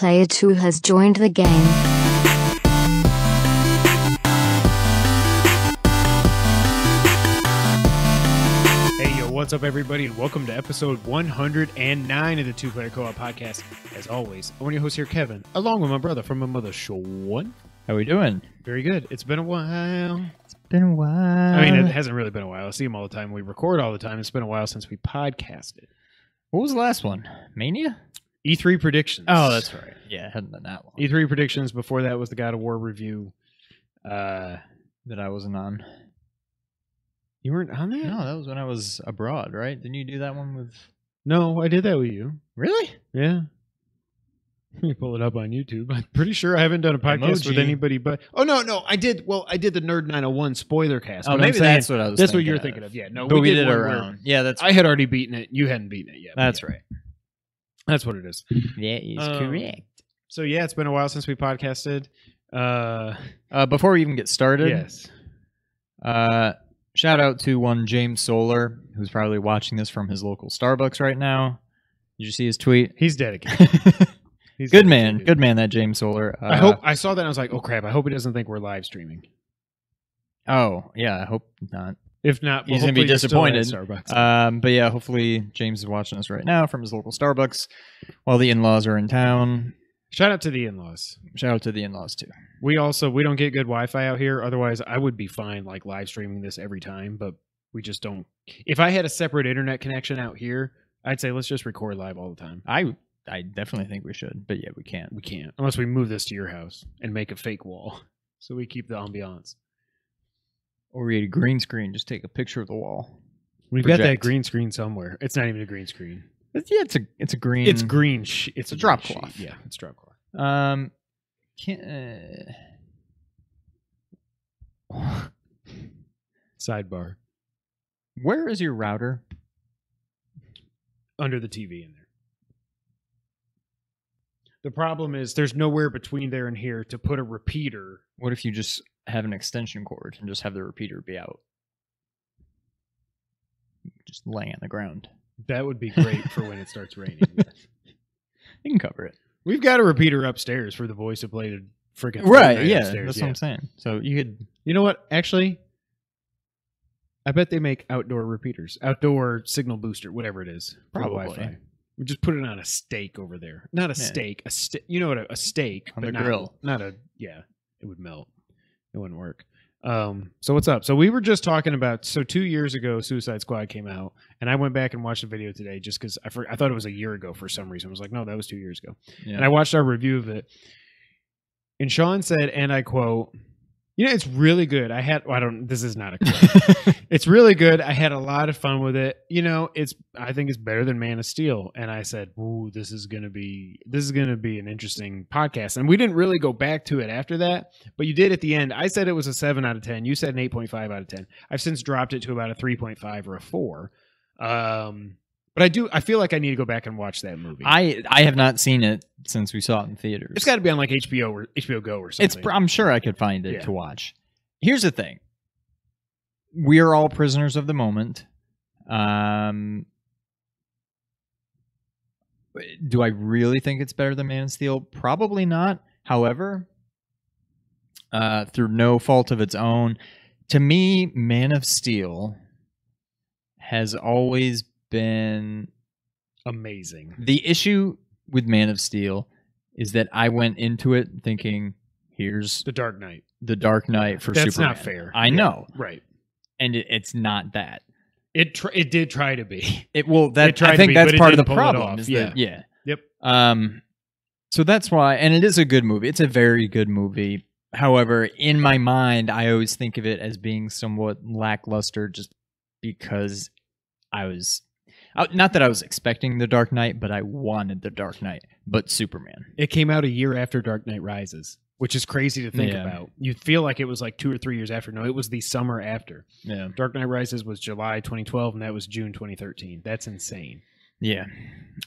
Player 2 has joined the game. Hey, yo, what's up, everybody, and welcome to episode 109 of the Two Player Co op podcast. As always, I'm one of your hosts here, Kevin, along with my brother from my mother, Sean. How are we doing? Very good. It's been a while. It's been a while. I mean, it hasn't really been a while. I see him all the time. We record all the time. It's been a while since we podcasted. what was the last one? Mania? E3 predictions. Oh, that's right. Yeah, it hadn't been that long. E3 predictions. Before that was the God of War review. Uh, that I wasn't on. you weren't on that? No, that was when I was abroad, right? Didn't you do that one with? No, I did that with you. Really? Yeah. Let me pull it up on YouTube. I'm pretty sure I haven't done a podcast with anybody but. Oh no, no, I did. Well, I did the Nerd 901 spoiler cast. Oh, but maybe saying- that's what I was. that's what you're of. thinking of. Yeah, no, but we, did, one it around. Yeah, that's I had already beaten it. You hadn't beaten it yet. that's yeah, right. That's what it is. That is Um, correct. So yeah, it's been a while since we podcasted. Uh, Uh, before we even get started, yes. uh, shout out to one James Solar, who's probably watching this from his local Starbucks right now. Did you see his tweet? He's dedicated. He's good man, good man. That James Solar. Uh, I hope I saw that. and I was like, oh crap! I hope he doesn't think we're live streaming. Oh yeah, I hope not. If not, well, He's gonna be hopefully you're still at disappointed. Starbucks. Um, but yeah, hopefully James is watching us right now from his local Starbucks while the in-laws are in town. Shout out to the in-laws. Shout out to the in-laws too. We also we don't get good Wi-Fi out here. Otherwise, I would be fine like live streaming this every time. But we just don't. If I had a separate internet connection out here, I'd say let's just record live all the time. I I definitely think we should, but yeah, we can't. We can't unless we move this to your house and make a fake wall, so we keep the ambiance. Or we had a green screen, just take a picture of the wall. We've got that Project. green screen somewhere. It's not even a green screen. It's, yeah, it's a it's a green. It's green. Sh- it's a drop green cloth. sheet. Yeah, it's drop cloth. Um, can uh, Sidebar where is your router? under the TV in there. The problem is there's nowhere between there and here to put a repeater What if you just have an extension cord and just have the repeater be out? Just laying on the ground. That would be great for when it starts raining. You can cover it. We've got a repeater upstairs for the voice to play the freaking Right, yeah, upstairs, that's yeah. what I'm saying. So you could You know what? Actually, I bet they make outdoor repeaters, outdoor signal booster, whatever it is, Probably. Wi-Fi. We just put it on a stake over there. Not a Yeah. steak, a sta- You know what? A, a steak On but the grill. Not a yeah. It would melt. It wouldn't work. Um. So what's up? So we were just talking about. So two years ago, Suicide Squad came out, and I went back and watched the video today just because I for, I thought it was a year ago for some reason. I was like, no, that was two years ago. yeah. and I watched our review of it. And Sean said, and I quote, "You know, it's really good. I had. Well, I don't. This is not a it's really good. I had a lot of fun with it. You know, it's. I think it's better than Man of Steel." And I said, "Ooh, this is gonna be. This is gonna be an interesting podcast." And we didn't really go back to it after that, but you did at the end. I said it was a seven out of ten. You said an eight point five out of ten. I've since dropped it to about a three point five or a four. Um, but I do. I feel like I need to go back and watch that movie. I I have not seen it since we saw it in theaters. It's got to be on like HBO or HBO Go or something. It's. I'm sure I could find it Yeah. to watch. Here's the thing. We are all prisoners of the moment. Um, do I really think it's better than Man of Steel? Probably not. However, uh, through no fault of its own, to me, Man of Steel has always been amazing. the issue with Man of Steel is that I went into it thinking, here's The Dark Knight. the Dark Knight for That's Superman. That's not fair. I Yeah. know, Right. and it, it's not that. It tr- it did try to be. It will that It tried I think be, that's part of the didn't pull it problem. Is Yeah. that yeah. Yep. Um, so that's why, and it is a good movie. It's a very good movie. However, in my mind, I always think of it as being somewhat lackluster, just because I was not that I was expecting the Dark Knight, but I wanted the Dark Knight, but Superman. It came out a year after Dark Knight Rises, which is crazy to think Yeah. about. You feel like it was like two or three years after. No, it was the summer after. Yeah. Dark Knight Rises was July 2012, and that was June 2013. That's insane. Yeah.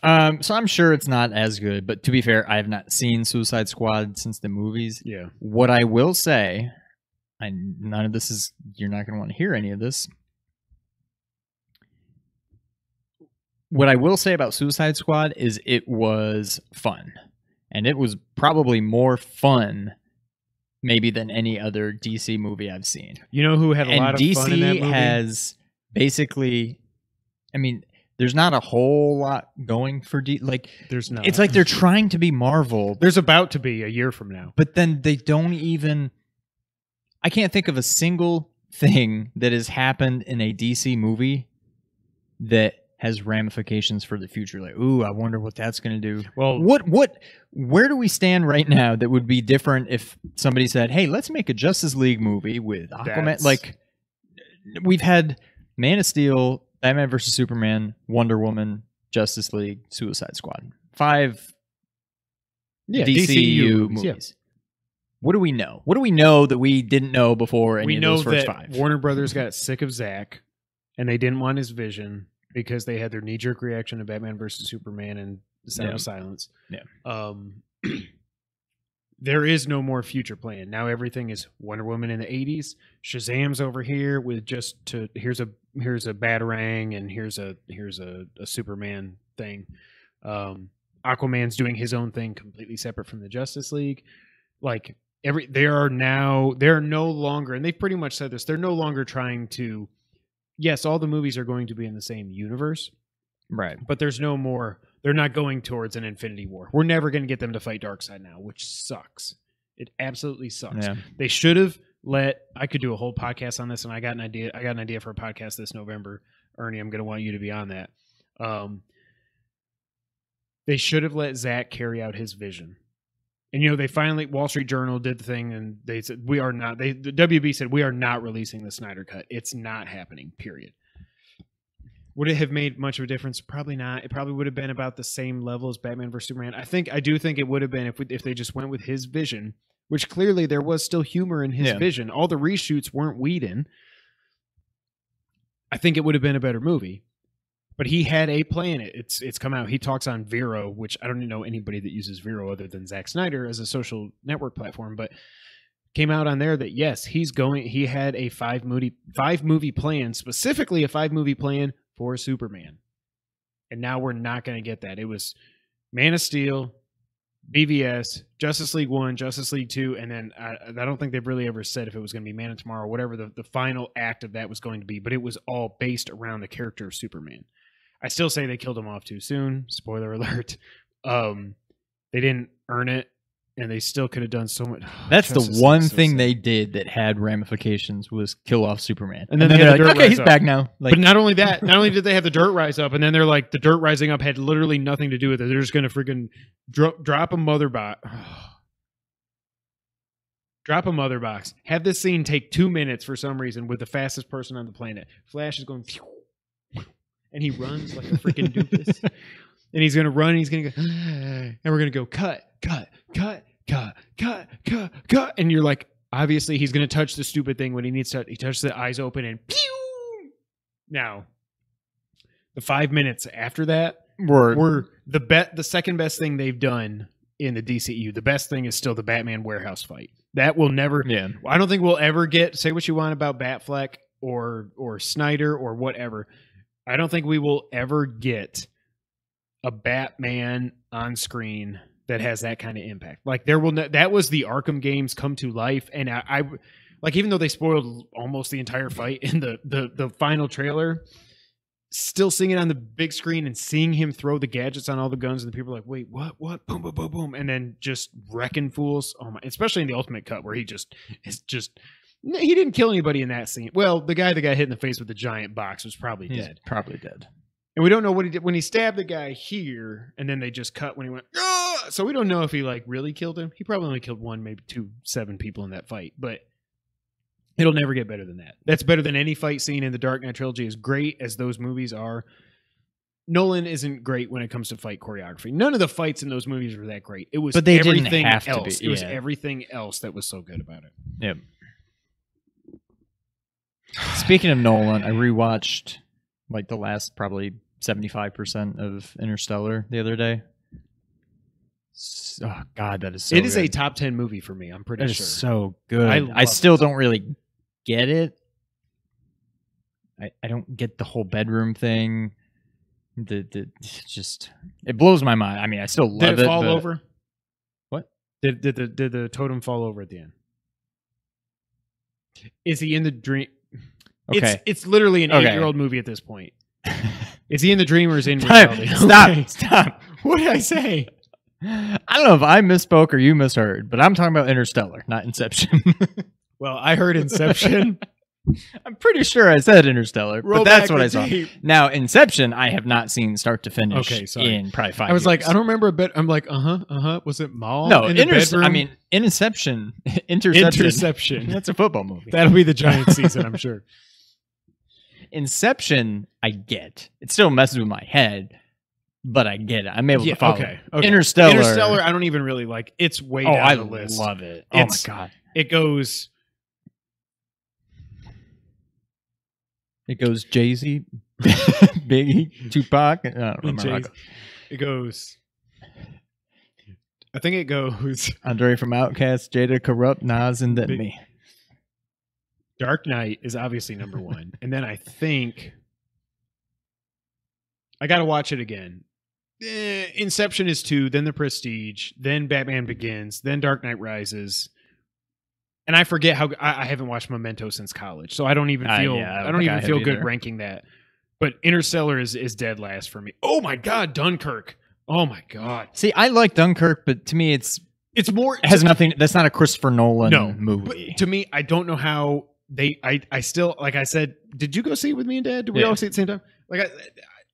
Um, so I'm sure it's not as good, but to be fair, I have not seen Suicide Squad since the movies. Yeah. What I will say, I none of this is you're not going to want to hear any of this. What I will say about Suicide Squad is it was fun. and it was probably more fun, maybe than any other DC movie I've seen. You know who had a and lot of DC fun in that movie? has basically, I mean, there's not a whole lot going for D. Like There's not. it's like they're trying to be Marvel, there's about to be a year from now. but then they don't even. I can't think of a single thing that has happened in a DC movie that has ramifications for the future. Like, ooh, I wonder what that's going to do. Well, What what where do we stand right now that would be different if somebody said, "Hey, let's make a Justice League movie with Aquaman." Like we've had Man of Steel, Batman versus Superman, Wonder Woman, Justice League, Suicide Squad. Five yeah, DCU movies, yeah. What do we know? What do we know that we didn't know before any we of know those first that five? Warner Brothers got sick of Zack, and they didn't want his vision because they had their knee jerk reaction to Batman versus Superman and The Sound Yeah. of Silence. Yeah. Um, there is no more future plan. Now everything is Wonder Woman in the '80s. Shazam's over here with just to here's a here's a batarang and here's a here's a, a Superman thing. Um, Aquaman's doing his own thing completely separate from the Justice League. Like every they are now they're no longer and they've pretty much said this they're no longer trying to yes all the movies are going to be in the same universe right. but there's no more they're not going towards an infinity war. We're never going to get them to fight darkseid now which sucks. It absolutely sucks. Yeah. they should have let i could do a whole podcast on this and i got an idea i got an idea for a podcast this november. Ernie i'm going to want you to be on that. Um they should have let Zack carry out his vision and you know they finally wall street journal did the thing and they said we are not they the wb said we are not releasing the snyder cut it's not happening period would it have made much of a difference? Probably not. It probably would have been about the same level as Batman vs Superman. I think I do think it would have been if we, if they just went with his vision, which clearly there was still humor in his Yeah. vision. All the reshoots weren't Whedon. I think it would have been a better movie. But he had a plan. It's it's come out. He talks on Vero, which I don't know anybody that uses Vero other than Zack Snyder as a social network platform, but came out on there that yes, he's going he had a five movie five movie plan, specifically a five movie plan for Superman. And now we're not going to get that. It was Man of Steel, BVS, Justice League 1, Justice League 2, and then I, I don't think they've really ever said if it was going to be Man of Tomorrow, whatever the, the final act of that was going to be, but it was all based around the character of Superman. I still say they killed him off too soon. Spoiler alert. Um, they didn't earn it, and they still could have done so much. That's the one so thing sad. they did that had ramifications was kill off Superman. And then they had they're the like, okay, he's up." back now. Like, but not only that, not only did they have the dirt rise up, and then they're like, the dirt rising up had literally nothing to do with it. They're just going to freaking dro- drop a mother box. drop a mother box. Have this scene take two minutes for some reason with the fastest person on the planet. Flash is going, and he runs like a freaking doofus. and he's going to run, and he's going to go, and we're going to go, cut, cut, cut, cut, cut, cut, cut. And you're like, obviously, he's going to touch the stupid thing when he needs to. He touches the eyes open, and pew! Now, the five minutes after that were, were the bet the second best thing they've done in the DCU. The best thing is still the Batman warehouse fight. That will never yeah. I don't think we'll ever get say what you want about Batfleck or or Snyder or whatever. I don't think we will ever get a Batman on screen that has that kind of impact. Like there will no, that was the Arkham games come to life and I, I like even though they spoiled almost the entire fight in the the the final trailer still seeing it on the big screen and seeing him throw the gadgets on all the guns and the people are like wait what what boom boom boom boom and then just wrecking fools oh my especially in the ultimate cut where he just is just he didn't kill anybody in that scene. Well the guy that got hit in the face with the giant box was probably He's dead. probably dead. and we don't know what he did. When he stabbed the guy here and then they just cut when he went "Ah!" so we don't know if he like really killed him. He probably only killed one maybe two seven people in that fight but it'll never get better than that. That's better than any fight scene in the dark knight trilogy as great as those movies are. Nolan isn't great when it comes to fight choreography. None of the fights in those movies were that great. It was But they didn't everything have to be, else. It was everything else that was so good about it. Yep. Speaking of Nolan, I rewatched like the last probably seventy five percent of Interstellar the other day. S- Oh God, that is so. it is a top 10 movie for me i'm pretty That is sure so good. I I, love still it. don't really get it. I, I don't get the whole bedroom thing. The the just it blows my mind. I mean, I still love did it fall but over What? Did did the did the totem fall over at the end? Is he in the dream? Okay. It's it's literally an Okay. eight year old movie at this point. Is he in the dream or is he in reality? Stop. Okay. Stop. What did I say? I don't know if I misspoke or you misheard, but I'm talking about Interstellar, not Inception. Well, I heard Inception. I'm pretty sure I said Interstellar, Roll but that's what I saw. tape. Now, Inception, I have not seen start to finish Okay, sorry. in probably five I was like. I don't remember a bit. I'm like, uh huh, uh huh. Was it Mal? No, in Inter-? I mean, Inception. Interception. Interception. That's a football movie. That'll be the giant season, I'm sure. Inception, I get. It still messes with my head, but I get it. I'm able Yeah, to follow. okay, okay. Interstellar. Interstellar, I don't even really like. It's way Oh, down I the list. I love it. It's- oh my god. It goes. It goes Jay Z, Biggie, Tupac. I don't remember. it It goes. I think it goes goes. Andre from Outkast, Jada Corrupt, Nas, and then Big- me. Dark Knight is obviously number one, and then I think I got to watch it again. Eh, Inception is two, then The Prestige, then Batman Begins, then Dark Knight Rises, and I forget how I, I haven't watched Memento since college, so I don't even feel yeah, I I don't don't, I even feel good either. ranking that. But Interstellar is is dead last for me. Oh my god, Dunkirk! Oh my god, See, I like Dunkirk, but to me, it's it's more it has nothing. That's not a Christopher Nolan no movie. To me, I don't know how they. I I still like I said. Did you go see it with me and Dad? Did we Yeah. all see it at the same time? Like I,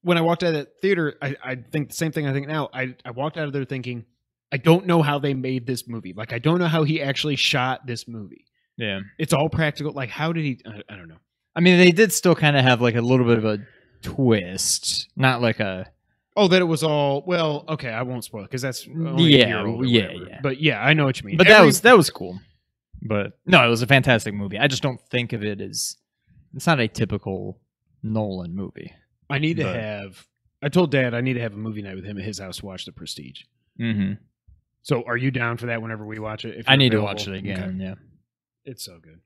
when I walked out of that theater, I I think the same thing. I think now. I I walked out of there thinking, I don't know how they made this movie. Like I don't know how he actually shot this movie. yeah, It's all practical. Like how did he? I, I don't know. I mean, they did still kind of have like a little bit of a twist, not like a Oh, that it was all well. Okay, I won't spoil because that's Yeah, a year old or yeah, yeah. But yeah, I know what you mean. But that was that was cool. But no, it was a fantastic movie. I just don't think of it as it's not a typical Nolan movie. I need to but- have. I told Dad I need to have a movie night with him at his house to watch The Prestige. Mm-hmm. So, are you down for that whenever we watch it? if I you're need to watch it Okay. again. Yeah. It's so good.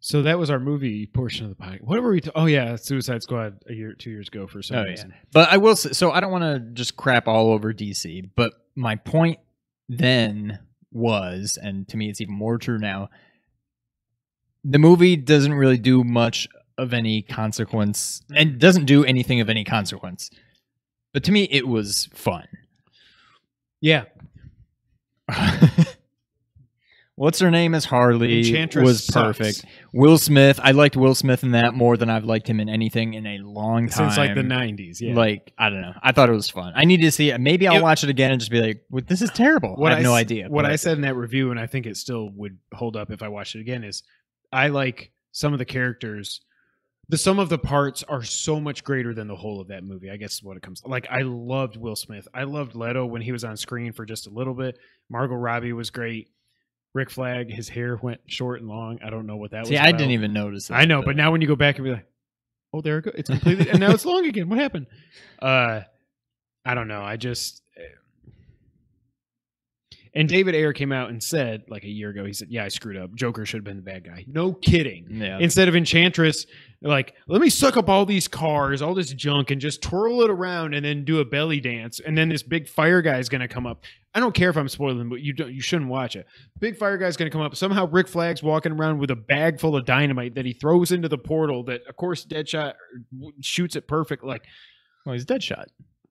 So that was our movie portion of the podcast. What were we? T- oh yeah, Suicide Squad a year, two years ago for some Oh, yeah. reason. But I will say, so I don't want to just crap all over DC, but my point then was, and to me it's even more true now, the movie doesn't really do much of any consequence and mm. doesn't do anything of any consequence. But to me, it was fun. Yeah, What's her name is Harley Enchantress was sucks. perfect. Will Smith, I liked Will Smith in that more than I've liked him in anything in a long time. since like the '90s. Yeah, Like I don't know. I thought it was fun. I need to see it. Maybe I'll It- watch it again and just be like, well, "This is terrible." I have no idea. What I said in that review, and I think it still would hold up if I watched it again, is I like some of the characters. The sum of the parts are so much greater than the whole of that movie. I guess is what it comes. Like I loved Will Smith. I loved Leto when he was on screen for just a little bit. Margot Robbie was great. Rick Flag, his hair went short and long. I don't know what that was. see. was. I didn't even notice. That, I know, but now when you go back and be like, "Oh, there it goes. It's completely," and now it's long again. What happened? Uh, I don't know. I just. eh. And David Ayer came out and said, like a year ago, he said, "Yeah, I screwed up. Joker should have been the bad guy. No kidding. yeah, Instead of Enchantress, like, let me suck up all these cars, all this junk, and just twirl it around, and then do a belly dance, and then this big fire guy is going to come up. I don't care if I'm spoiling, but you don't, you shouldn't watch it. Big fire guy is going to come up. Somehow Rick Flag's walking around with a bag full of dynamite that he throws into the portal. That of course Deadshot shoots it perfect. Like well, he's Deadshot.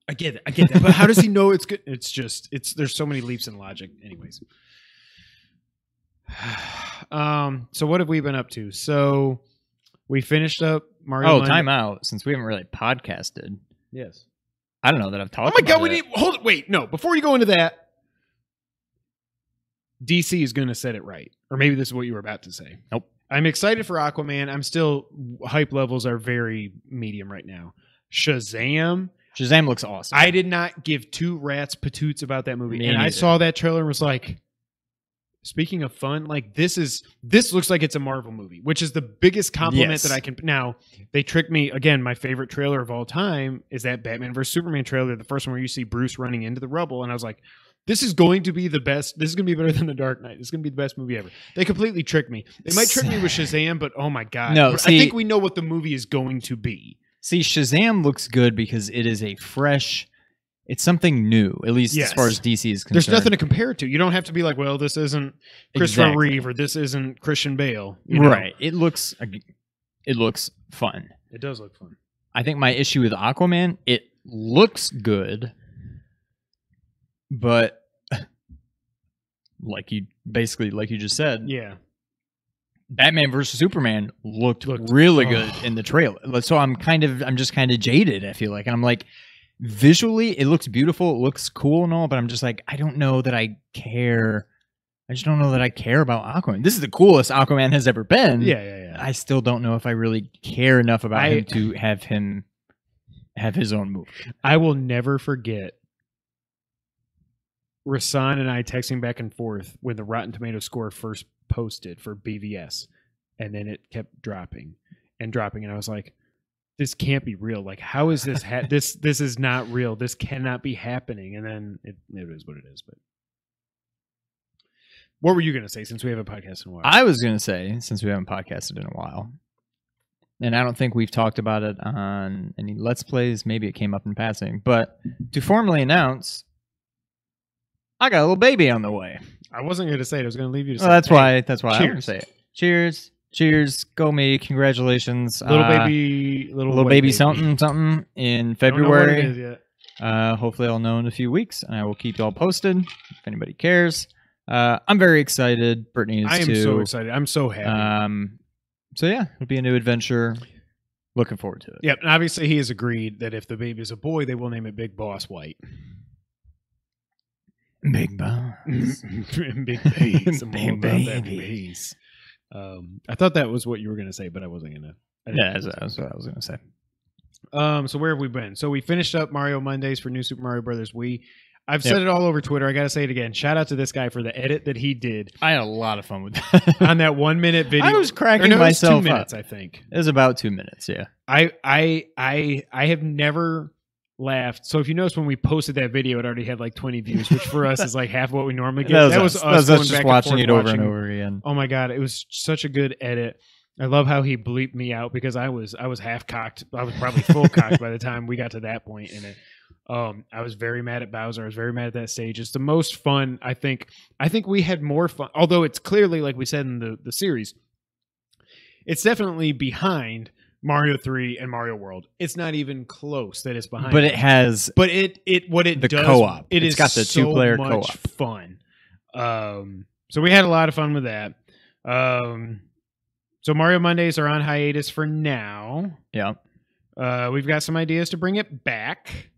I get it, I get that, but how does he know it's good? It's just it's there's so many leaps in logic. Anyways, um, so what have we been up to? So we finished up Mario. Oh, Land- time out. Since we haven't really podcasted, Yes. I don't know that I've talked. Oh talked. my god, we it. need hold it. Wait, no. Before you go into that, DC is going to set it right, or maybe this is what you were about to say. Nope. I'm excited for Aquaman. I'm still hype levels are very medium right now. Shazam. Shazam looks awesome. I did not give two rats patoots about that movie, Me and I saw that trailer and was like. Speaking of fun, like this is this looks like it's a Marvel movie, which is the biggest compliment Yes. that I can. Now they tricked me again. My favorite trailer of all time is that Batman vs Superman trailer, the first one where you see Bruce running into the rubble, and I was like, "This is going to be the best. This is going to be better than the Dark Knight. This is going to be the best movie ever." They completely tricked me. They might trick me with Shazam, but oh my god, No, See, I think we know what the movie is going to be. See, Shazam looks good because it is a fresh it's something new, at least as far as DC is concerned. There's nothing to compare it to. You don't have to be like, well, this isn't Christopher Exactly. Reeve or this isn't Christian Bale. you know? right. It looks it looks fun. It does look fun. I think my issue with Aquaman, it looks good, but like you basically like you just said, Yeah. Batman versus Superman looked, Looked- really oh. good in the trailer. So I'm kind of I'm just kind of jaded, I feel like. And I'm like visually it looks beautiful, it looks cool and all, but I'm just like I don't know that I care. I just don't know that I care about Aquaman. This is the coolest Aquaman has ever been. Yeah, yeah, yeah. I still don't know if I really care enough about I- him to have him have his own movie. I will never forget Rasan and I texting back and forth when the Rotten Tomato score first posted for BVS, and then it kept dropping and dropping, and I was like, "This can't be real. Like, how is this? Ha- this this is not real. This cannot be happening." And then it, it is what it is. But what were you gonna say? Since we have a podcast in a while, I was gonna say, since we haven't podcasted in a while, and I don't think we've talked about it on any Let's Plays. Maybe it came up in passing, but to formally announce, I got a little baby on the way. I wasn't gonna say it. I was gonna leave you to say. Well, that's it. why. That's why I cheers. want to say it. Cheers, cheers, go me! Congratulations, little Uh, baby, little little white baby, something something in Don't know what it February. yet. Uh, hopefully, I'll know in a few weeks, and I will keep you all posted if anybody cares. Uh, I'm very excited. Brittany is I am too. so excited. I'm so happy. Um, so yeah, it'll be a new adventure. Looking forward to it. Yep, and obviously he has agreed that if the baby is a boy, they will name it Big Boss White. Big boss. Big bass. Big baby. bass. Um, I thought that was what you were going to say, but I wasn't going to. Yeah, that's, that's what I was gonna say. Um, so where have we been? So we finished up Mario Mondays for New Super Mario Brothers Wii. I've Yep. said it all over Twitter. I got to say it again. Shout out to this guy for the edit that he did I had a lot of fun with that. on that one minute video. I was cracking no, it was two minutes, up. I think. It was about two minutes. Yeah. I I I I have never laughed. So if you notice when we posted that video, it already had like 20 views, which for us is like half what we normally get. That was, us. That was us just back and watching it over watching- and over again. Oh my god, it was such a good edit. I love how he bleeped me out because I was I was half cocked. I was probably full cocked by the time we got to that point in it. Um, I was very mad at Bowser. I was very mad at that stage. It's the most fun I think. I think we had more fun, although it's clearly like we said in the the series. It's definitely behind Mario Three and Mario World. It's not even close that it's behind. But it has But it it what it The does co-op. It It's is got the so two-player much co-op. fun. Um, so we had a lot of fun with that. Um, so Mario Mondays are on hiatus for now. yeah. Uh, we've got some ideas to bring it back.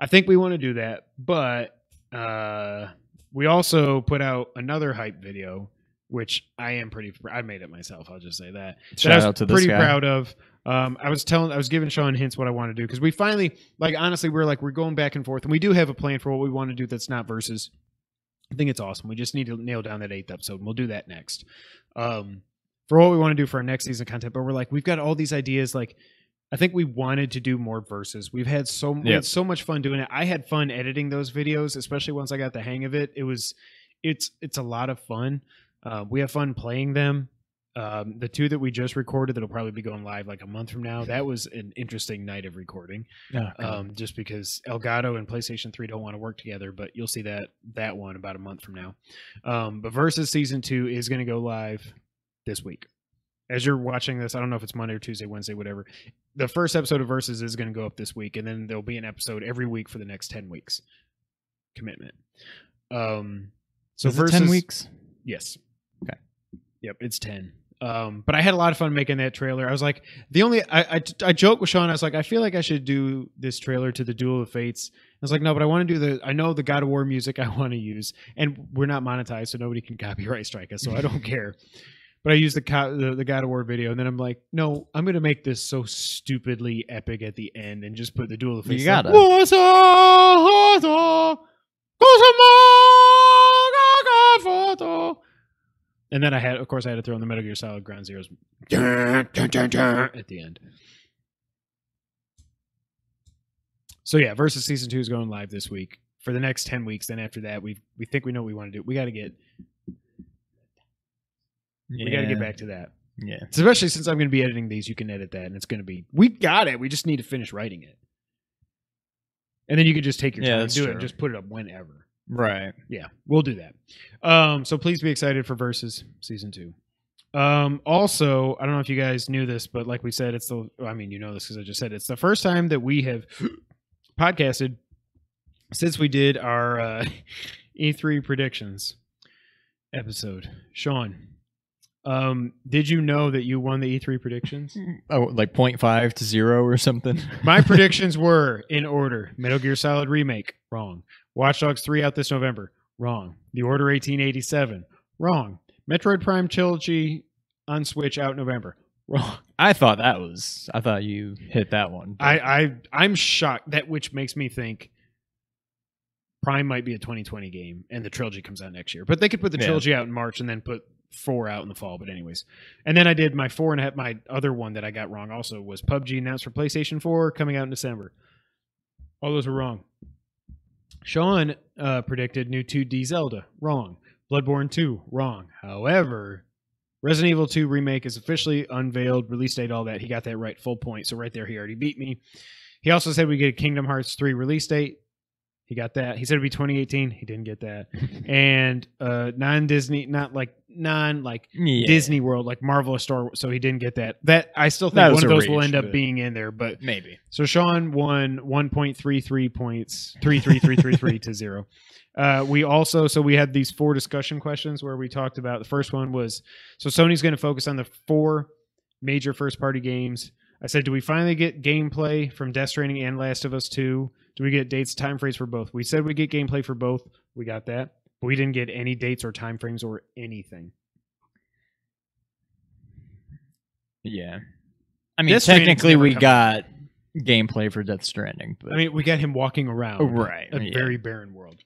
I think we want to do that, but uh, we also put out another hype video, which I am pretty. I made it myself. I'll just say that that Shout was out to this pretty guy. proud of. Um, I was telling, I was giving Sean hints what I want to do because we finally, like, honestly, we're like we're going back and forth, and we do have a plan for what we want to do that's not versus. I think it's awesome. We just need to nail down that eighth episode, and we'll do that next. Um, for what we want to do for our next season content, but we're like, we've got all these ideas. Like, I think we wanted to do more verses. We've had so we Yeah. had so much fun doing it. I had fun editing those videos, especially once I got the hang of it. It was, it's it's a lot of fun. Uh, we have fun playing them. Um, the two that we just recorded that'll probably be going live like a month from now. That was an interesting night of recording. Um, just because Elgato and PlayStation 3 don't want to work together, but you'll see that that one about a month from now. Um, but Versus Season 2 is going to go live this week. As you're watching this, I don't know if it's Monday or Tuesday, Wednesday, whatever. The first episode of Versus is going to go up this week, and then there'll be an episode every week for the next 10 weeks. Commitment. Um, so Is Versus, ten weeks? Yes. Yep, it's 10. Um, but I had a lot of fun making that trailer. I was like, the only I, I I joke with Sean. I was like, I feel like I should do this trailer to the Duel of Fates. I was like, no, but I want to do the. I know the God of War music I want to use, and we're not monetized, so nobody can copyright strike us. So I don't care. But I used the, co- the the God of War video, and then I'm like, no, I'm gonna make this so stupidly epic at the end, and just put the Duel of Fates. You gotta. And then I had, of course, I had to throw in the Metal Gear Solid Ground Zeroes at the end. So yeah, versus season two is going live this week for the next ten weeks. Then after that, we we think we know what we want to do. We got to get we got to get back to that. Yeah. Especially since I'm going to be editing these, you can edit that, and it's going to be we got it. We just need to finish writing it. and then you could just take your Yeah, time and do it and just put it up whenever. Right. Yeah, we'll do that. Um, so please be excited for Versus season two. Um, also, I don't know if you guys knew this, but like we said, it's the. I mean, you know this because I just said it. it's the first time that we have podcasted since we did our uh, E3 predictions episode. Sean, um, did you know that you won the E3 predictions? Oh, like 0.5 to zero or something. My predictions were in order: Metal Gear Solid remake, wrong. Watch Dogs three out this November, wrong. The Order eighteen eighty seven, wrong. Metroid Prime trilogy on Switch out November, wrong. I thought that was. I thought you hit that one. I, I I'm shocked that which makes me think Prime might be a 2020 game and the trilogy comes out next year. But they could put the Yeah. trilogy out in March and then put four out in the fall. But anyways, and then I did my four and a half. My other one that I got wrong also was PUBG announced for PlayStation 4 coming out in December. All those were wrong. Sean uh, predicted new 2D Zelda wrong. Bloodborne 2 wrong. However, Resident Evil 2 remake is officially unveiled, release date, all that. He got that right, full point. So right there, he already beat me. He also said we get a Kingdom Hearts 3 release date. He got that. He said it'd be 2018. He didn't get that. and uh non Disney, not like non like Yeah. Disney World, like Marvel or Star. Wars, So he didn't get that. That I still think was one of those will end up being in there. But Maybe. so Sean won 1.33 points, 33333 to zero. Uh, we also, so we had these four discussion questions where we talked about the first one was so Sony's going to focus on the four major first party games. I said, do we finally get gameplay from Death Stranding and Last of Us 2? Do we get dates, time frames for both? We said we get gameplay for both. We got that. But we didn't get any dates or time frames or anything. Yeah. I mean, Death technically, we got gameplay for Death Stranding, but I mean, we got him walking around Oh, right. a yeah. very barren world.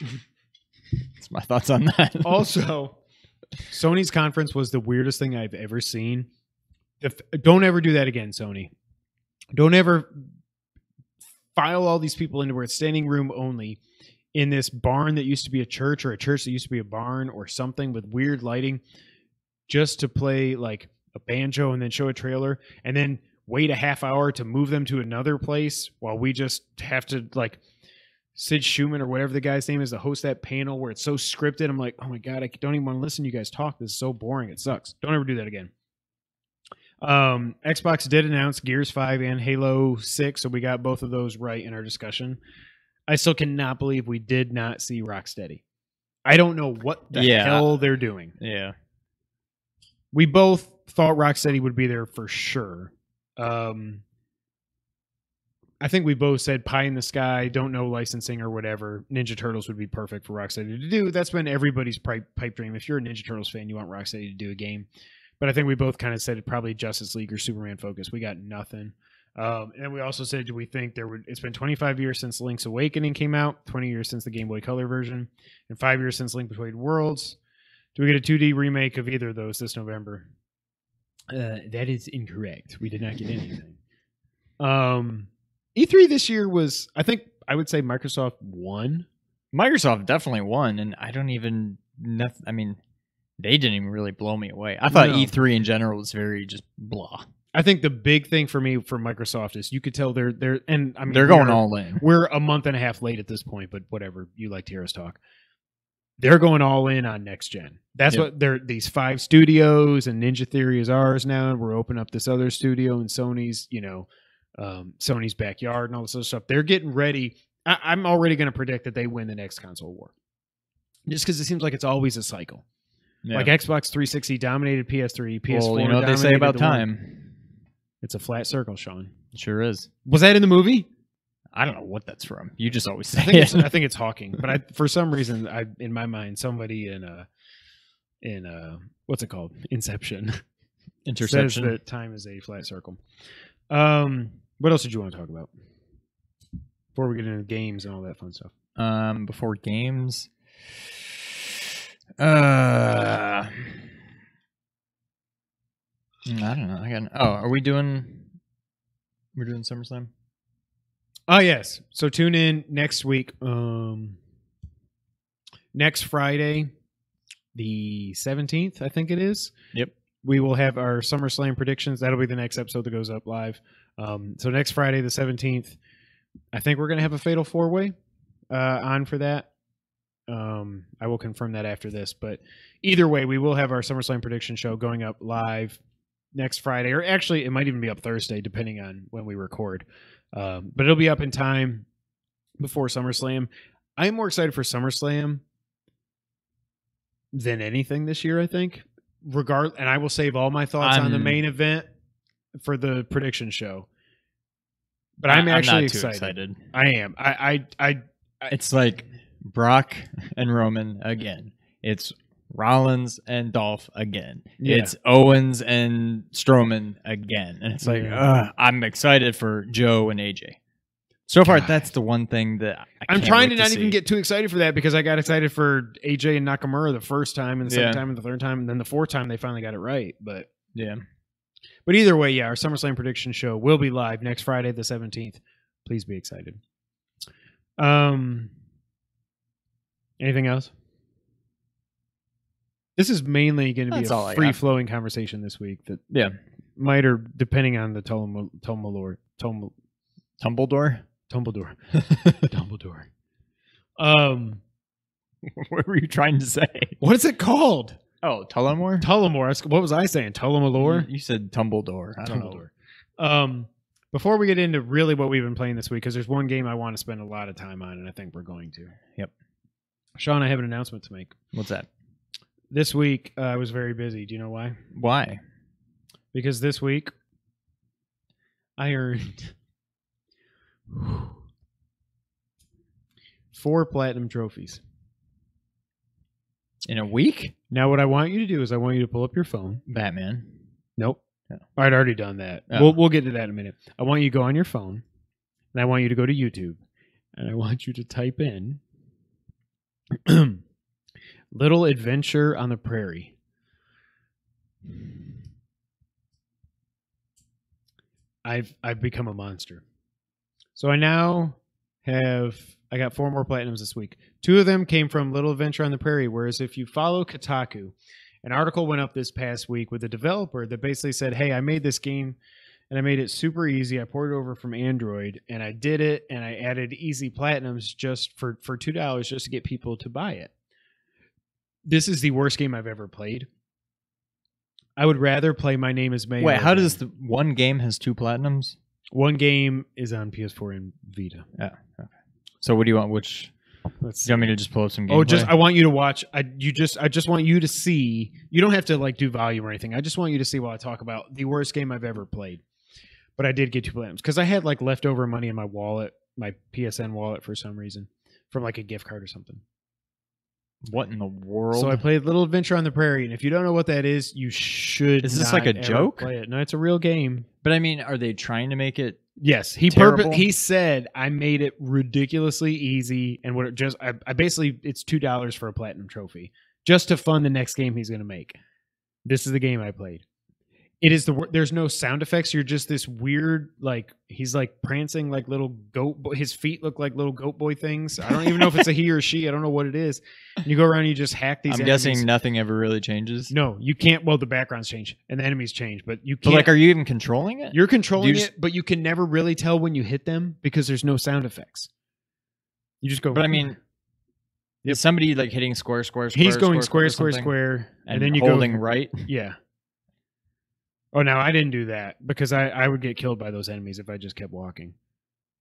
That's my thoughts on that. also, Sony's conference was the weirdest thing I've ever seen. If, don't ever do that again, Sony. Don't ever file all these people into where it's standing room only in this barn that used to be a church or a church that used to be a barn or something with weird lighting just to play like a banjo and then show a trailer and then wait a half hour to move them to another place while we just have to like Sid Shuman or whatever the guy's name is to host that panel where it's so scripted. I'm like, oh my god, I don't even want to listen to you guys talk. This is so boring. It sucks. Don't ever do that again. Um, Xbox did announce Gears Five and Halo Six, so we got both of those right in our discussion. I still cannot believe we did not see Rocksteady. I don't know what the Yeah. hell they're doing. yeah. We both thought Rocksteady would be there for sure. Um, I think we both said pie in the sky, don't know licensing or whatever. Ninja Turtles would be perfect for Rocksteady to do. That's been everybody's pipe, pipe dream. If you're a Ninja Turtles fan, you want Rocksteady to do a game. But I think we both kind of said it probably Justice League or Superman focus. We got nothing. Um, and we also said, do we think there would? It's been 25 years since Link's Awakening came out, 20 years since the Game Boy Color version, and five years since Link Between Worlds. Do we get a 2D remake of either of those this November? Uh, that is incorrect. We did not get anything. Um, E3 this year was, I think, I would say Microsoft won. Microsoft definitely won, and I don't even. noth- I mean, they didn't even really blow me away. I thought No. E3 in general was very just blah. I think the big thing for me for Microsoft is you could tell they're they're and I mean They're going all in. We're a month and a half late at this point, but whatever. You like to hear us talk. They're going all in on next gen. That's Yep. what they're these five studios and Ninja Theory is ours now, and we're opening up this other studio in Sony's, you know, um, Sony's backyard and all this other stuff. They're getting ready. I, I'm already going to predict that they win the next console war, just because it seems like it's always a cycle. Yeah. Like Xbox 360 dominated PS3, PS4. well, you know what they say about the One. Time. It's a flat circle, Sean. It sure is. Was that in the movie? I don't know what that's from. You just always I say think it's, it. I think it's Hawking, but I for some reason I in my mind somebody in a in a what's it called Inception interception. says Interception. that time is a flat circle. Um, what else did you want to talk about before we get into games and all that fun stuff? Um, before games. Uh, I don't know. I got. Oh, are we doing? We're doing SummerSlam. Oh yes, so tune in next week. Um, next Friday, the seventeenth, I think it is. Yep. we will have our SummerSlam predictions. That'll be the next episode that goes up live. Um, so next Friday, the seventeenth, I think we're gonna have a fatal four way uh, on for that. Um, I will confirm that after this, but either way, we will have our SummerSlam prediction show going up live next Friday, or actually, it might even be up Thursday, depending on when we record. Um, but it'll be up in time before SummerSlam. I am more excited for SummerSlam than anything this year. I think, regard, and I will save all my thoughts on the main event for the prediction show. But I'm, not actually too excited. I am. I, I, I, It's like Brock and Roman again. It's Rollins and Dolph again. Yeah. It's Owens and Strowman again. And it's like, Yeah. I'm excited for Joe and AJ. So far, God. that's the one thing that I I'm trying wait to not even get too excited for that because I got excited for AJ and Nakamura the first time and the second Yeah. time and the third time and then the fourth time they finally got it right. But Yeah. but either way, yeah, our SummerSlam prediction show will be live next Friday the 17th. Please be excited. Um anything else? This is mainly going to be That's all a I got. free flowing conversation this week that Yeah. might or depending on the Tom Tomalor Tom Tumbledore? Tumbledore Dumbledore. Um what were you trying to say? what is it called? Oh, Tullamore? Tullamore. I was- What was I saying? Tullamore? You, you said Tumbledore. I don't know. Dumbledore. Um, before we get into really what we've been playing this week, because there's one game I want to spend a lot of time on, and I think we're going to. Yep. Sean, I have an announcement to make. What's that? This week, uh, I was very busy. Do you know why? Why? Because this week, I earned four platinum trophies. In a week? Now, what I want you to do is I want you to pull up your phone. Batman. Nope. Oh. I'd already done that. Oh. We'll we'll get to that in a minute. I want you to go on your phone, and I want you to go to YouTube, and I want you to type in "Little Adventure on the Prairie." I've I've become a monster. So I now have I got four more platinums this week. Two of them came from Little Adventure on the Prairie. Whereas if you follow Kotaku, an article went up this past week with a developer that basically said, "Hey, I made this game and I made it super easy. I poured it over from Android and I did it and I added easy platinums just for for two dollars just to get people to buy it." This is the worst game I've ever played. I would rather play My Name Is Mayo. Wait, how does the one game has two platinums? one game is on PS4 and Vita? Yeah. Okay. So what do you want? Which Let's do you want me to just pull up some oh, gameplay? Oh, just I want you to watch. I you just I just want you to see. You don't have to like do volume or anything. I just want you to see while I talk about the worst game I've ever played. But I did get two platinums because I had like leftover money in my wallet, my PSN wallet for some reason, from like a gift card or something. What in the world? So I played Little Adventure on the Prairie, and if you don't know what that is, you should. Is this not like a joke? Play it. No, it's a real game. but I mean, are they trying to make it? Yes, he Terrible? purpo- he said I made it ridiculously easy, and what it just I, I basically it's two dollars for a platinum trophy just to fund the next game he's going to make. This is the game I played. It is the there's no sound effects. You're just this weird like he's like prancing like little goat. Boy. His feet look like little goat boy things. I don't even know if it's a he or she. I don't know what it is. And you go around, and you just hack these. I'm enemies. guessing nothing ever really changes. No, you can't. Well, the backgrounds change and the enemies change, but you can't. like, are you even controlling it? You're controlling You just- it, but you can never really tell when you hit them because there's no sound effects. You just go. But I mean, Yep. is somebody like hitting square, square, square? he's going square, square, something, square, and, and, then you go holding go. right. Yeah. Oh, no, I didn't do that because I I would get killed by those enemies if I just kept walking.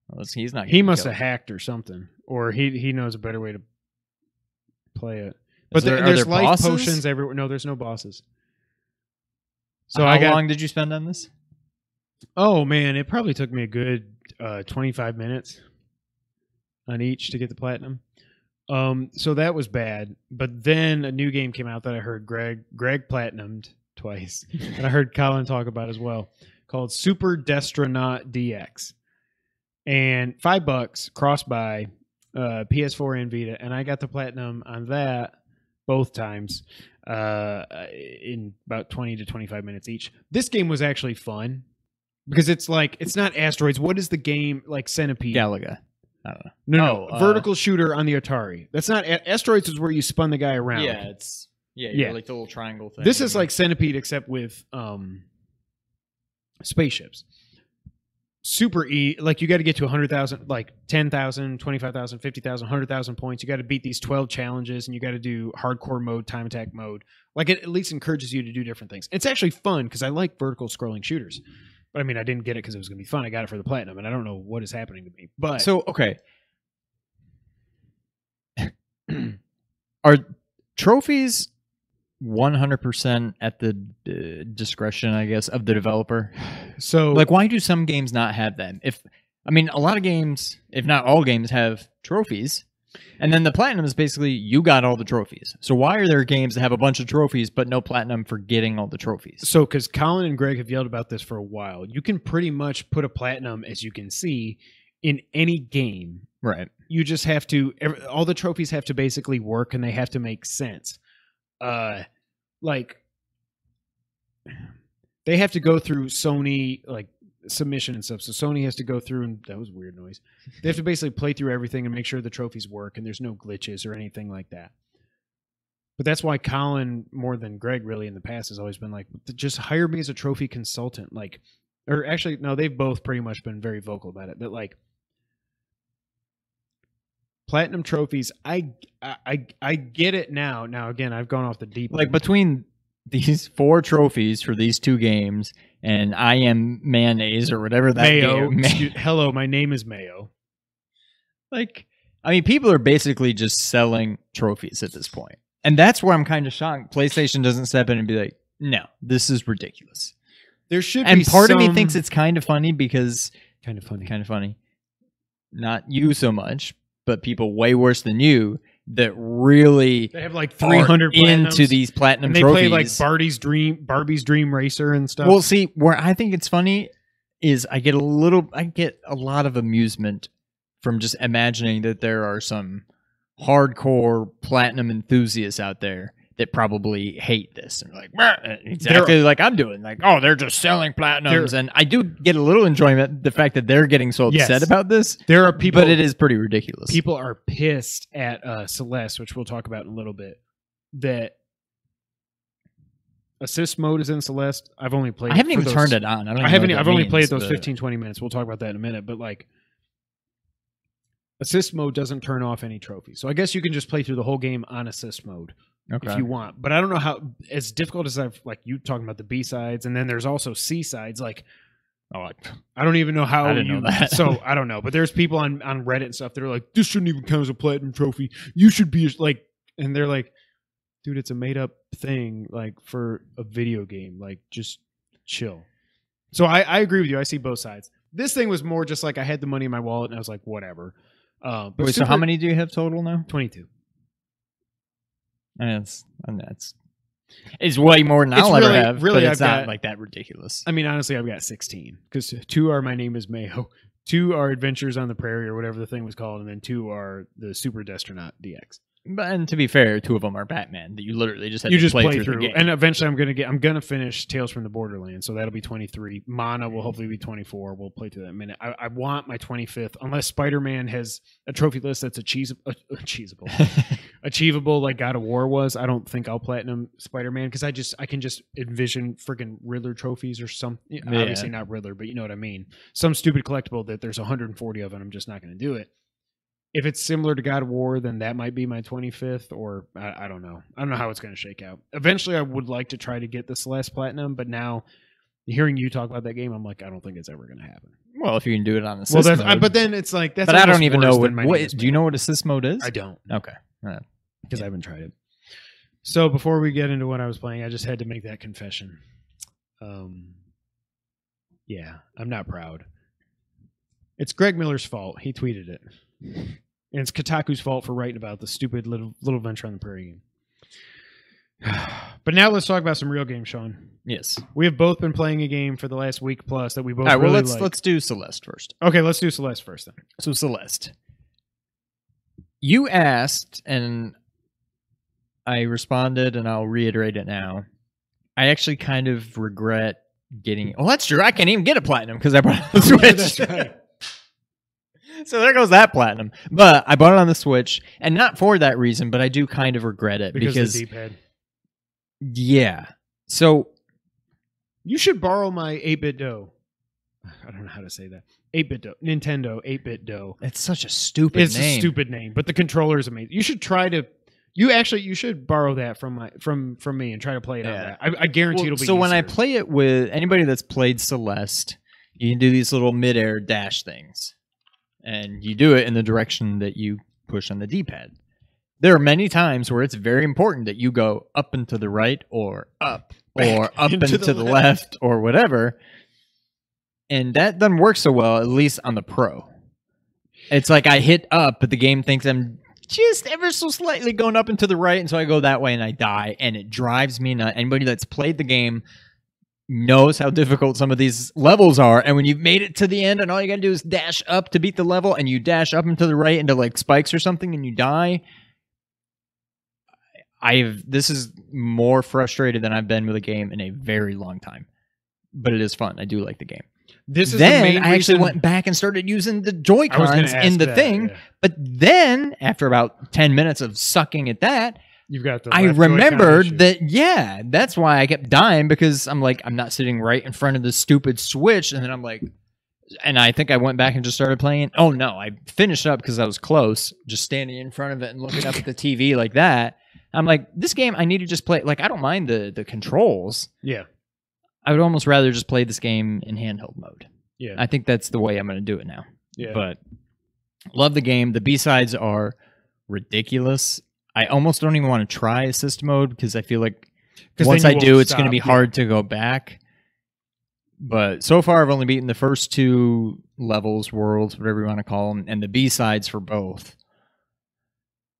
Well, he's not. He must have hacked or something, or he he knows a better way to play it. But there- there, there's there life bosses? potions everywhere. No, there's no bosses. So How I got long did you spend on this? Oh man, it probably took me a good uh, 25 minutes on each to get the platinum. Um, so that was bad. But then a new game came out that I heard Greg Greg platinumed twice, and I heard Colin talk about as well, called Super Destronaut DX, and five bucks cross by uh, PS4 and Vita, and I got the platinum on that both times uh, in about 20 to 25 minutes each. This game was actually fun because it's like it's not asteroids. What is the game like Centipede? Galaga. I don't know. No, no, Oh, uh, vertical shooter on the Atari. That's not asteroids. Is where you spun the guy around. Yeah, it's yeah, Yeah. yeah, like the little triangle thing. This is like Centipede except with um spaceships. super e like you got to get to 100,000 like 10,000, 25,000, 50,000, 100,000 points. You got to beat these 12 challenges and you got to do hardcore mode, time attack mode. Like it at least encourages you to do different things. It's actually fun cuz I like vertical scrolling shooters. But I mean, I didn't get it cuz it was going to be fun. I got it for the platinum and I don't know what is happening to me. But So okay, are trophies one hundred percent at the uh, discretion, I guess, of the developer? so Like, why do some games not have them? If I mean, a lot of games, if not all games, have trophies, and then the platinum is basically you got all the trophies. So why are there games that have a bunch of trophies but no platinum for getting all the trophies? So, because Colin and Greg have yelled about this for a while, you can pretty much put a platinum, as you can see, in any game. Right. You just have to. All the trophies have to basically work, and they have to make sense. Uh, like they have to go through Sony like submission and stuff. So Sony has to go through, and that was weird noise. They have to basically play through everything and make sure the trophies work, and there's no glitches or anything like that. But that's why Colin, more than Greg, really in the past has always been like, just hire me as a trophy consultant. Like, or actually, no, they've both pretty much been very vocal about it. That like, platinum trophies, I, I, I get it now. Now again, I've gone off the deep. Like end. between these four trophies for these two games and I am mayonnaise or whatever that Mayo. game- excuse- hello, my name is Mayo. like I mean people are basically just selling trophies at this point. And that's where I'm kind of shocked. PlayStation doesn't step in and be like, "No, this is ridiculous." There should And be part of me thinks it's kind of funny because kind of funny. kind of funny. Not you so much, but people way worse than you that really They have like 300 into these platinum and they trophies. play like Barbie's dream, Barbie's dream racer and stuff. Well, see, where I think it's funny is I get a little, I get a lot of amusement from just imagining that there are some hardcore platinum enthusiasts out there that probably hate this and like exactly like I'm doing. Like, oh, they're just selling platinums, and I do get a little enjoyment the fact that they're getting so Yes. upset about this. there are people, but it is pretty ridiculous. people are pissed at uh, Celeste, which we'll talk about in a little bit. That assist mode is in Celeste. I've only played. I haven't even those- turned it on. I, don't I haven't. I've that only played those but- 15, 20 minutes. We'll talk about that in a minute. But like, assist mode doesn't turn off any trophies, so I guess you can just play through the whole game on assist mode Okay. if you want. But I don't know how as difficult as I've like you talking about the B sides, and then there's also C sides. Like, oh, I- I don't even know how I didn't you. know that. so I don't know. But there's people on on Reddit and stuff that are like, this shouldn't even count as a platinum trophy. You should be like, and they're like, dude, it's a made up thing like for a video game. Like, just chill. So I, I agree with you. I see both sides. This thing was more just like I had the money in my wallet and I was like, whatever. Uh, but Wait, so how many do you have total now? 22. And it's and that's it's way more than I'll really- ever have. really, but it's I've not got- like that ridiculous. I mean, honestly, I've got 16 because two are My Name is Mayo, two are Adventures on the Prairie or whatever the thing was called, and then two are the Super Destronaut DX. But and to be fair, two of them are Batman that you literally just had you to just play, play, through, through, and eventually I'm gonna get I'm gonna finish Tales from the Borderlands, so that'll be 23. Mana will mm. hopefully be 24. We'll play through that in a minute. I, I want my 25th, unless Spider Man has a trophy list that's achievable, achievable, achievable like God of War was. I don't think I'll platinum Spider Man because I just I can just envision freaking Riddler trophies or something. Obviously not Riddler, but you know what I mean. Some stupid collectible that there's 140 of, and I'm just not going to do it. If it's similar to God of War, then that might be my 25th, or I, I don't know. I don't know how it's going to shake out. Eventually, I would like to try to get the Celeste Platinum, but now hearing you talk about that game, I'm like, I don't think it's ever going to happen. well, if you can do it on assist well, that's, mode. I, but then it's like that's. but I don't even know what. Do you know what assist mode is? I don't Okay. because I haven't tried it. So before we get into what I was playing, I just had to make that confession. Um, yeah, I'm not proud. It's Greg Miller's fault. He tweeted it, and it's Kotaku's fault for writing about the stupid little little venture on the prairie game. But now let's talk about some real games, Sean. Yes. We have both been playing a game for the last week plus that we both All right. Well, let's like. let's do Celeste first. okay, let's do Celeste first then. So Celeste, you asked, and I responded, and I'll reiterate it now. I actually kind of regret getting. Oh, that's true. I can't even get a platinum because I bought on Switch. Right. So there goes that platinum. But I bought it on the Switch, and not for that reason, but I do kind of regret it Because, because, of the D-pad. yeah. So You should borrow my 8BitDo. I don't know how to say that. 8BitDo. Nintendo 8BitDo. It's such a stupid It's name. a stupid name, but the controller is amazing. You should try to. You actually you should borrow that from my from from me and try to play it on Yeah. that. I, I guarantee Well, it'll be. so when I play it with anybody that's played Celeste, you can do these little midair dash things, and you do it in the direction that you push on the D-pad. There are many times where it's very important that you go up and to the right, or up, or up and to the the left, or whatever. And that doesn't work so well, at least on the pro. It's like I hit up, but the game thinks I'm just ever so slightly going up and to the right, and so I go that way and I die, and it drives me nuts. Anybody that's played the game knows how difficult some of these levels are, and when you've made it to the end, and all you gotta do is dash up to beat the level, and you dash up and to the right into like spikes or something, and you die. I've this is more frustrated than I've been with a game in a very long time, but it is fun. I do like the game. this is then the I actually reason- went back and started using the Joy I was gonna Cons in the that, thing. yeah. But then, after about 10 minutes of sucking at that, You've got the. I remembered that, yeah, that's why I kept dying because I'm like, I'm not sitting right in front of the stupid Switch. And then I'm like, and I think I went back and just started playing. Oh, no, I finished up because I was close, just standing in front of it and looking up at the TV like that. I'm like, this game, I need to just play. Like, I don't mind the the controls. Yeah, I would almost rather just play this game in handheld mode. yeah, I think that's the way I'm going to do it now. yeah. But love the game. The B sides are ridiculous. I almost don't even want to try assist mode because I feel like once I do, won't it's going to be yeah. hard to go back. But so far, I've only beaten the first two levels, worlds, whatever you want to call them, and the B sides for both.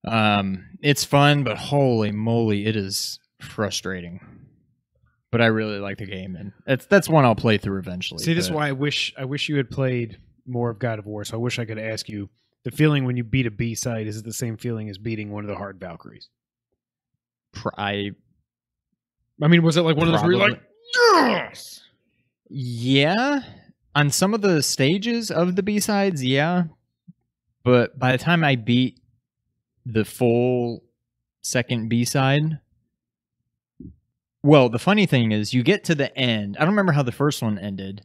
Um, it's fun, but holy moly, it is frustrating. But I really like the game, and that's that's one I'll play through eventually. See, this is why I wish I wish you had played more of God of War. So I wish I could ask you the feeling when you beat a B side is it the same feeling as beating one of the hard Valkyries? I I mean, was it like one of those where you're like, yes? Yeah, on some of the stages of the B sides, yeah. But by the time I beat the full second B side, well, the funny thing is, you get to the end. I don't remember how the first one ended.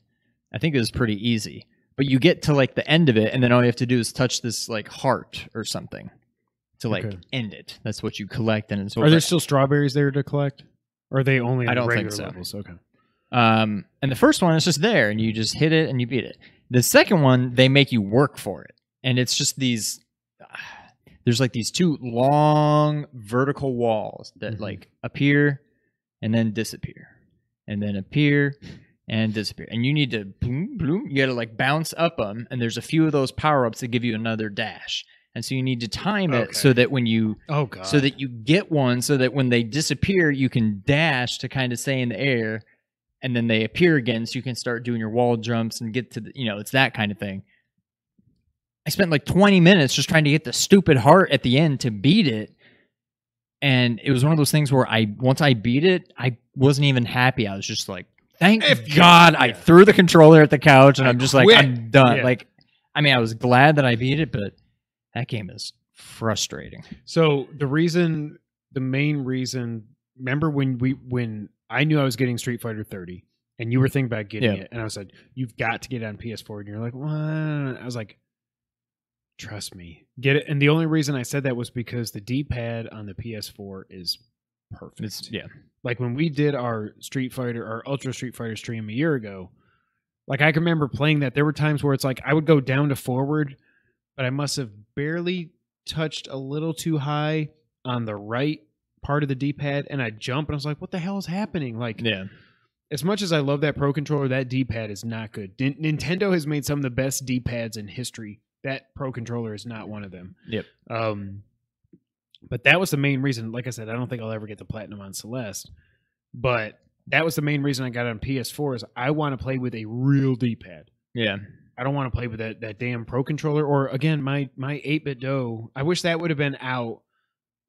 I think it was pretty easy. But you get to like the end of it, and then all you have to do is touch this like heart or something to like Okay. end it. That's what you collect, and it's Are there still strawberries there to collect? Or are they only I don't think so. levels? Okay. Um, and the first one is just there, and you just hit it and you beat it. The second one, they make you work for it, and it's just these. There's like these two long vertical walls that Mhm. like appear and then disappear, and then appear and disappear, and you need to boom, boom. You got to like bounce up them, and there's a few of those power ups that give you another dash, and so you need to time it Okay. so that when you Oh god. so that you get one so that when they disappear you can dash to kind of stay in the air and then they appear again so you can start doing your wall jumps and get to the you know it's that kind of thing i spent like 20 minutes just trying to get the stupid heart at the end to beat it and it was one of those things where i once i beat it i wasn't even happy i was just like thank If you- god i yeah. threw the controller at the couch and I i'm just like i'm done Yeah. like i mean i was glad that i beat it but that game is frustrating So the reason, the main reason, remember when we when I knew I was getting Street Fighter 30, and you were thinking about getting Yeah. it, and I said you've got to get it on PS4, and you're like, what? I was like, trust me, get it. And the only reason I said that was because the D-pad on the PS4 is perfect. It's yeah. like when we did our Street Fighter, our Ultra Street Fighter stream a year ago, like I can remember playing that. There were times where it's like I would go down to forward, but I must have barely touched a little too high on the right part of the D pad, and I jump, and I was like, "What the hell is happening?" Like, Yeah. as much as I love that Pro controller, that D pad is not good. N- Nintendo has made some of the best D pads in history. That Pro controller is not one of them. Yep. Um, but that was the main reason. Like I said, I don't think I'll ever get the platinum on Celeste, but that was the main reason I got on PS4. Is I want to play with a real D pad. Yeah. I don't want to play with that that damn Pro controller. Or again, my my 8BitDo. I wish that would have been out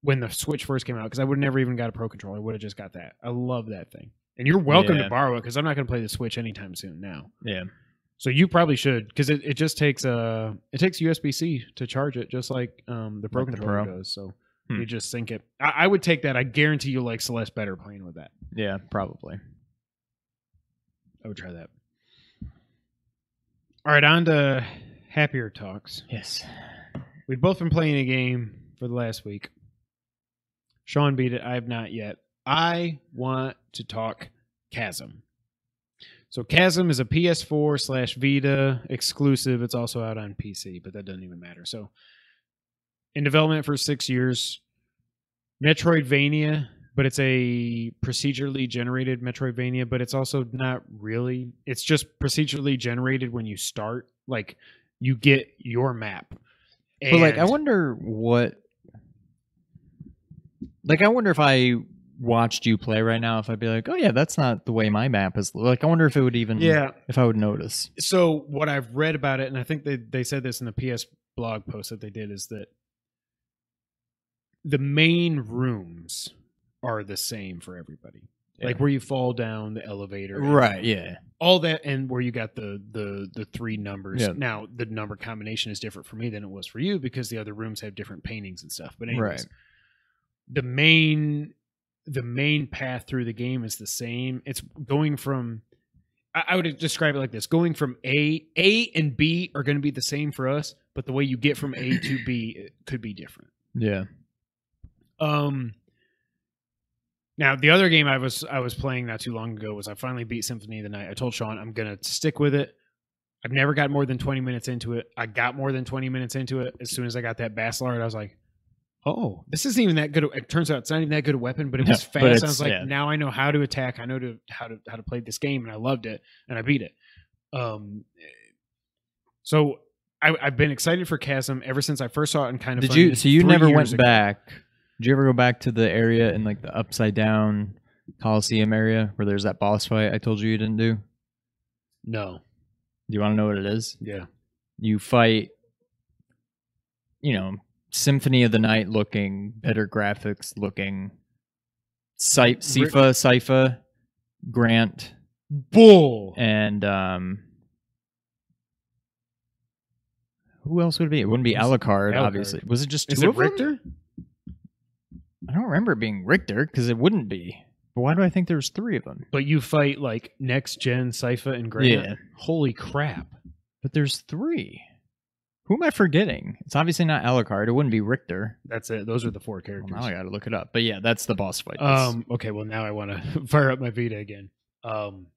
when the Switch first came out because I would have never even got a Pro controller. I would have just got that. I love that thing. And you're welcome Yeah. to borrow it because I'm not going to play the Switch anytime soon now. Yeah. So you probably should because it, it just takes uh it takes USB C to charge it just like um the Pro Like the controller Pro. does. So Hmm. you just sync it. I, I would take that. I guarantee you'll like Celeste better playing with that. Yeah. Probably. I would try that. All right, on to happier talks. Yes. We've both been playing a game for the last week. Sean beat it. I have not yet. I want to talk Chasm. So Chasm is a PS4 slash Vita exclusive. It's also out on PC, but that doesn't even matter. So in development for six years. Metroidvania, but it's a procedurally generated Metroidvania, but it's also not really. It's just procedurally generated when you start. Like you get your map. But like, I wonder what. Like, I wonder if I watched you play right now, if I'd be like, "Oh yeah, that's not the way my map is." Like, I wonder if it would even. Yeah. If I would notice. so what I've read about it, and I think they they said this in the PS blog post that they did, is that the main rooms are the same for everybody. Like where you fall down the elevator, Right. Yeah. all that, and where you got the the the three numbers. Yeah. Now the number combination is different for me than it was for you because the other rooms have different paintings and stuff. But anyways, Right. the main the main path through the game is the same. It's going from I I would describe it like this: going from A, A and B are going to be the same for us, but the way you get from A to B it could be different. Yeah. Um. Now the other game I was I was playing not too long ago was I finally beat Symphony of the Night. I told Sean I'm gonna stick with it. I've never got more than 20 minutes into it. I got more than 20 minutes into it as soon as I got that Basilard. I was like, "Oh, this isn't even that good." It turns out it's not even that good a weapon, but it was but fast. I was like, yeah. "Now I know how to attack. I know to how to how to play this game," and I loved it, and I beat it. Um, so I, I've been excited for Chasm ever since I first saw it. And kind of Did you? So you never went back? Did you ever go back to the area in like the upside down Coliseum area where there's that boss fight I told you you didn't do? No. Do you want to know what it is? Yeah. You fight, you know, Symphony of the Night looking, better graphics looking, Cy- Sifa, Sypha, Grant, Bull. and um, who else would it be? It wouldn't be Alucard, Alucard. obviously. Was it just two Is it of them? I don't remember it being Richter because it wouldn't be. But why do I think there's three of them? But you fight like next gen Sypha and Grant. Yeah. Holy crap. But there's three. Who am I forgetting? It's obviously not Alucard. It wouldn't be Richter. That's it. Those are the four Well, characters. now I got to look it up. But yeah, that's the boss fight. Um. Okay. Well, now I want to fire up my Vita again. Um.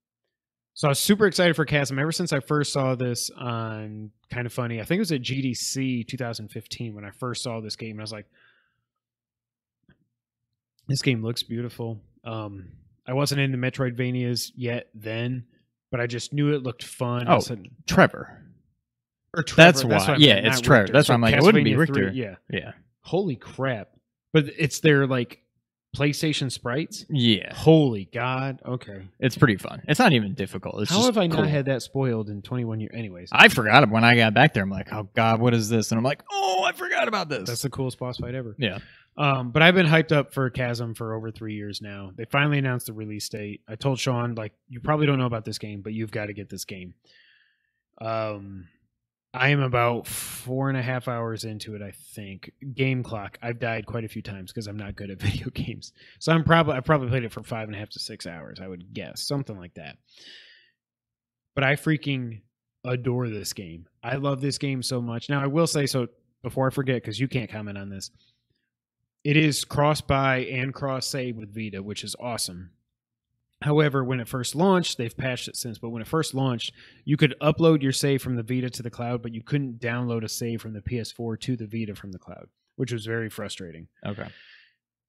So I was super excited for Chasm ever since I first saw this on Kind of Funny. I think it was at GDC 2015 when I first saw this game. And I was like, this game looks beautiful. Um. I wasn't into Metroidvanias yet then, but I just knew it looked fun. Oh, said- Trevor. or Trevor, That's what why. Yeah, it's Trevor. Richter. That's why I'm like, it wouldn't be Richter. 3, yeah. Yeah. Holy crap. But it's their like PlayStation sprites. Yeah. Holy God. Okay. It's pretty fun. It's not even difficult. It's How have I cool. not had that spoiled in 21 years? Anyways, I forgot it when I got back there. I'm like, oh god, what is this? And I'm like, oh, I forgot about this. that's the coolest boss fight ever. yeah. Um, but I've been hyped up for Chasm for over three years now. They finally announced the release date. I told Sean, like, you probably don't know about this game, but you've got to get this game. Um, I am about four and a half hours into it, I think. Game clock. I've died quite a few times because I'm not good at video games. So I'm probably I probably played it for five and a half to six hours. I would guess something like that. But I freaking adore this game. I love this game so much. Now I will say so before I forget because you can't comment on this. It is cross buy and cross save with Vita, which is awesome. However, when it first launched, they've patched it since, but when it first launched, you could upload your save from the Vita to the cloud, but you couldn't download a save from the PS4 to the Vita from the cloud, which was very frustrating. Okay.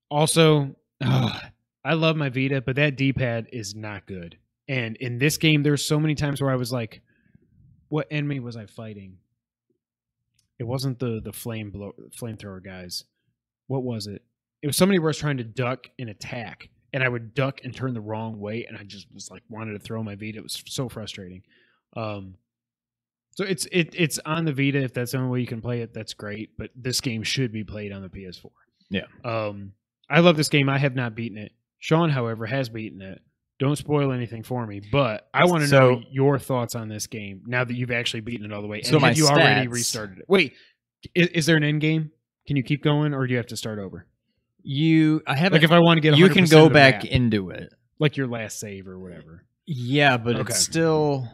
Also, ugh, I love my Vita, but that D-pad is not good. And in this game, there's so many times where I was like, "What enemy was I fighting?" It wasn't the the flame blow, flamethrower guys. What was it? It was somebody where I was trying to duck and attack, and I would duck and turn the wrong way, and I just was like wanted to throw my Vita. It was so frustrating. Um, so it's it it's on the Vita. If that's the only way you can play it, that's great. But this game should be played on the PS4. Yeah. Um, I love this game. I have not beaten it. Sean, however, has beaten it. Don't spoil anything for me, but I want to So- know your thoughts on this game now that you've actually beaten it all the way. And So my have you already stats- restarted it? Wait, is, is there an end game? Can you keep going, or do you have to start over? You, I haven't. Like if I want to get, you 100% can go back map, into it. like your last save or whatever. Yeah, but Okay. it's still.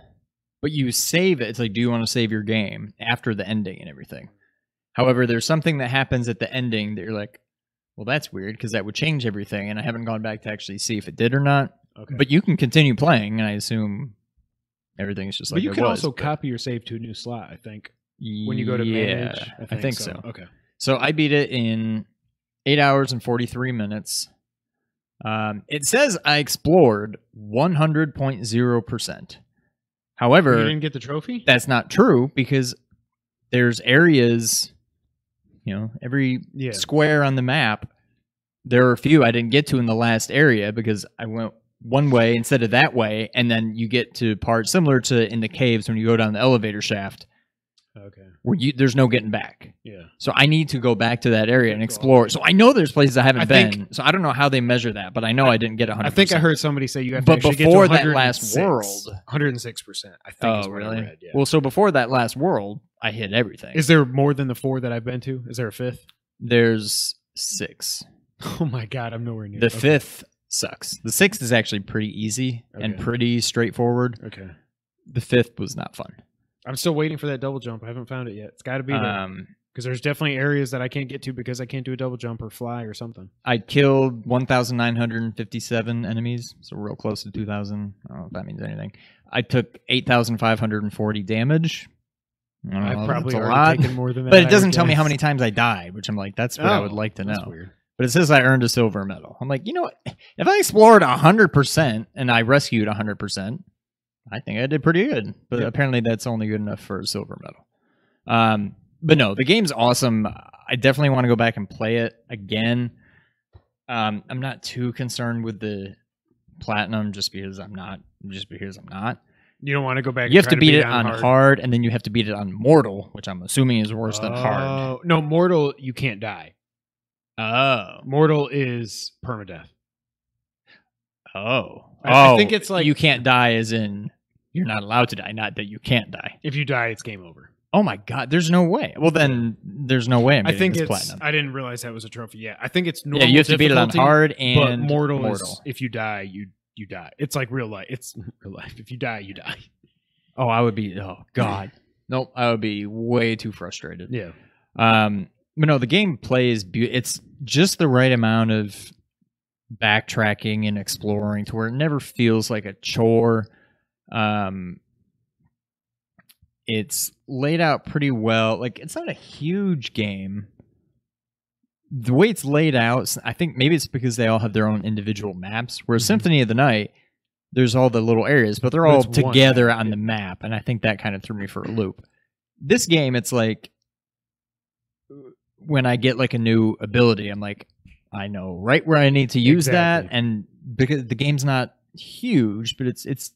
but you save it. It's like, do you want to save your game after the ending and everything? However, there's something that happens at the ending that you're like, well, that's weird because that would change everything, and I haven't gone back to actually see if it did or not. Okay. But you can continue playing, and I assume everything's just but like you can was, also but- copy your save to a new slot. I think when you go to yeah, manage. I think, so. Okay. So I beat it in eight hours and 43 minutes. Um, it says I explored 100.0%. However, you didn't get the trophy. that's not true because there's areas, you know, every Yeah. square on the map. There are a few I didn't get to in the last area because I went one way instead of that way, and then you get to parts similar to in the caves when you go down the elevator shaft Okay. where you there's no getting back. Yeah. So I need to go back to that area and explore. So I know there's places I haven't I been. think- so I don't know how they measure that, but I know I, didn't get 100. I think I heard somebody say you have to actually before get to that last 106 world- 106 percent. I think. Oh, is I really? read, yeah. Well, so before that last world, I hit everything. is there more than the four that I've been to? Is there a fifth? there's six. Oh my god, I'm nowhere near The okay. fifth sucks. The sixth is actually pretty easy and pretty straightforward. Okay. The fifth was not fun. I'm still waiting for that double jump. I haven't found it yet. It's got to be there Um, because there's definitely areas that I can't get to because I can't do a double jump or fly or something. I killed 1,957 enemies, so real close to 2,000. I don't know if that means anything. I took 8,540 damage. I I've probably a lot. taken more than that. But it doesn't tell me how many times I died, which I'm like, that's what I would Oh, like to That's know. weird. But it says I earned a silver medal. I'm like, you know what? If I explored 100% and I rescued 100%, I think I did pretty good. But Yeah. apparently that's only good enough for a silver medal. Um, but no, the game's awesome. I definitely want to go back and play it again. Um, I'm not too concerned with the platinum just because I'm not just because I'm not. You don't want to go back. You have to try beat it on hard. hard. and then you have to beat it on mortal, which I'm assuming is worse than hard. Oh, No, mortal. You can't die. Oh. Mortal is permadeath. Oh. I- I oh, think it's like- you can't die as in you're not allowed to die, not that you can't die. If you die, it's game over. Oh my god, there's no way. Well then there's no way I'm I think it's. platinum. I didn't realize that was a trophy yet. I think it's normal. yeah, you have to beat it on hard and mortal, mortal. is if you die, you you die. It's like real life. It's real life. If you die, you die. Oh, I would be oh god. nope, I would be way too frustrated. Yeah. Um but no, the game plays be- it's just the right amount of backtracking and exploring to where it never feels like a chore. Um it's laid out pretty well. Like it's not a huge game. The way it's laid out, I think maybe it's because they all have their own individual maps. Whereas Mhm. Symphony of the Night, there's all the little areas, but they're all it's together map, on yeah. the map, and I think that kind of threw me for a loop. This game, it's like when I get like a new ability, I'm like, I know right where I need to use that, and because the game's not huge, but it's it's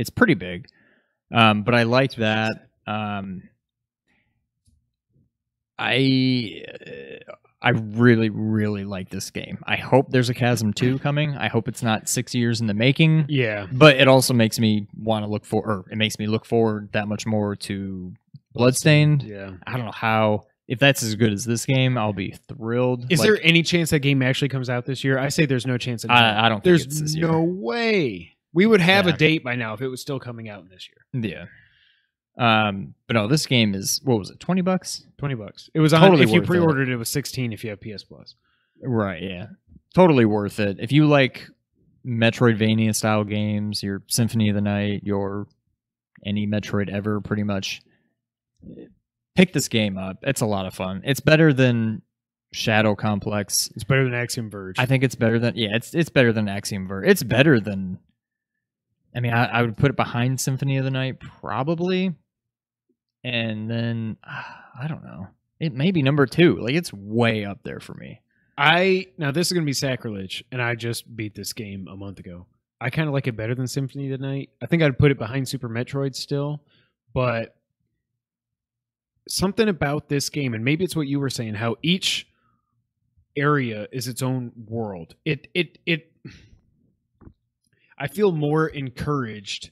it's pretty big. Um, but I liked that. Um, I uh, I really really like this game. I hope there's a Chasm two coming. I hope it's not six years in the making. Yeah. But it also makes me want to look for, or it makes me look forward that much more to Bloodstained. Yeah. I don't know how. If that's as good as this game, I'll be thrilled. Is Like, there any chance that game actually comes out this year? I say there's no chance. I, I don't think There's it's this year. no way. We would have Yeah. a date by now if it was still coming out this year. Yeah. Um, but no, this game is what was it? Twenty bucks? Twenty bucks. It was on, Totally if you pre-ordered it. it was sixteen if you have PS Plus. Right. Yeah. Totally worth it. If you like Metroidvania style games, your Symphony of the Night, your any Metroid ever, pretty much, pick this game up. It's a lot of fun. It's better than Shadow Complex. It's better than Axiom Verge. I think it's better than yeah. It's it's better than Axiom Verge. It's better than. I mean, I, I would put it behind Symphony of the Night probably, and then I don't know. It may be number two. Like it's way up there for me. I now this is gonna be sacrilege, and I just beat this game a month ago. I kind of like it better than Symphony of the Night. I think I'd put it behind Super Metroid still, but something about this game, and maybe it's what you were saying, how each area is its own world. It it it. I feel more encouraged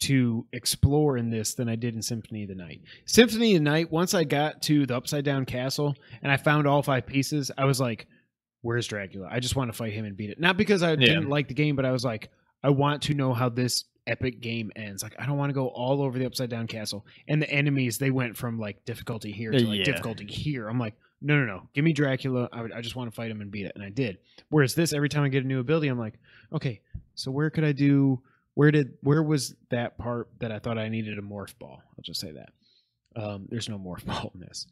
to explore in this than I did in Symphony of the Night. Symphony of the Night, once I got to the upside down castle and I found all five pieces, I was like, Where's Dracula? I just want to fight him and beat it. Not because I didn't like the game, but I was like, I want to know how this epic game ends. Like I don't want to go all over the upside down castle. And the enemies they went from like difficulty here to like Yeah. difficulty here. I'm like, no, no, no, give me Dracula. I, would, I just want to fight him and beat it, and I did. Whereas this, every time I get a new ability, I'm like, okay, so where could I do? Where did where was that part that I thought I needed a morph ball? I'll just say that. Um, there's no morph ball in this.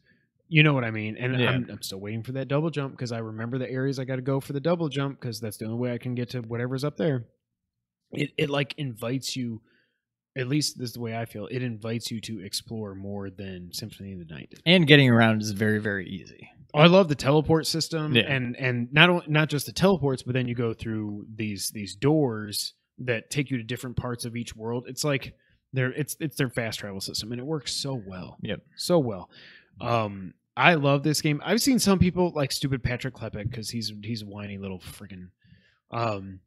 You know what I mean? And Yeah. I'm, I'm still waiting for that double jump because I remember the areas I got to go for the double jump because that's the only way I can get to whatever's up there. It it like invites you. At least this is the way I feel. It invites you to explore more than Symphony of the Night did. And getting around is very, very easy. Oh, I love the teleport system, Yeah. and and not only not just the teleports, but then you go through these these doors that take you to different parts of each world. It's like they're it's it's their fast travel system, and it works so well. Yep. so well. Um, I love this game. I've seen some people like stupid Patrick Klepek because he's he's a whiny little freaking um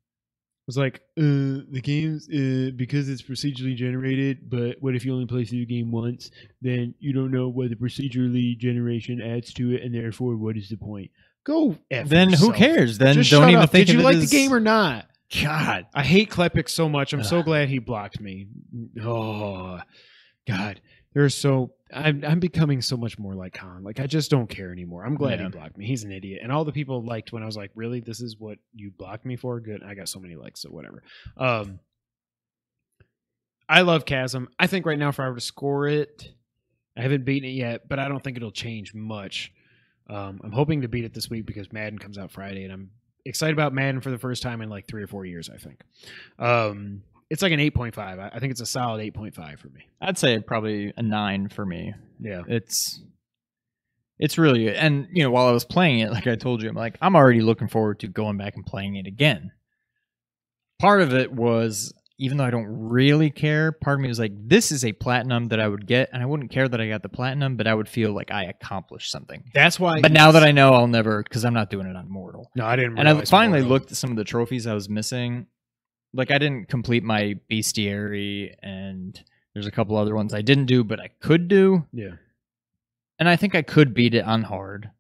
was like uh the game's uh because it's procedurally generated but what if you only play through the game once then you don't know what the procedurally generation adds to it and therefore what is the point go F then who cares? Then Just don't shut even up. think did you like as- the game or not God. I hate Klepek so much. I'm so glad he blocked me. Oh, God. There's so I'm I'm becoming so much more like Khan. Like I just don't care anymore. I'm glad Yeah. he blocked me. He's an idiot. And all the people liked when I was like, "Really? This is what you blocked me for?" Good. I got so many likes, so whatever. Um I love Chasm. I think right now if I were to score it, I haven't beaten it yet, but I don't think it'll change much. Um, I'm hoping to beat it this week because Madden comes out Friday, and I'm excited about Madden for the first time in like three or four years. I think um, it's like an 8.5. I, I think it's a solid 8.5 for me. I'd say probably a nine for me. Yeah, It's it's really good. And you know, while I was playing it, like I told you, I'm like, I'm already looking forward to going back and playing it again. Part of it was even though I don't really care, part of me was like, this is a platinum that I would get, and I wouldn't care that I got the platinum, but I would feel like I accomplished something. that's why. But now that I know I'll never because I'm not doing it on mortal. no, I didn't. And I finally Mortal. looked at some of the trophies I was missing. Like I didn't complete my bestiary, and there's a couple other ones I didn't do, but I could do. Yeah, And I think I could beat it on hard.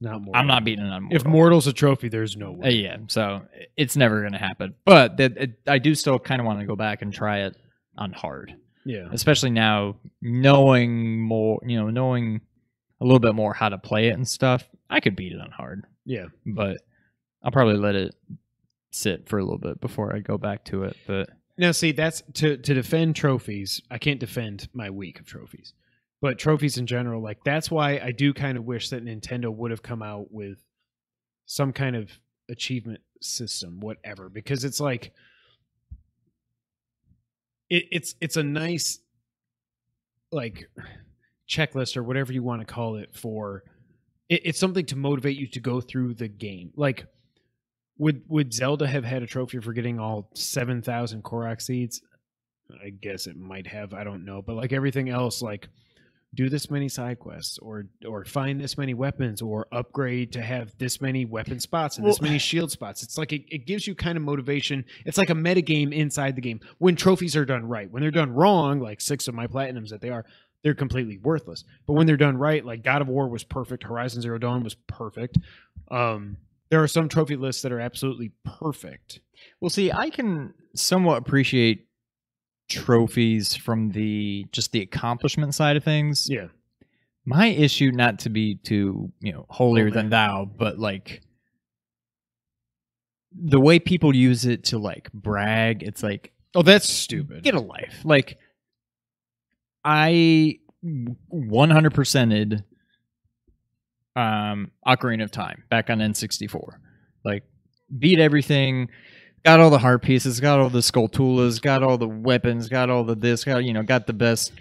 not more. I'm not beating it on mortal. If Mortal's a trophy, there's no Uh, way. yeah, so it's never going to happen. But that it, I do still kind of want to go back and try it on hard, Yeah, especially now knowing more. You know, knowing a little bit more how to play it and stuff. I could beat it on hard, yeah. but I'll probably let it sit for a little bit before I go back to it. But Now, see, that's to to defend trophies. I can't defend my week of trophies, but trophies in general, like that's why I do kind of wish that Nintendo would have come out with some kind of achievement system, whatever, because it's like it, it's it's a nice like checklist or whatever you want to call it for. It, it's something to motivate you to go through the game, like would would Zelda have had a trophy for getting all seven thousand Korok seeds? I guess it might have. I don't know, but like everything else, like do this many side quests, or or find this many weapons, or upgrade to have this many weapon spots and this many shield spots. It's like it, it gives you kind of motivation. It's like a meta game inside the game when trophies are done right. When they're done wrong, like six of my platinums that they are, they're completely worthless. But when they're done right, like God of War was perfect, Horizon Zero Dawn was perfect. Um, there are some trophy lists that are absolutely perfect. Well, see, I can somewhat appreciate trophies from the just the accomplishment side of things. Yeah. My issue, not to be too you know holier Oh, than thou, but like the way people use it to like brag, it's like Oh, that's stupid. get a life. Like I 100%ed um Ocarina of Time back on N64. Like beat everything, got all the heart pieces, got all the skulltulas, got all the weapons, got all the this, got you know, got the best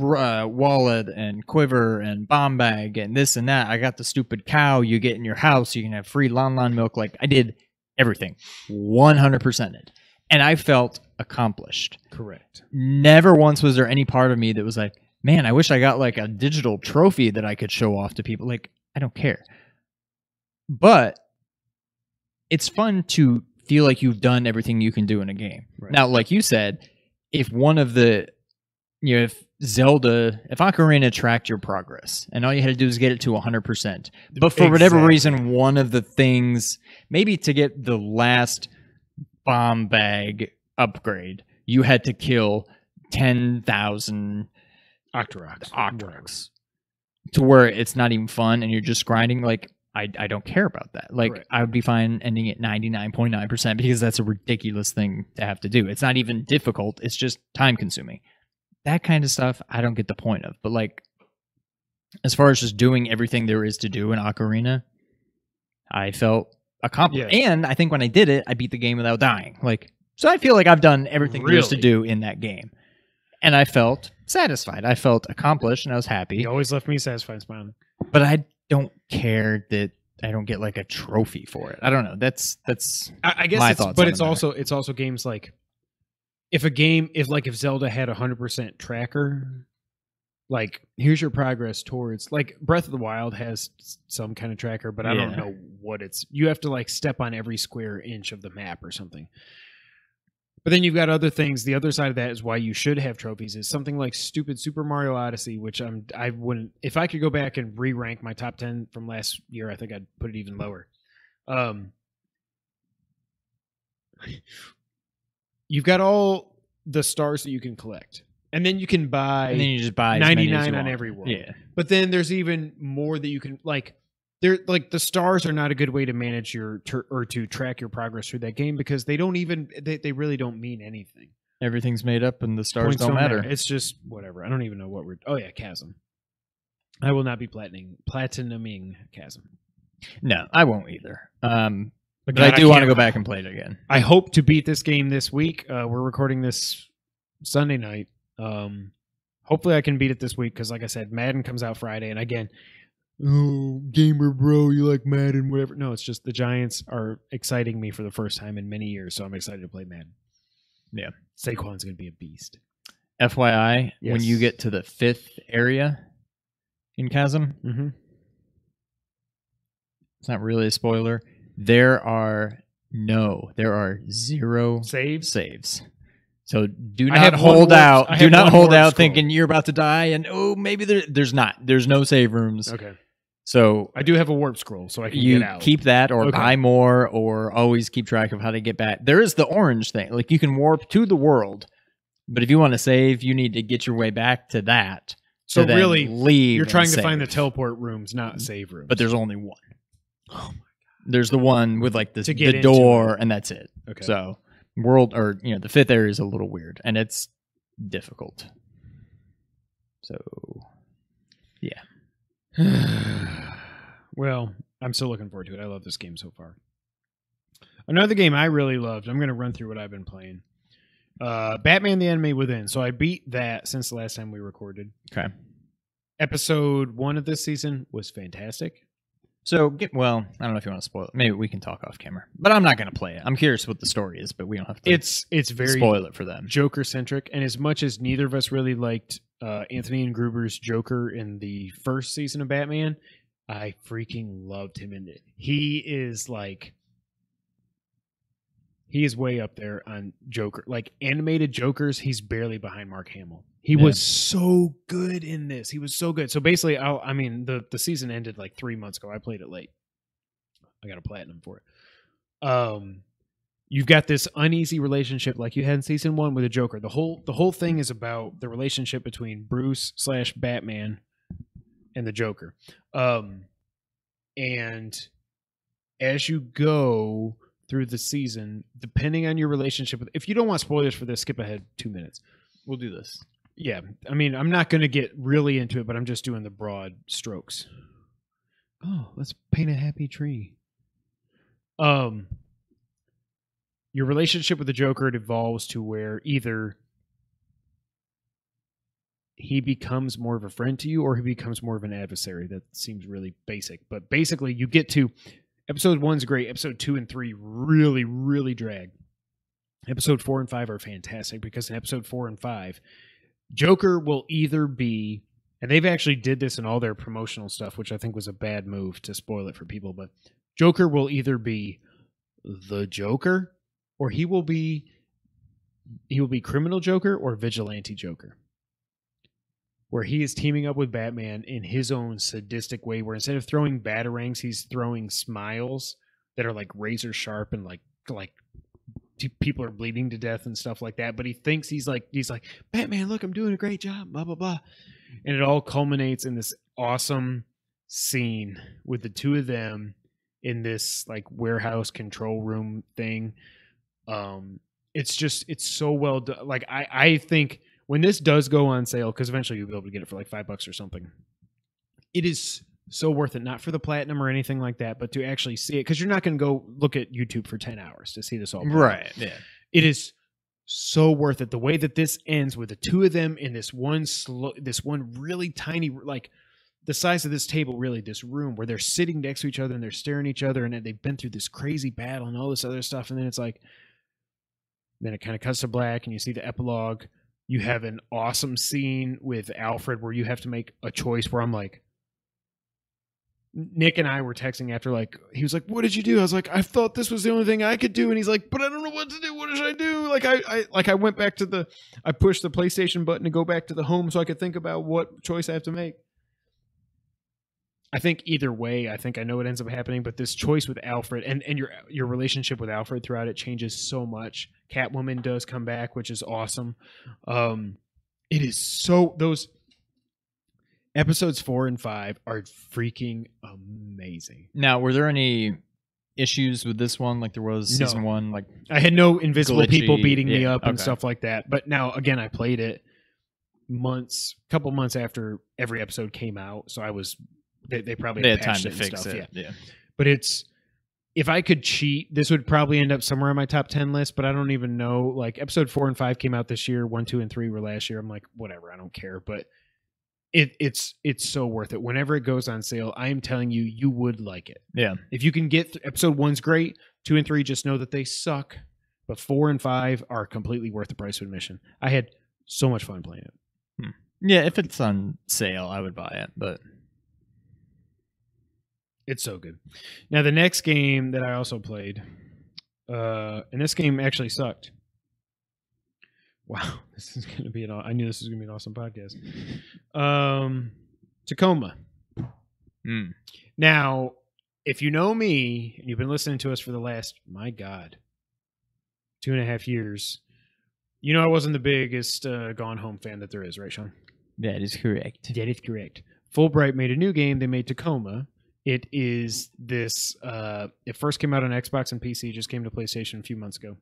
uh, wallet and quiver and bomb bag and this and that. I got the stupid cow you get in your house. You can have free Lon Lon milk. Like I did everything 100%ed. And I felt accomplished Correct. never once was there any part of me that was like, man, I wish I got like a digital trophy that I could show off to people. Like, I don't care. But it's fun to feel like you've done everything you can do in a game. Right. Now, like you said, if one of the, you know, if Zelda, if Ocarina tracked your progress and all you had to do is get it to 100%, but for whatever reason, one of the things, maybe to get the last bomb bag upgrade, you had to kill 10,000 Octoroks. Octoroks to where it's not even fun and you're just grinding. Like, I, I don't care about that. Like, Correct. I would be fine ending at 99.9% because that's a ridiculous thing to have to do. It's not even difficult, it's just time consuming. That kind of stuff, I don't get the point of. But, like, as far as just doing everything there is to do in Ocarina, I felt accomplished. Yeah. And I think when I did it, I beat the game without dying. Like, so I feel like I've done everything there is to do in that game. And I felt satisfied. I felt accomplished and I was happy. He always left me satisfied, smiling. But I don't care that I don't get like a trophy for it. I don't know. That's that's I, I guess, My it's, thoughts but it's matter. also it's also games like if a game if like if Zelda had a hundred percent tracker, like here's your progress towards like Breath of the Wild has some kind of tracker, but I don't know what it's. You have to like step on every square inch of the map or something. But then you've got other things. The other side of that is why you should have trophies. Is something like stupid Super Mario Odyssey, which I'm I wouldn't if I could go back and re rank my top ten from last year. I think I'd put it even lower. Um, you've got all the stars that you can collect, and then you can buy. and then you just buy as 99 on every world. Yeah. but then there's even more that you can like. They're like the stars are not a good way to manage your tur or to track your progress through that game because they don't even they, they really don't mean anything. Everything's made up and the stars Points don't matter. It's just whatever. I don't even know what we're. Oh yeah, chasm. I will not be platinum platinuming chasm. No, I won't either. Um but God, I do want to go back and play it again. I hope to beat this game this week. Uh, we're recording this Sunday night. Um, hopefully, I can beat it this week because, like I said, Madden comes out Friday. And again, oh, gamer bro, you like Madden, whatever. No, it's just the Giants are exciting me for the first time in many years, so I'm excited to play Madden. Yeah. Saquon's going to be a beast. FYI, when you get to the fifth area in Chasm, Mm-hmm. it's not really a spoiler. There are no, there are zero Saves. saves. So do not hold out. Do not hold out scroll. thinking you're about to die and oh maybe there there's not. There's no save rooms. Okay. So I do have a warp scroll, so I can you get out. keep that or Okay. buy more or always keep track of how to get back. There is the orange thing. Like you can warp to the world. But if you want to save, you need to get your way back to that. so really, leave. you're trying to find the teleport rooms, not mm-hmm. save rooms. But there's only one. Oh my There's the one with like this To get the into door and that's it. okay. So world or you know the fifth area is a little weird and it's difficult. So well, I'm still looking forward to it. I love this game so far. Another game I really loved. I'm going to run through what I've been playing. Uh, Batman: The Enemy Within. So I beat that since the last time we recorded. okay. Episode one of this season was fantastic. So get well. I don't know if you want to spoil it. Maybe we can talk off camera. But I'm not going to play it. I'm curious what the story is, but we don't have to. It's it's very spoil it for them. Joker centric, and as much as neither of us really liked uh, Anthony Ingruber's Joker in the first season of Batman, I freaking loved him in it. He is like, he is way up there on Joker. Like animated Jokers, he's barely behind Mark Hamill. He Yeah. was so good in this. He was so good. So basically, i I mean, the the season ended like three months ago. I played it late. I got a platinum for it. Um, you've got this uneasy relationship like you had in season one with the Joker. The whole the whole thing is about the relationship between Bruce slash Batman and the Joker. Um, and as you go through the season, depending on your relationship with, if you don't want spoilers for this, skip ahead two minutes. We'll do this. Yeah, I mean, I'm not going to get really into it, but I'm just doing the broad strokes. Oh, let's paint a happy tree. Um, your relationship with the Joker evolves to where either he becomes more of a friend to you or he becomes more of an adversary. That seems really basic, but basically, you get to episode one's great. Episode two and three really, really drag. Episode four and five are fantastic because in episode four and five, Joker will either be, and they've actually did this in all their promotional stuff, which I think was a bad move to spoil it for people, but Joker will either be the Joker or he will be he will be criminal Joker or vigilante Joker. Where he is teaming up with Batman in his own sadistic way, where instead of throwing batarangs, he's throwing smiles that are like razor sharp and like like people are bleeding to death and stuff like that. But he thinks he's like he's like Batman. Look, I'm doing a great job. Blah blah blah, and it all culminates in this awesome scene with the two of them in this like warehouse control room thing. Um, it's just it's so well done. Like I I think when this does go on sale, because eventually you'll be able to get it for like five bucks or something. It is so worth it, not for the platinum or anything like that, but to actually see it, because you're not going to go look at YouTube for ten hours to see this all. out. Yeah. It is so worth it. The way that this ends with the two of them in this one slow, this one really tiny, like the size of this table, really this room where they're sitting next to each other and they're staring at each other, and they've been through this crazy battle and all this other stuff, and then it's like, then it kind of cuts to black, and you see the epilogue. You have an awesome scene with Alfred where you have to make a choice. Where I'm like, Nick and I were texting after like he was like, "What did you do?" I was like, "I thought this was the only thing I could do," and he's like, "But I don't know what to do. What should I do?" Like I, I like I went back to the, I pushed the PlayStation button to go back to the home so I could think about what choice I have to make. I think either way, I think I know what ends up happening, but this choice with Alfred and and your your relationship with Alfred throughout it changes so much. Catwoman does come back, which is awesome. Um, it is so those episodes four and five are freaking amazing. Now, were there any issues with this one like there was No. season one? Like, I had no invisible Glitchy, people beating me yeah, up and stuff like that. But now again, I played it months, a couple months after every episode came out, so I was they, they probably they had time to fix stuff, it. Yeah. Yeah. But it's if I could cheat, this would probably end up somewhere on my top ten list. But I don't even know. Like episode four and five came out this year. One, two, and three were last year. I'm like, whatever, I don't care. But it it's it's so worth it. Whenever it goes on sale, I am telling you, you would like it. Yeah. If you can get th- episode one's great, two and three, just know that they suck. But four and five are completely worth the price of admission. I had so much fun playing it. Hmm. Yeah, if it's on sale, I would buy it. But It's so good. Now the next game that I also played, uh, and this game actually sucked. Wow, this is gonna be an. I knew this was gonna be an awesome podcast. Um, Tacoma. mm, Now, if you know me and you've been listening to us for the last, my God, two and a half years, you know I wasn't the biggest uh, Gone Home fan that there is, right, Sean? that is correct. That is correct. Fullbright made a new game. They made Tacoma. It is this. Uh, it first came out on Xbox and PC. Just came to PlayStation a few months ago.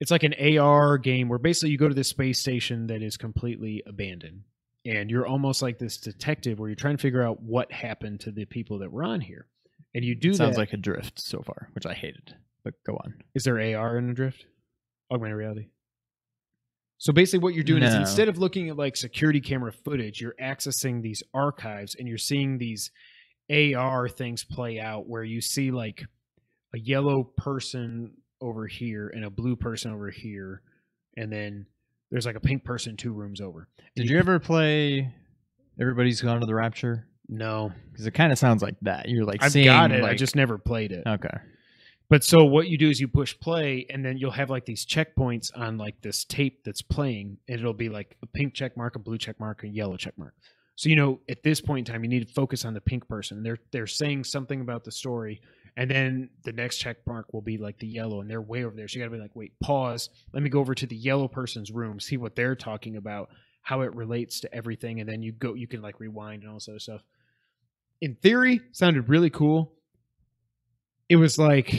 It's like an AR game where basically you go to this space station that is completely abandoned, and you're almost like this detective where you're trying to figure out what happened to the people that were on here. And you do Sounds that. like a drift so far, which I hated. But go on. Is there AR in the drift? Augmented reality. So basically, what you're doing is instead of looking at like security camera footage, you're accessing these archives and you're seeing these AR things play out where you see like a yellow person over here and a blue person over here, and then there's like a pink person two rooms over. Did you ever play Everybody's Gone to the Rapture? No, Because it kind of sounds like that. You're like I've seeing, got it. I just never played it. okay. But so what you do is you push play, and then you'll have like these checkpoints on like this tape that's playing, and it'll be like a pink check mark, a blue check mark, a yellow check mark. So you know at this point in time, you need to focus on the pink person. They're they're saying something about the story, and then the next check mark will be like the yellow, and they're way over there. So you got to be like, wait, pause. Let me go over to the yellow person's room, see what they're talking about, how it relates to everything, and then you go. You can like rewind and all this other stuff. In theory, sounded really cool. It was like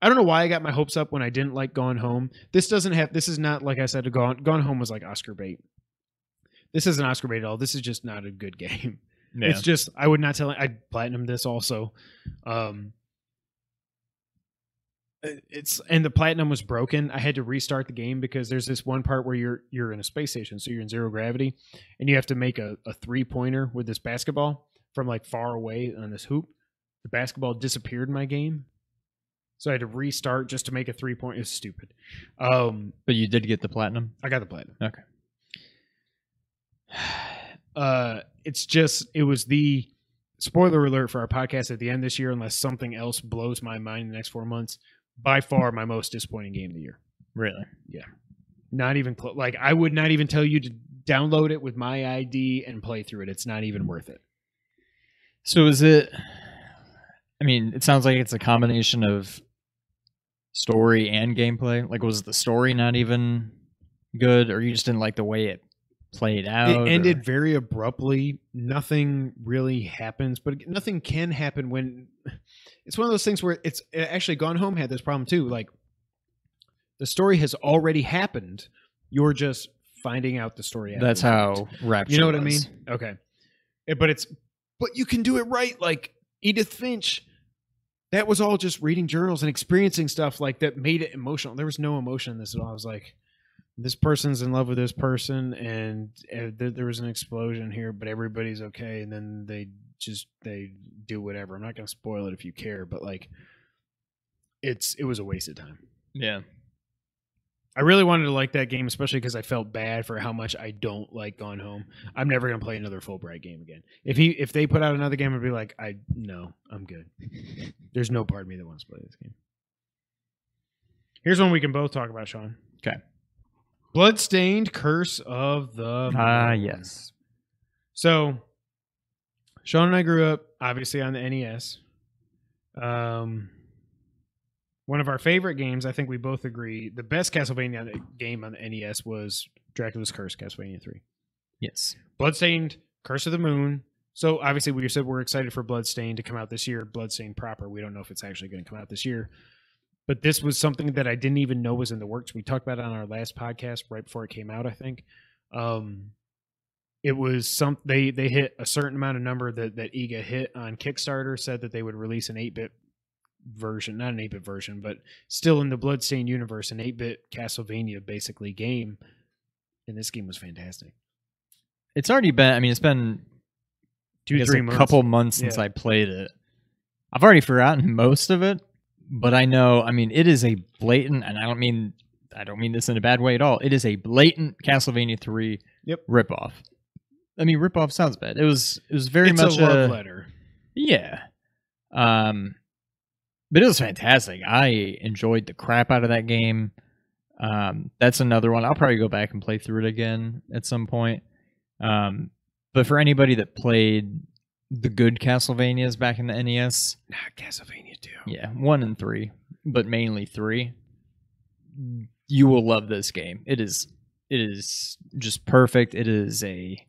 I don't know why I got my hopes up when I didn't like Gone Home. This doesn't have. This is not like I said. Gone Gone Home was like Oscar bait. This isn't Oscar bait at all. This is just not a good game. Yeah. It's just I would not tell. I platinum this also. Um, it's and the platinum was broken. I had to restart the game because there's this one part where you're you're in a space station, so you're in zero gravity, and you have to make a, a three pointer with this basketball from like far away on this hoop. The basketball disappeared in my game, so I had to restart just to make a three point. It's stupid. Um, but you did get the platinum? I got the platinum. Okay. Uh, it's just it was the spoiler alert for our podcast at the end this year, unless something else blows my mind in the next four months. By far, my most disappointing game of the year. Really? Yeah. Not even close. Like I would not even tell you to download it with my ID and play through it. It's not even worth it. So is it? I mean, it sounds like it's a combination of story and gameplay? Like, was the story not even good, or you just didn't like the way it played out? it ended or- very abruptly. Nothing really happens, but nothing can happen when it's one of those things where it's actually Gone Home had this problem too. Like the story has already happened. You're just finding out the story. That's how Rapture. You know what I mean? Okay. Eh, But it's but you can do it right. Like Edith Finch, that was all just reading journals and experiencing stuff like that made it emotional. There was no emotion in this at all. I was like, this person's in love with this person, and uh, there, there was an explosion here, but everybody's okay. And then they just they do whatever. I'm not going to spoil it if you care, but like, it's it was a waste of time. Yeah. I really wanted to like that game, especially because I felt bad for how much I don't like Gone Home. I'm never gonna play another Fullbright game again. If he if they put out another game, I'd be like, I no, I'm good. There's no part of me that wants to play this game. Here's one we can both talk about, Sean. Okay. Bloodstained Curse of the Ah, Moon. yes. So, Sean and I grew up obviously on the NES. Um, one of our favorite games, I think we both agree, the best Castlevania game on the NES was Dracula's Curse, Castlevania 3. Yes. Bloodstained, Curse of the Moon. So, obviously, we said we're excited for Bloodstained to come out this year. Bloodstained proper. We don't know if it's actually going to come out this year. But this was something that I didn't even know was in the works. We talked about it on our last podcast right before it came out, I think. Um, it was some they they hit a certain amount of number that that IGA hit on Kickstarter said that they would release an 8-bit version, not an 8-bit version, but still in the Bloodstained universe, an 8-bit Castlevania basically game. And this game was fantastic. It's already been. I mean, it's been Two three a months. couple months since Yeah. I played it. I've already forgotten most of it, but I know. I mean, it is a blatant, and I don't mean I don't mean this in a bad way at all. It is a blatant Castlevania three Yep. ripoff. I mean, ripoff sounds bad. It was it was very it's much a love a- letter. Yeah. Um but it was fantastic. I enjoyed the crap out of that game. Um that's another one. I'll probably go back and play through it again at some point. Um but for anybody that played the good Castlevanias back in the NES, Not Castlevania 2. yeah, 1 and 3, but mainly 3, you will love this game. It is it is just perfect. It is a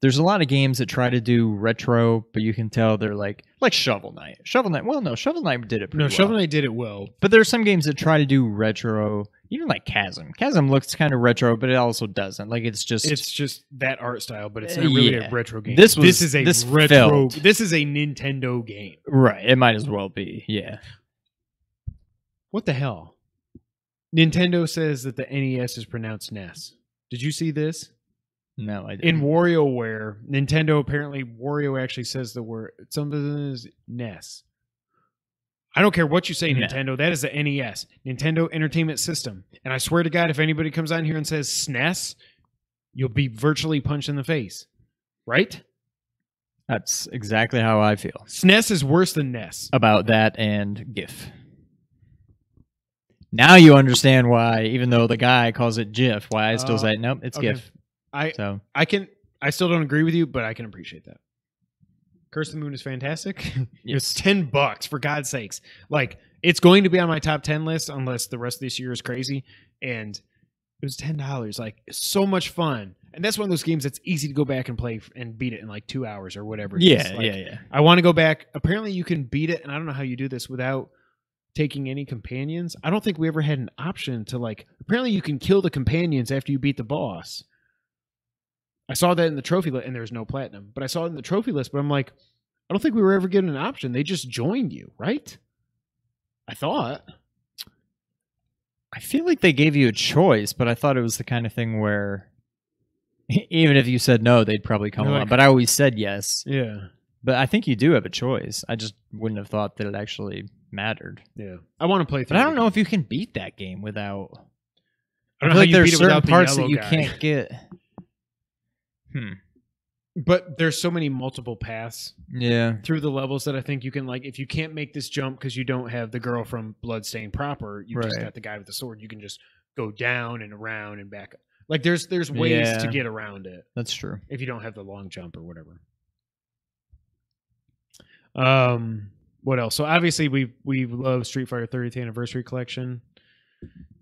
there's a lot of games that try to do retro, but you can tell they're like like Shovel Knight. Shovel Knight. Well, no, Shovel Knight did it pretty No, well. Shovel Knight did it well. But there's some games that try to do retro, even like Chasm. Chasm looks kind of retro, but it also doesn't. Like it's just It's just that art style, but it's Uh, not really yeah. a retro game. This was- this is a this retro. felt- This is a Nintendo game. right. It might as well be. Yeah. What the hell? Nintendo says that the NES is pronounced NES. Did you see this? No, I In didn't. WarioWare, Nintendo apparently Wario actually says the word something is NES. I don't care what you say, No. Nintendo. That is the NES, Nintendo Entertainment System. And I swear to God, if anybody comes on here and says SNES, you'll be virtually punched in the face. Right? That's exactly how I feel SNES is worse than NES. about that and GIF. Now you understand why, even though the guy calls it GIF, why I still Uh, say nope, it's okay. GIF. I So I can I still don't agree with you, but I can appreciate that. Curse of the Moon is fantastic. It's ten bucks for God's sakes. Like it's going to be on my top ten list unless the rest of this year is crazy. And it was ten dollars. Like so much fun. And that's one of those games that's easy to go back and play and beat it in like two hours or whatever. yeah, Like, yeah, yeah. I want to go back. Apparently, you can beat it, and I don't know how you do this without taking any companions. I don't think we ever had an option to like. Apparently, you can kill the companions after you beat the boss. I saw that in the trophy list, and there's no platinum, but I saw it in the trophy list. But I'm like, I don't think we were ever given an option. They just joined you, right? I thought. I feel like they gave you a choice, but I thought it was the kind of thing where even if you said no, they'd probably come along. like- But I always said yes. Yeah, But I think you do have a choice. I just wouldn't have thought that it actually mattered. yeah. I want to play. But I don't know if you can beat that game without. I I don't know feel how like you there's beat it certain parts that you guy. can't get. Hmm. But there's so many multiple paths Yeah. through the levels that I think you can like if you can't make this jump because you don't have the girl from Bloodstain proper, you just got the guy with the sword. You can just go down and around and back. Like there's there's ways to get around it That's true. if you don't have the long jump or whatever. Um, what else? So obviously we we love Street Fighter 30th Anniversary Collection.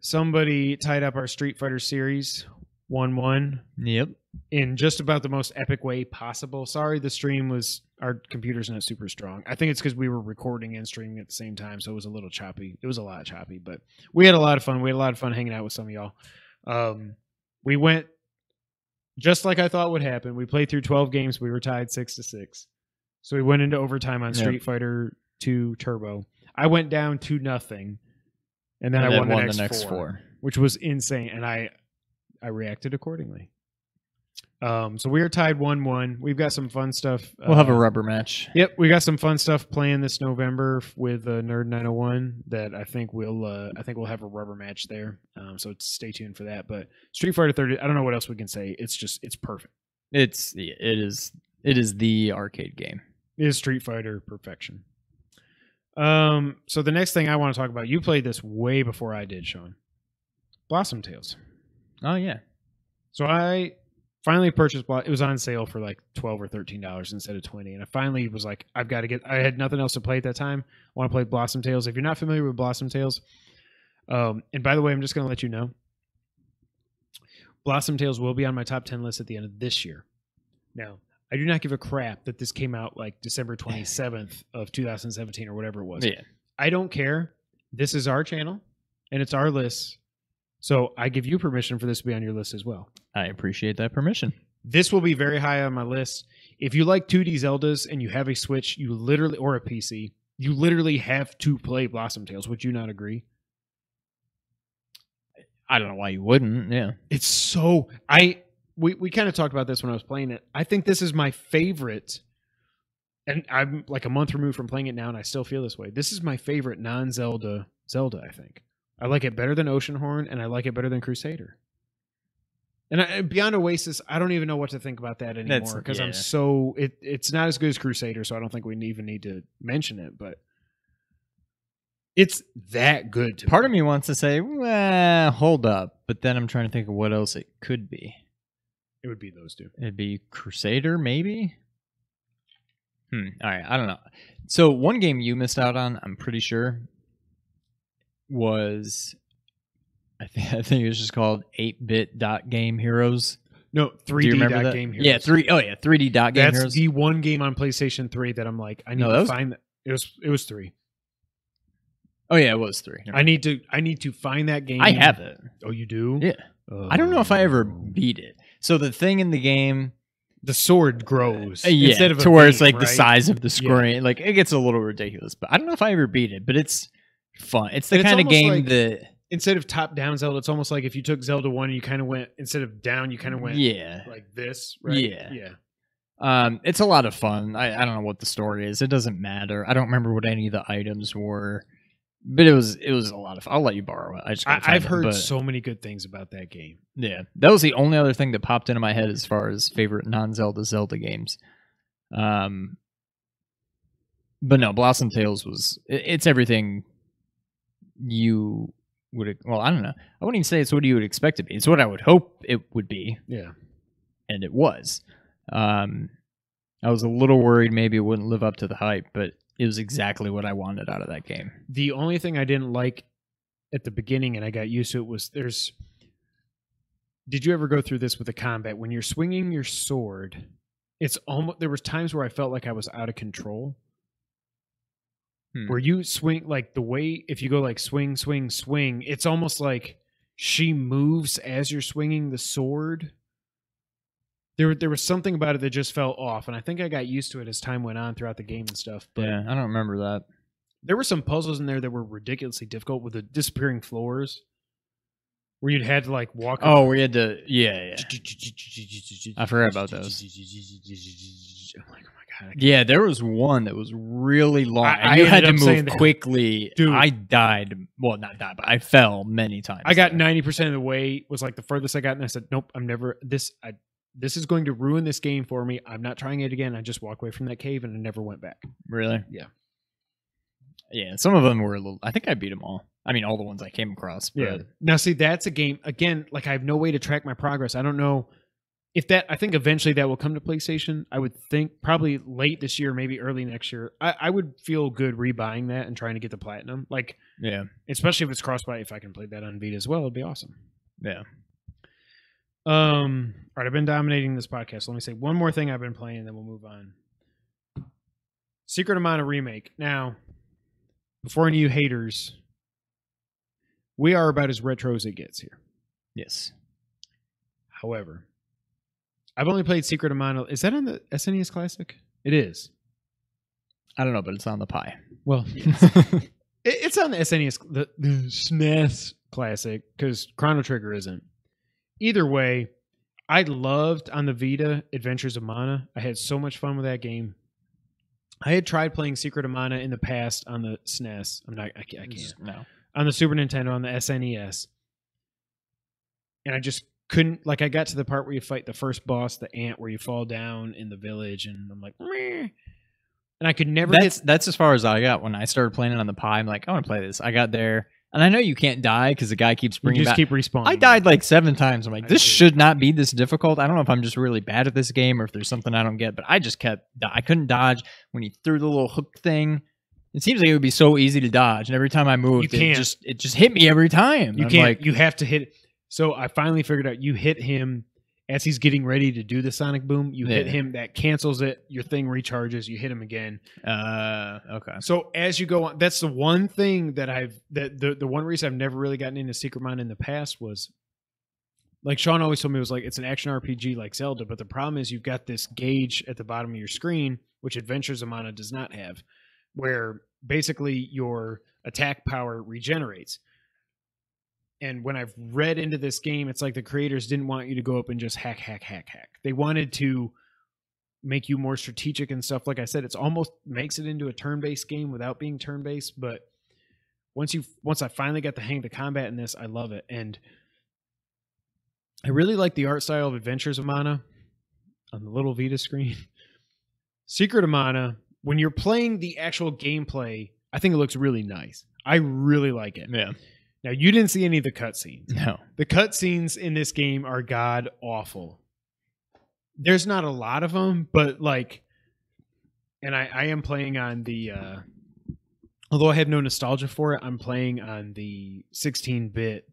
Somebody tied up our Street Fighter series one one Yep. In just about the most epic way possible. Sorry, the stream was our computer's not super strong. I think it's because we were recording and streaming at the same time, so it was a little choppy. It was a lot choppy, but we had a lot of fun. We had a lot of fun hanging out with some of y'all. Um, we went just like I thought would happen. We played through twelve games. We were tied six to six, so we went into overtime on Yep. Street Fighter Two Turbo. I went down to nothing, and then And I then won, the, next four which was insane, and I I reacted accordingly. Um, so we are tied one one. We've got some fun stuff. We'll have a uh, rubber match. Yep, we got some fun stuff planned this November with uh, Nerd 901 that I think we'll uh, I think we'll have a rubber match there. Um, so stay tuned for that. But Street Fighter 30, I don't know what else we can say. It's just it's perfect. It's it is it is the arcade game. It is Street Fighter perfection. Um, so the next thing I want to talk about, you played this way before I did, Sean. Blossom Tales. Oh yeah. So I finally purchased. It was on sale for like twelve or thirteen dollars instead of twenty, and I finally was like, I've got to get. I had nothing else to play at that time. I want to play Blossom Tales. If you're not familiar with Blossom Tales, um, and by the way, I'm just going to let you know, Blossom Tales will be on my top ten list at the end of this year. Now, I do not give a crap that this came out like December 27th of 2017 or whatever it was. Yeah. I don't care. This is our channel and it's our list. So I give you permission for this to be on your list as well. I appreciate that permission. This will be very high on my list. If you like 2D Zeldas and you have a Switch, you literally or a PC, you literally have to play Blossom Tales. Would you not agree? I don't know why you wouldn't. Yeah. It's so I we we kind of talked about this when I was playing it. I think this is my favorite and I'm like a month removed from playing it now and I still feel this way. This is my favorite non-Zelda Zelda, I think. I like it better than Oceanhorn and I like it better than Crusader. And I, beyond Oasis, I don't even know what to think about that anymore because I'm so it it's not as good as Crusader, so I don't think we even need to mention it, but it's that good to Part me. of me wants to say, well, hold up, but then I'm trying to think of what else it could be. it would be those two. It'd be Crusader, maybe. Hmm. All right. I don't know. So one game you missed out on, I'm pretty sure, was I think I think it was just called Eight Bit Dot Game Heroes. No, 3D remember dot that? game heroes. Yeah, three oh yeah, 3D Dot Game That's Heroes. the one game on PlayStation 3 that I'm like, I need No, to was- find that. It was it was three. oh yeah, it was three. I need to I need to find that game. I have it. Oh, you do? Yeah. I don't know if I ever beat it. So the thing in the game, The sword grows. uh, yeah, instead of to where it's like the size of the Yeah. screen, like it gets a little ridiculous. But I don't know if I ever beat it. But it's fun. It's the And it's kind of game like- that Instead of top down Zelda, it's almost like if you took Zelda one, and you kind of went instead of down, you kind of went yeah, like this, right? Yeah. yeah. Um, it's a lot of fun. I, I don't know what the story is. It doesn't matter. I don't remember what any of the items were, but it was it was a lot of. fun. I'll let you borrow it. I just I, I've it, heard but, so many good things about that game. yeah. That was the only other thing that popped into my head as far as favorite non Zelda Zelda games. Um, but no, Blossom Tales was it, it's everything you would. Well, I don't know. I wouldn't even say it's what you would expect to be. It's what I would hope it would be. Yeah. and it was. Um, I was a little worried maybe it wouldn't live up to the hype, but it was exactly what I wanted out of that game. The only thing I didn't like at the beginning, and I got used to it, was there's. Did you ever go through this with the combat when you're swinging your sword? It's almost there was times where I felt like I was out of control. Hmm. Where you swing like the way if you go like swing, swing, swing, it's almost like she moves as you're swinging the sword. There, there was something about it that just felt off, and I think I got used to it as time went on throughout the game and stuff. But Yeah, I don't remember that. there were some puzzles in there that were ridiculously difficult with the disappearing floors where you'd had to like walk Oh, we had to. Yeah, yeah. I forgot about those. I'm like, oh god. Yeah, there was one that was really long. I- you had to move quickly. Dude. I died. Well, not died, but I fell many times. I got ninety percent of the way was like the furthest I got, and I said, "Nope, I'm never this. I this is going to ruin this game for me. I'm not trying it again." I just walked away from that cave and I never went back. Really? Yeah. Yeah, some of them were a little. I think I beat them all. I mean, all the ones I came across. But Yeah. Now, see, that's a game again. Like I have no way to track my progress. I don't know if that, I think eventually that will come to PlayStation. I would think probably late this year, maybe early next year. I, I would feel good rebuying that and trying to get the platinum. Like, Yeah. especially if it's cross if I can play that on Vita as well, it'd be awesome. Yeah. Um, all right, I've been dominating this podcast. Let me say one more thing I've been playing, then we'll move on. Secret of Mana remake. Now, before any of you haters, we are about as retro as it gets here. Yes. However, I've only played Secret of Mana. Is that on the SNES Classic? It is. I don't know, but it's on the pie. Well, it, it's on the SNES, the, the SNES Classic, because Chrono Trigger isn't. Either way, I loved on the Vita Adventures of Mana. I had so much fun with that game. I had tried playing Secret of Mana in the past on the SNES. I'm not. I can't. I can't. No. on the Super Nintendo on the SNES, and I just couldn't. Like, I got to the part where you fight the first boss, the ant, where you fall down in the village, and I'm like, Meh. and I could never That's get. that's as far as I got when I started playing it on the pie. I'm like, I want to play this. I got there, and I know you can't die because the guy keeps You bringing just back. keep respawning. I died like seven times. I'm like, this should not be this difficult. I don't know if I'm just really bad at this game or if there's something I don't get, but I just kept. I couldn't dodge when he threw the little hook thing. It seems like it would be so easy to dodge, and every time I moved, You it can't. just it just hit me every time. You I'm can't. Like, you have to hit. So I finally figured out. You hit him as he's getting ready to do the sonic boom. You hit Yeah. him. That cancels it. Your thing recharges. You hit him again. uh, okay. So as you go on, that's the one thing that I've that the the one reason I've never really gotten into Secret Mind in the past was like Sean always told me it was like it's an action RPG like Zelda, but the problem is you've got this gauge at the bottom of your screen, which Adventures of Mana does not have, where basically your attack power regenerates. And when I've read into this game, it's like the creators didn't want you to go up and just hack, hack, hack, hack. They wanted to make you more strategic and stuff. Like I said, it's almost makes it into a turn-based game without being turn-based. But once you once I finally got the hang of the combat in this, I love it. And I really like the art style of Adventures of Mana on the little Vita screen. Secret of Mana, when you're playing the actual gameplay, I think it looks really nice. I really like it. Yeah. Now you didn't see any of the cutscenes. No. The cutscenes in this game are god awful. There's not a lot of them, but like, and I, I am playing on the, uh, although I have no nostalgia for it, I'm playing on the 16 bit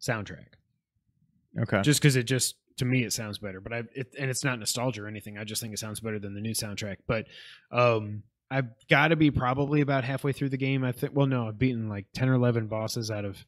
soundtrack Okay. just because it just, to me, it sounds better. But I, it, and it's not nostalgia or anything. I just think it sounds better than the new soundtrack. But, um, I've got to be probably about halfway through the game. I think, well, no, I've beaten like 10 or 11 bosses out of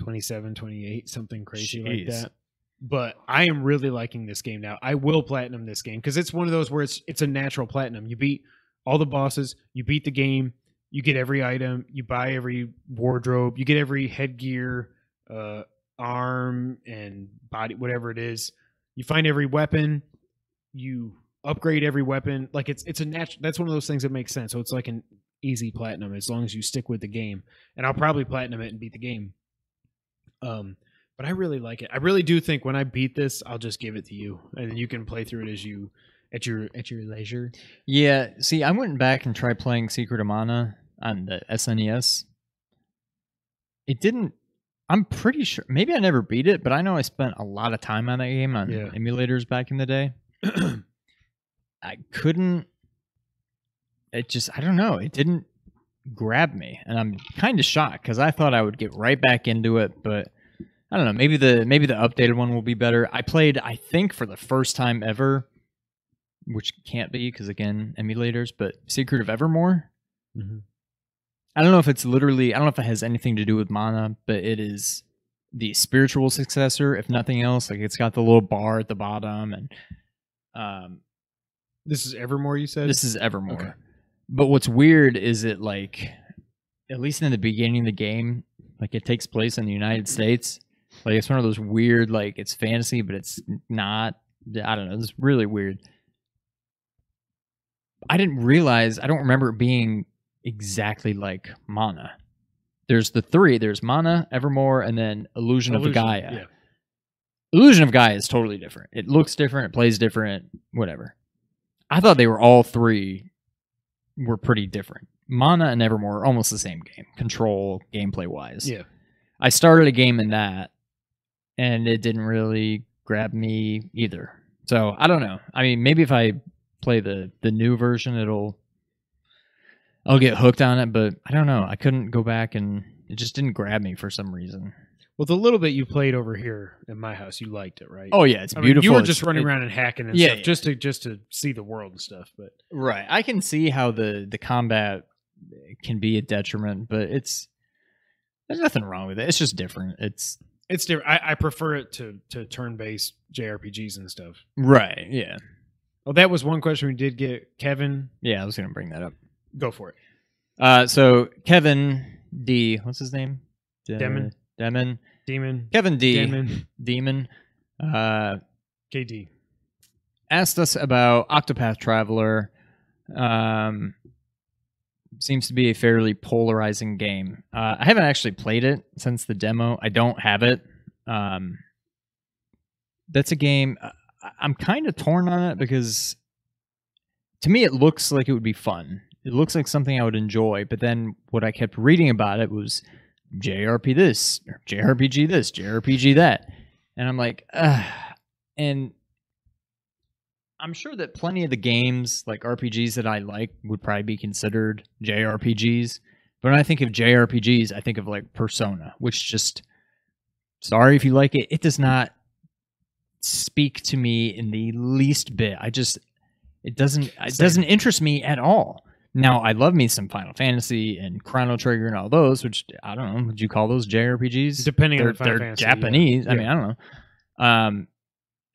27, 28, something crazy like that. But I am really liking this game now. I will platinum this game because it's one of those where it's it's a natural platinum. You beat all the bosses, you beat the game, you get every item, you buy every wardrobe, you get every headgear, uh, arm and body, whatever it is. You find every weapon, you upgrade every weapon. Like it's it's a natural. That's one of those things that makes sense. So it's like an easy platinum as long as you stick with the game. And I'll probably platinum it and beat the game. Um, but I really like it. I really do think when I beat this, I'll just give it to you, and you can play through it as you at your at your leisure. Yeah, see, I went back and tried playing Secret of Mana on the SNES. It didn't. I'm pretty sure. Maybe I never beat it, but I know I spent a lot of time on that game on Yeah. emulators back in the day. I couldn't. It just. I don't know. It didn't grab me, and I'm kind of shocked because I thought I would get right back into it, but. I don't know. Maybe the maybe the updated one will be better. I played, I think, for the first time ever, which can't be because again emulators but secret of evermore i don't know if it's literally i don't know if it has anything to do with mana but it is the spiritual successor if nothing else like it's got the little bar at the bottom and um This is Evermore. You said this is evermore Okay. but what's weird is it like at least in the beginning of the game like it takes place in the united states like it's one of those weird like it's fantasy but it's not i don't know it's really weird i didn't realize i don't remember it being exactly like mana there's the three there's mana evermore and then illusion, Illusion, of gaia Yeah. Illusion of Gaia is totally different. It looks different, it plays different, whatever. I thought they were all three were pretty different. Mana and Evermore are almost the same game, control, gameplay wise. Yeah. I started a game in that and it didn't really grab me either. So I don't know. I mean, maybe if I play the the new version, it'll I'll get hooked on it. But I don't know. I couldn't go back and it just didn't grab me for some reason. Well, the little bit you played over here in my house, you liked it, right? Oh yeah, it's I mean, beautiful. you were It's- just running it- around and hacking and Yeah, stuff yeah. just to just to see the world and stuff. But Right. I can see how the the combat can be a detriment, but it's there's nothing wrong with it. It's just different. It's it's different. I, I prefer it to to turn based JRPGs and stuff. right. Yeah. Oh, that was one question we did get. Kevin, Yeah. I was gonna bring that up. go for it. Uh, so Kevin D, what's his name? De- Demon. Demon. Demon, Kevin D. Demon, Demon. Uh, KD. asked us about Octopath Traveler. Um, seems to be a fairly polarizing game. Uh, I haven't actually played it since the demo. I don't have it. Um, that's a game uh, I- I'm kind of torn on it because to me it looks like it would be fun. It looks like something I would enjoy, but then what I kept reading about it was JRP this, JRPG this, JRPG that. And I'm like, Ugh. and I'm sure that plenty of the games, like RPGs that I like, would probably be considered JRPGs. But when I think of JRPGs, I think of like Persona, which just, sorry if you like it, it does not speak to me in the least bit. I just, it doesn't, it Same. doesn't interest me at all. Now, I love me some Final Fantasy and Chrono Trigger and all those, which I don't know, would you call those JRPGs? Depending they're, on Final they're Fantasy, yeah. Japanese. I Yeah. mean, I don't know. Um,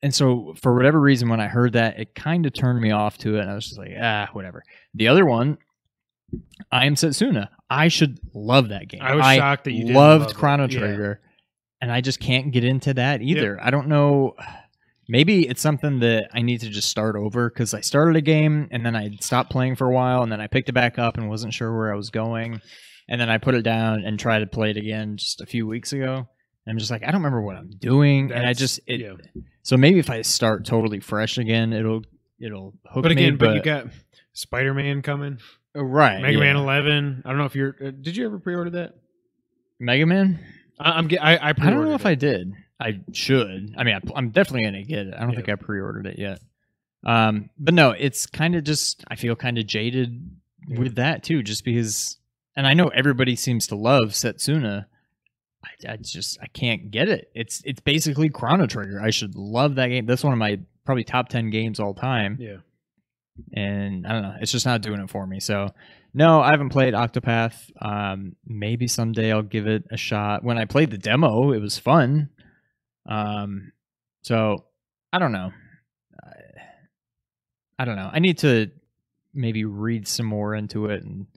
and so for whatever reason, when I heard that, it kind of turned me off to it, and I was just like, ah, whatever. The other one, I am Setsuna. I should love that game. I was shocked that you loved love. Chrono Yeah. Trigger, and I just can't get into that either. I don't know. Maybe it's something that I need to just start over because I started a game and then I stopped playing for a while, and then I picked it back up and wasn't sure where I was going, and then I put it down and tried to play it again just a few weeks ago. And I'm just like, I don't remember what I'm doing, and I just it, yeah. so maybe if I start totally fresh again, it'll it'll hook But again, me. but, you got Spider Man coming, Oh, right Mega Man 11. I don't know if you're. Uh, did you ever pre-order that? Mega Man. I, I'm. I, I, I don't know if it. I did. I should. I mean, I, I'm definitely gonna get it. I don't Yeah. think I pre-ordered it yet. Um, but no, it's kind of just I feel kind of jaded Yeah. with that too, just because. And I know everybody seems to love Setsuna. I, I just I can't get it. It's it's basically Chrono Trigger. I should love that game. That's one of my probably top ten games all time. Yeah. and I don't know, it's just not doing it for me. So, no, I haven't played Octopath. Um, maybe someday I'll give it a shot. When I played the demo, it was fun. Um, so I don't know. I, I don't know. I need to maybe read some more into it and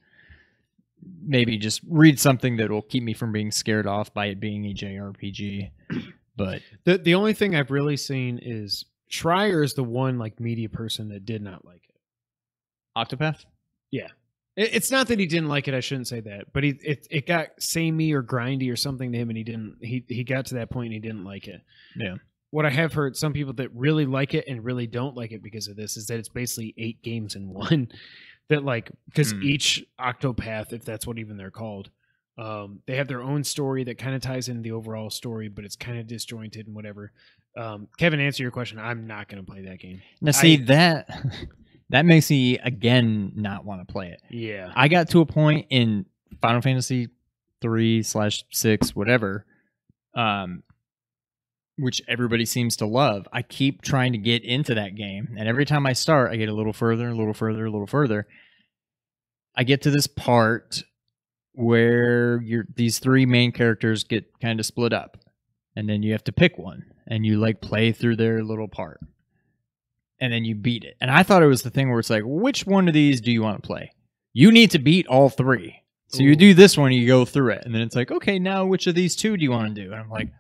maybe just read something that will keep me from being scared off by it being a JRPG. But The the only thing I've really seen is Schreier is the one like media person that did not like it. Octopath, It- It's not that he didn't like it. I shouldn't say that, but he it it got samey or grindy or something to him, and he didn't. He he got to that point and he didn't like it. Yeah. What I have heard some people that really like it and really don't like it because of this is that it's basically eight games in one. That like because Hmm. each Octopath, if that's what even they're called, um, they have their own story that kind of ties into the overall story, but it's kind of disjointed and whatever. Um, Kevin, answer your question. I'm not going to play that game. now see I- that that makes me again not want to play it. Yeah, I got to a point in Final Fantasy three slash six, whatever, um, which everybody seems to love. I keep trying to get into that game, and every time I start, I get a little further, a little further, a little further. I get to this part where you're these three main characters get kind of split up, and then you have to pick one, and you like play through their little part, and then you beat it. And I thought it was the thing where it's like, which one of these do you want to play? You need to beat all three. So you do this one, you go through it, and then it's like, okay, now which of these two do you want to do? And I'm like,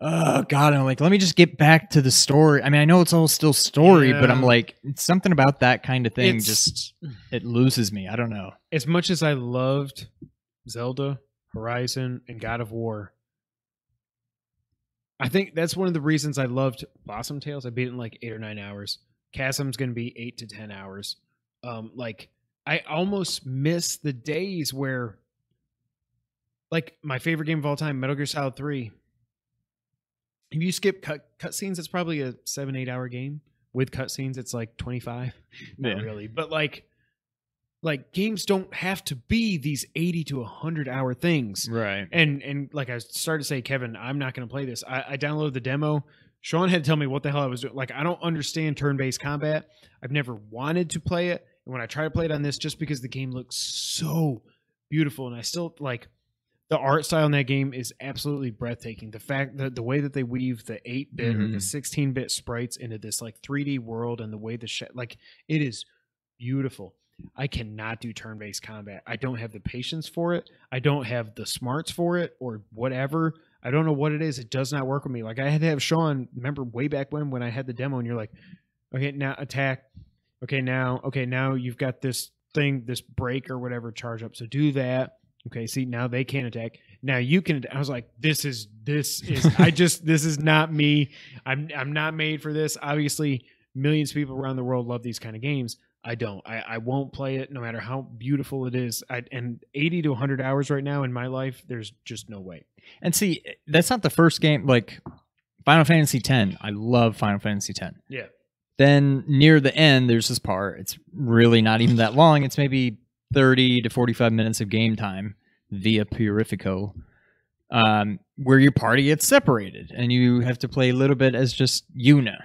oh god, and I'm like, let me just get back to the story. I mean, I know it's all still story, but I'm like, it's something about that kind of thing It's- just it loses me. I don't know. as much as I loved Zelda, Horizon, and God of War, I think that's one of the reasons I loved Blossom Tales. I beat it in like eight or nine hours. Chasm's going to be eight to ten hours. Um, like I almost miss the days where, like my favorite game of all time, Metal Gear Solid Three. if you skip cut cutscenes, it's probably a seven eight hour game. With cutscenes, it's like twenty five. Not Yeah. really, but like, like games don't have to be these eighty to hundred hour things. Right. And and like I started to say, Kevin, I'm not going to play this. I, I downloaded the demo. Sean had to tell me what the hell I was doing. Like I don't understand turn based combat. I've never wanted to play it, and when I try to play it on this, just because the game looks so beautiful, and I still like the art style in that game is absolutely breathtaking. The fact that the way that they weave the eight bit or the Mhm. sixteen bit sprites into this like 3D world, and the way the sh- like it is beautiful. I cannot do turn based combat. I don't have the patience for it. I don't have the smarts for it or whatever. I don't know what it is. It does not work with me. Like I had to have Sean. Remember way back when when I had the demo, and you're like, okay, now attack. Okay, now okay, now you've got this thing, this break or whatever charge up. So do that. Okay, see now they can't attack. Now you can. I was like, this is this is. I just this is not me. I'm I'm not made for this. Obviously, millions of people around the world love these kind of games. I don't. I, I won't play it no matter how beautiful it is. I, and 80 to 100 hours right now in my life, there's just no way. And see, that's not the first game. Like Final Fantasy X, I love Final Fantasy X. Yeah. Then near the end, there's this part. It's really not even that long. It's maybe 30 to 45 minutes of game time via Purifico, um, where your party gets separated and you have to play a little bit as just Yuna,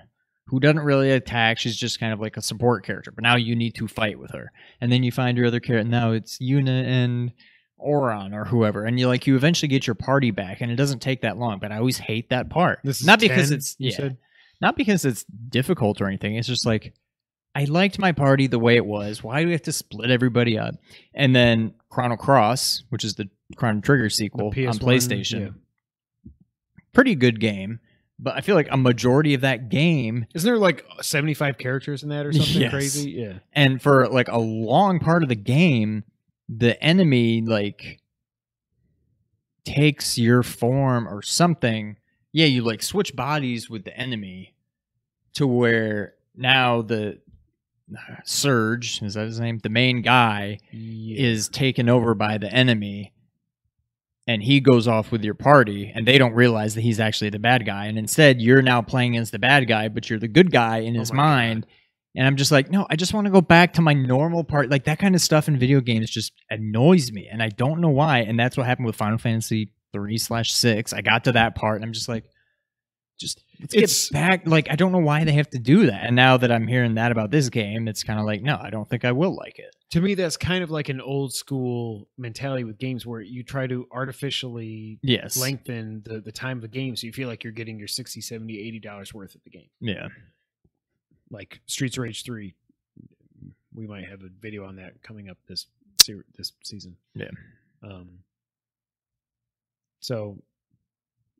who doesn't really attack. She's just kind of like a support character. But now you need to fight with her. And then you find your other character. Now it's Yuna and Auron or whoever. And you like, you eventually get your party back. And it doesn't take that long. But I always hate that part. This is not because 10, it's, you yeah, said? not because it's difficult or anything. It's just like I liked my party the way it was. Why do we have to split everybody up? And then Chrono Cross, which is the Chrono Trigger sequel on PlayStation, yeah. pretty good game. But I feel like a majority of that game, Isn't there like 75 characters in that or something Yes. crazy? Yeah. and for like a long part of the game, the enemy like takes your form or something. Yeah, you like switch bodies with the enemy to where now the uh, Serge is that his name? The main guy is taken over by the enemy, and he goes off with your party, and they don't realize that he's actually the bad guy, and instead you're now playing as the bad guy, but you're the good guy in Oh his God. mind. And I'm just like, no, I just want to go back to my normal part. Like that kind of stuff in video games just annoys me, and I don't know why. And that's what happened with Final Fantasy three slash six. I got to that part, and I'm just like, just let's It's- get back. Like I don't know why they have to do that. And now that I'm hearing that about this game, it's kind of like, no, I don't think I will like it. To me, that's kind of like an old school mentality with games where you try to artificially Yes. lengthen the, the time of the game so you feel like you're getting your 60 70 80 dollars worth of the game. Yeah. like streets of rage 3 we might have a video on that coming up this ser- this season. Yeah. um so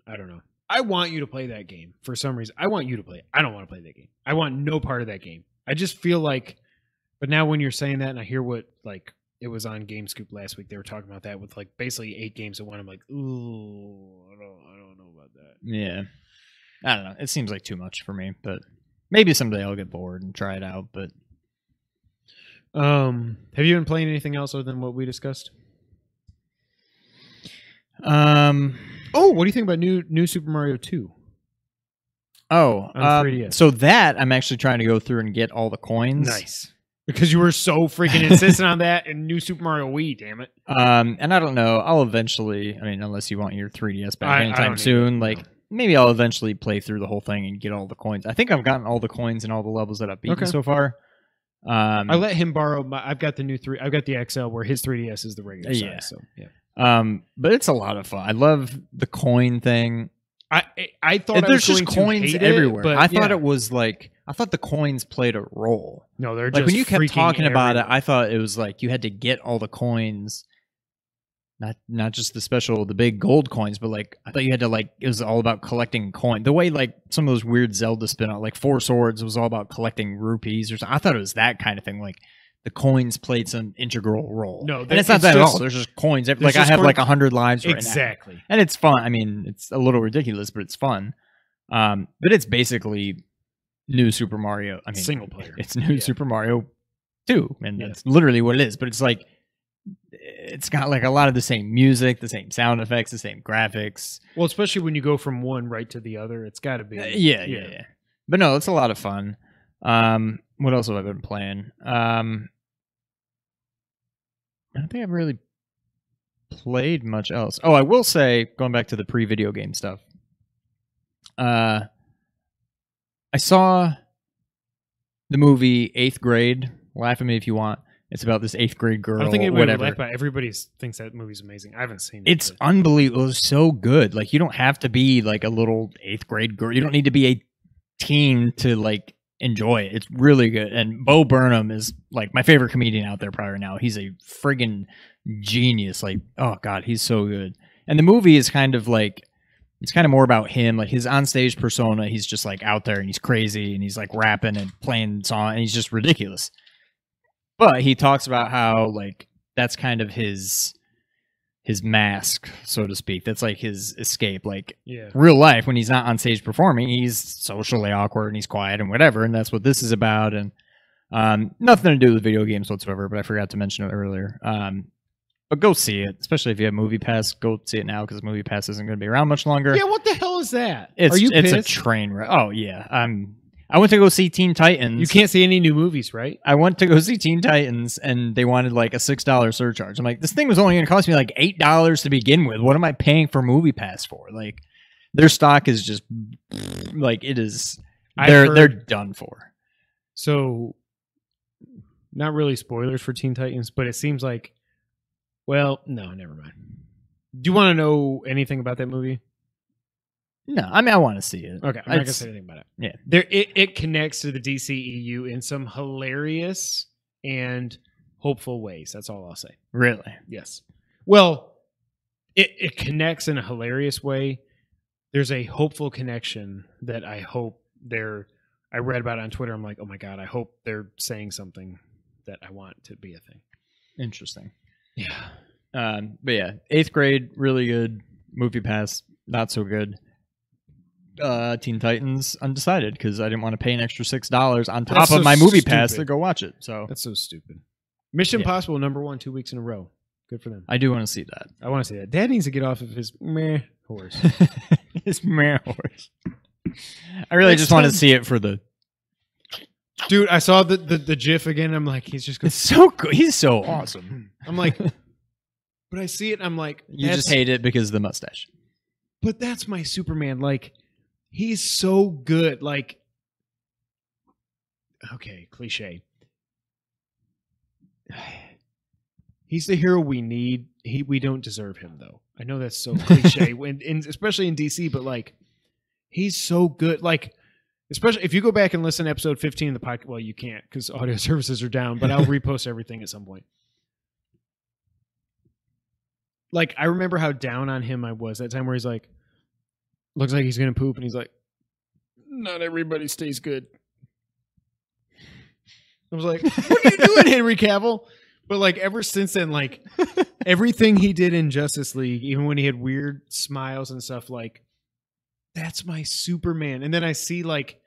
i don't know. I want you to play that game for some reason. I want you to play it. I don't want to play that game. I want no part of that game. I just feel like but now when you're saying that and i hear what like it was on game scoop last week they were talking about that with like basically eight games at one i'm like ooh i don't i don't know about that Yeah. I don't know. It seems like too much for me, but maybe someday I'll get bored and try it out. But um have you been playing anything else other than what we discussed um, oh what do you think about new new super mario 2 oh, um, so that I'm actually trying to go through and get all the coins. Nice. Because you were so freaking insistent on that in New Super Mario Wii, damn it. Um, and I don't know. I'll eventually. I mean, unless you want your 3ds back I- I anytime don't soon, it, like no. maybe I'll eventually play through the whole thing and get all the coins. I think I've gotten all the coins and all the levels that I've beaten Okay. so far. Um, I let him borrow my I've got the new three I've got the XL where his 3DS is the regular size. Yeah. So yeah. um, but it's a lot of fun. I love the coin thing. I I, I thought And I was there's just going to coins hate everywhere. It, but I thought yeah. it was like I thought the coins played a role. no, they're Like just when you kept talking about it. I thought it was like you had to get all the coins, not not just the special, the big gold coins, but like I thought you had to like it was all about collecting coin. The way like some of those weird Zelda spin out, like Four Swords, was all about collecting rupees or something. I thought it was that kind of thing. Like the coins played some integral role. No, and it's not it's that at all. There's just coins. there's Like I just have like coins- a hundred lives right now exactly. and it's fun. I mean, it's a little ridiculous, but it's fun. Um, but it's basically new Super Mario. I mean, Single player. It's new Yeah. Super Mario Two, and Yeah. that's literally what it is. But it's like it's got like a lot of the same music, the same sound effects, the same graphics. Well, especially when you go from one right to the other, it's got to be. Uh, yeah, yeah, yeah. But no, it's a lot of fun. Um, what else have I been playing? Um, I don't think I've really played much else. Oh, I will say, going back to the pre-video game stuff. Uh, I saw the movie Eighth Grade. Laugh at me if you want. It's about this eighth grade girl. I don't think anybody would whatever. like that. Everybody thinks that movie's amazing. I haven't seen it. It's but- unbelievable. It's so good. Like you don't have to be like a little eighth grade girl. You don't need to be a teen to like enjoy it. It's really good. And Bo Burnham is like my favorite comedian out there probably now. He's a friggin' genius. Like, oh god, he's so good. And the movie is kind of like it's kind of more about him, like his onstage persona. He's just like out there and he's crazy and he's like rapping and playing song and he's just ridiculous. But he talks about how like that's kind of his his mask, so to speak. That's like his escape. Like yeah. real life, when he's not on stage performing, he's socially awkward and he's quiet and whatever, and that's what this is about. And um, nothing to do with video games whatsoever. But I forgot to mention it earlier. Um, but go see it, especially if you have Movie Pass. Go see it now because Movie Pass isn't going to be around much longer. Yeah. What the hell is that? it's Are you it's a train wreck. Oh yeah, um, I went to go see Teen Titans. you can't see any new movies, right? I went to go see Teen Titans and they wanted like a six dollar surcharge. I'm like, this thing was only gonna cost me like eight dollars to begin with. What am I paying for movie pass for? Like their stock is just like it is they're heard- they're done for. So, not really spoilers for Teen Titans, but it seems like, well, no, never mind. Do you want to know anything about that movie? No, I mean I want to see it. Okay, I'm not gonna say anything about it. yeah. there it, it connects to the DCEU in some hilarious and hopeful ways. That's all I'll say. Really? Yes. Well, it it connects in a hilarious way. There's a hopeful connection that I hope they're. I read about it on Twitter. I'm like, oh my god, I hope they're saying something that I want to be a thing. Interesting. Yeah. Um, but yeah, eighth grade, really good. Movie pass, not so good. Uh, Teen Titans, undecided because I didn't want to pay an extra six dollars on top That's of so my movie pass stupid. to go watch it. So That's so stupid. Mission Yeah. Impossible number one two weeks in a row. Good for them. I do want to see that. I want to see that. Dad needs to get off of his meh horse. His mare horse. I really Next just want to time- see it for the. Dude, I saw the, the the GIF again. I'm like, he's just going. It's so good. He's so awesome. I'm like, but I see it. and I'm like, You just hate it because of the mustache. but that's my Superman. Like, he's so good. Like, okay, cliche. He's the hero we need. He we don't deserve him though. I know that's so cliche, when, in, especially in DC. But like, he's so good. Like, especially if you go back and listen to episode 15 of the podcast. Well, you can't because audio services are down. But I'll repost everything at some point. Like, I remember how down on him I was that time where he's like, looks like he's gonna poop, and he's like, "Not everybody stays good." I was like, "What are you doing, Henry Cavill?" But like ever since then, like everything he did in Justice League, even when he had weird smiles and stuff, like that's my Superman. And then I see like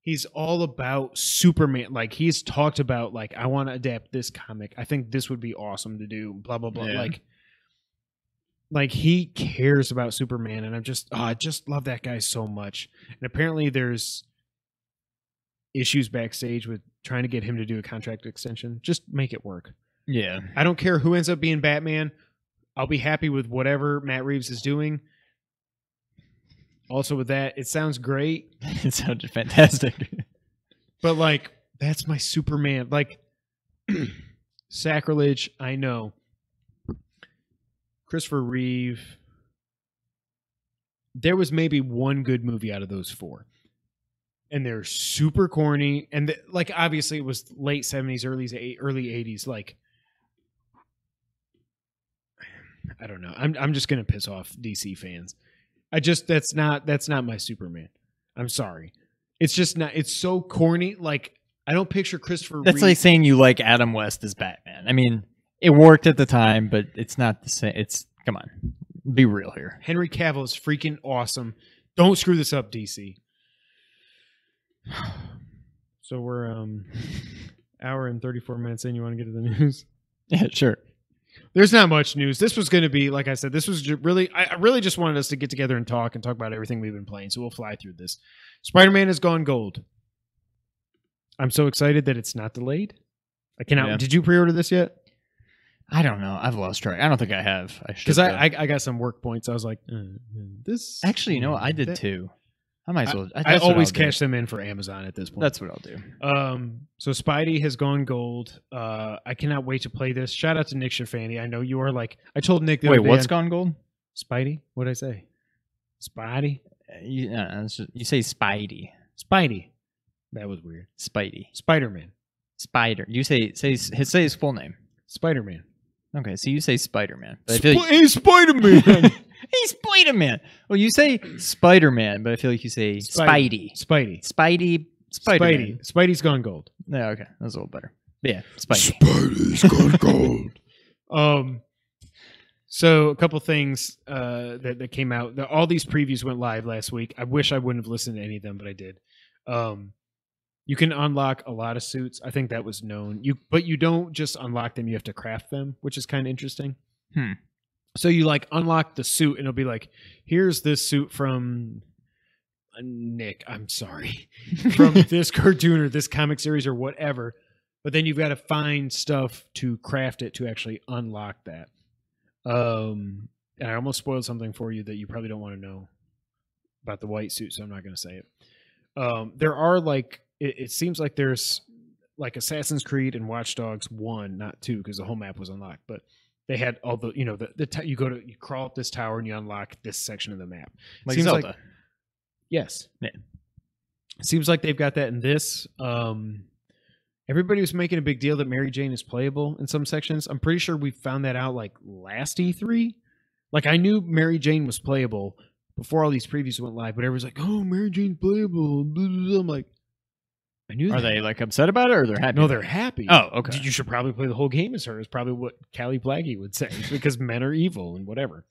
he's all about Superman. Like he's talked about like I want to adapt this comic. I think this would be awesome to do. Blah blah blah. Yeah. Like like he cares about Superman, and I'm just oh, I just love that guy so much. And apparently there's issues backstage with trying to get him to do a contract extension. Just make it work. Yeah. I don't care who ends up being Batman. I'll be happy with whatever Matt Reeves is doing. Also, with that, it sounds great, It sounded fantastic. but like that's my Superman. Like sacrilege, I know. Christopher Reeve. There was maybe one good movie out of those four. And they're super corny. And the, like obviously it was late 70s, early early 80s. Like I don't know. I'm I'm just gonna piss off DC fans. I just that's not that's not my Superman. I'm sorry. It's just not it's so corny. Like I don't picture Christopher That's Reeve. like saying you like Adam West as Batman. I mean, it worked at the time, but it's not the same. It's come on, be real here. Henry Cavill is freaking awesome. Don't screw this up, DC. So we're um hour and 34 minutes in. You want to get to the news? Yeah, sure. There's not much news. This was going to be, like I said, this was really, I really just wanted us to get together and talk and talk about everything we've been playing. So we'll fly through this. Spider Man has gone gold. I'm so excited that it's not delayed. I cannot. Yeah. Did you pre-order this yet? I don't know. I've lost track. I don't think I have. I should. Because I. I I got some work points. I was like, uh, this. actually, you know, what? I did that- too. I might as well. I, what always cash them in for Amazon at this point. That's what I'll do. Um, so Spidey has gone gold. Uh, I cannot wait to play this. Shout out to Nick Shafani. I know you are like I told Nick the Wait, what's on- gone gold? Spidey? What did I say? Spidey? Uh, You, uh, just- you say Spidey, Spidey. That was weird. Spidey, Spider Man. Spider. You say say his say his full name. Spider Man. Okay, so you say Spider Man. I feel like, Hey, Spider Man. hey, Spider Man. Well, you say Spider Man, but I feel like you say Spidey. Spidey. Spidey. Spidey. Spider Spidey. Spidey's gone gold. Yeah, okay, that's a little better. But yeah, Spidey. Spidey's gone gold. Um. So a couple things uh, that that came out. The, all these previews went live last week. I wish I wouldn't have listened to any of them, but I did. Um, you can unlock a lot of suits. I think that was known. You but you don't just unlock them. You have to craft them, which is kind of interesting. Hmm. So you like unlock the suit, and it'll be like, "Here's this suit from uh, Nick." I'm sorry, from this cartoon or this comic series or whatever. But then you've got to find stuff to craft it to actually unlock that. Um, and I almost spoiled something for you that you probably don't want to know about the white suit, so I'm not going to say it. Um, there are like it, it seems like there's like Assassin's Creed and Watch Dogs one, not two, because the whole map was unlocked, but they had all the you know the the t- you go to you crawl up this tower and you unlock this section of the map. like Seems Zelda. like- Yes. Yeah. Seems like they've got that in this. Um, everybody was making a big deal that Mary Jane is playable in some sections. I'm pretty sure we found that out like last E3. Like I knew Mary Jane was playable before all these previews went live, but everyone's like, "Oh, Mary Jane's playable." I'm like, I knew. Are that. they like upset about it or they're happy? No, they're happy. Oh, okay. You should probably play the whole game as her. Is probably what Kallie Plagge would say because men are evil and whatever.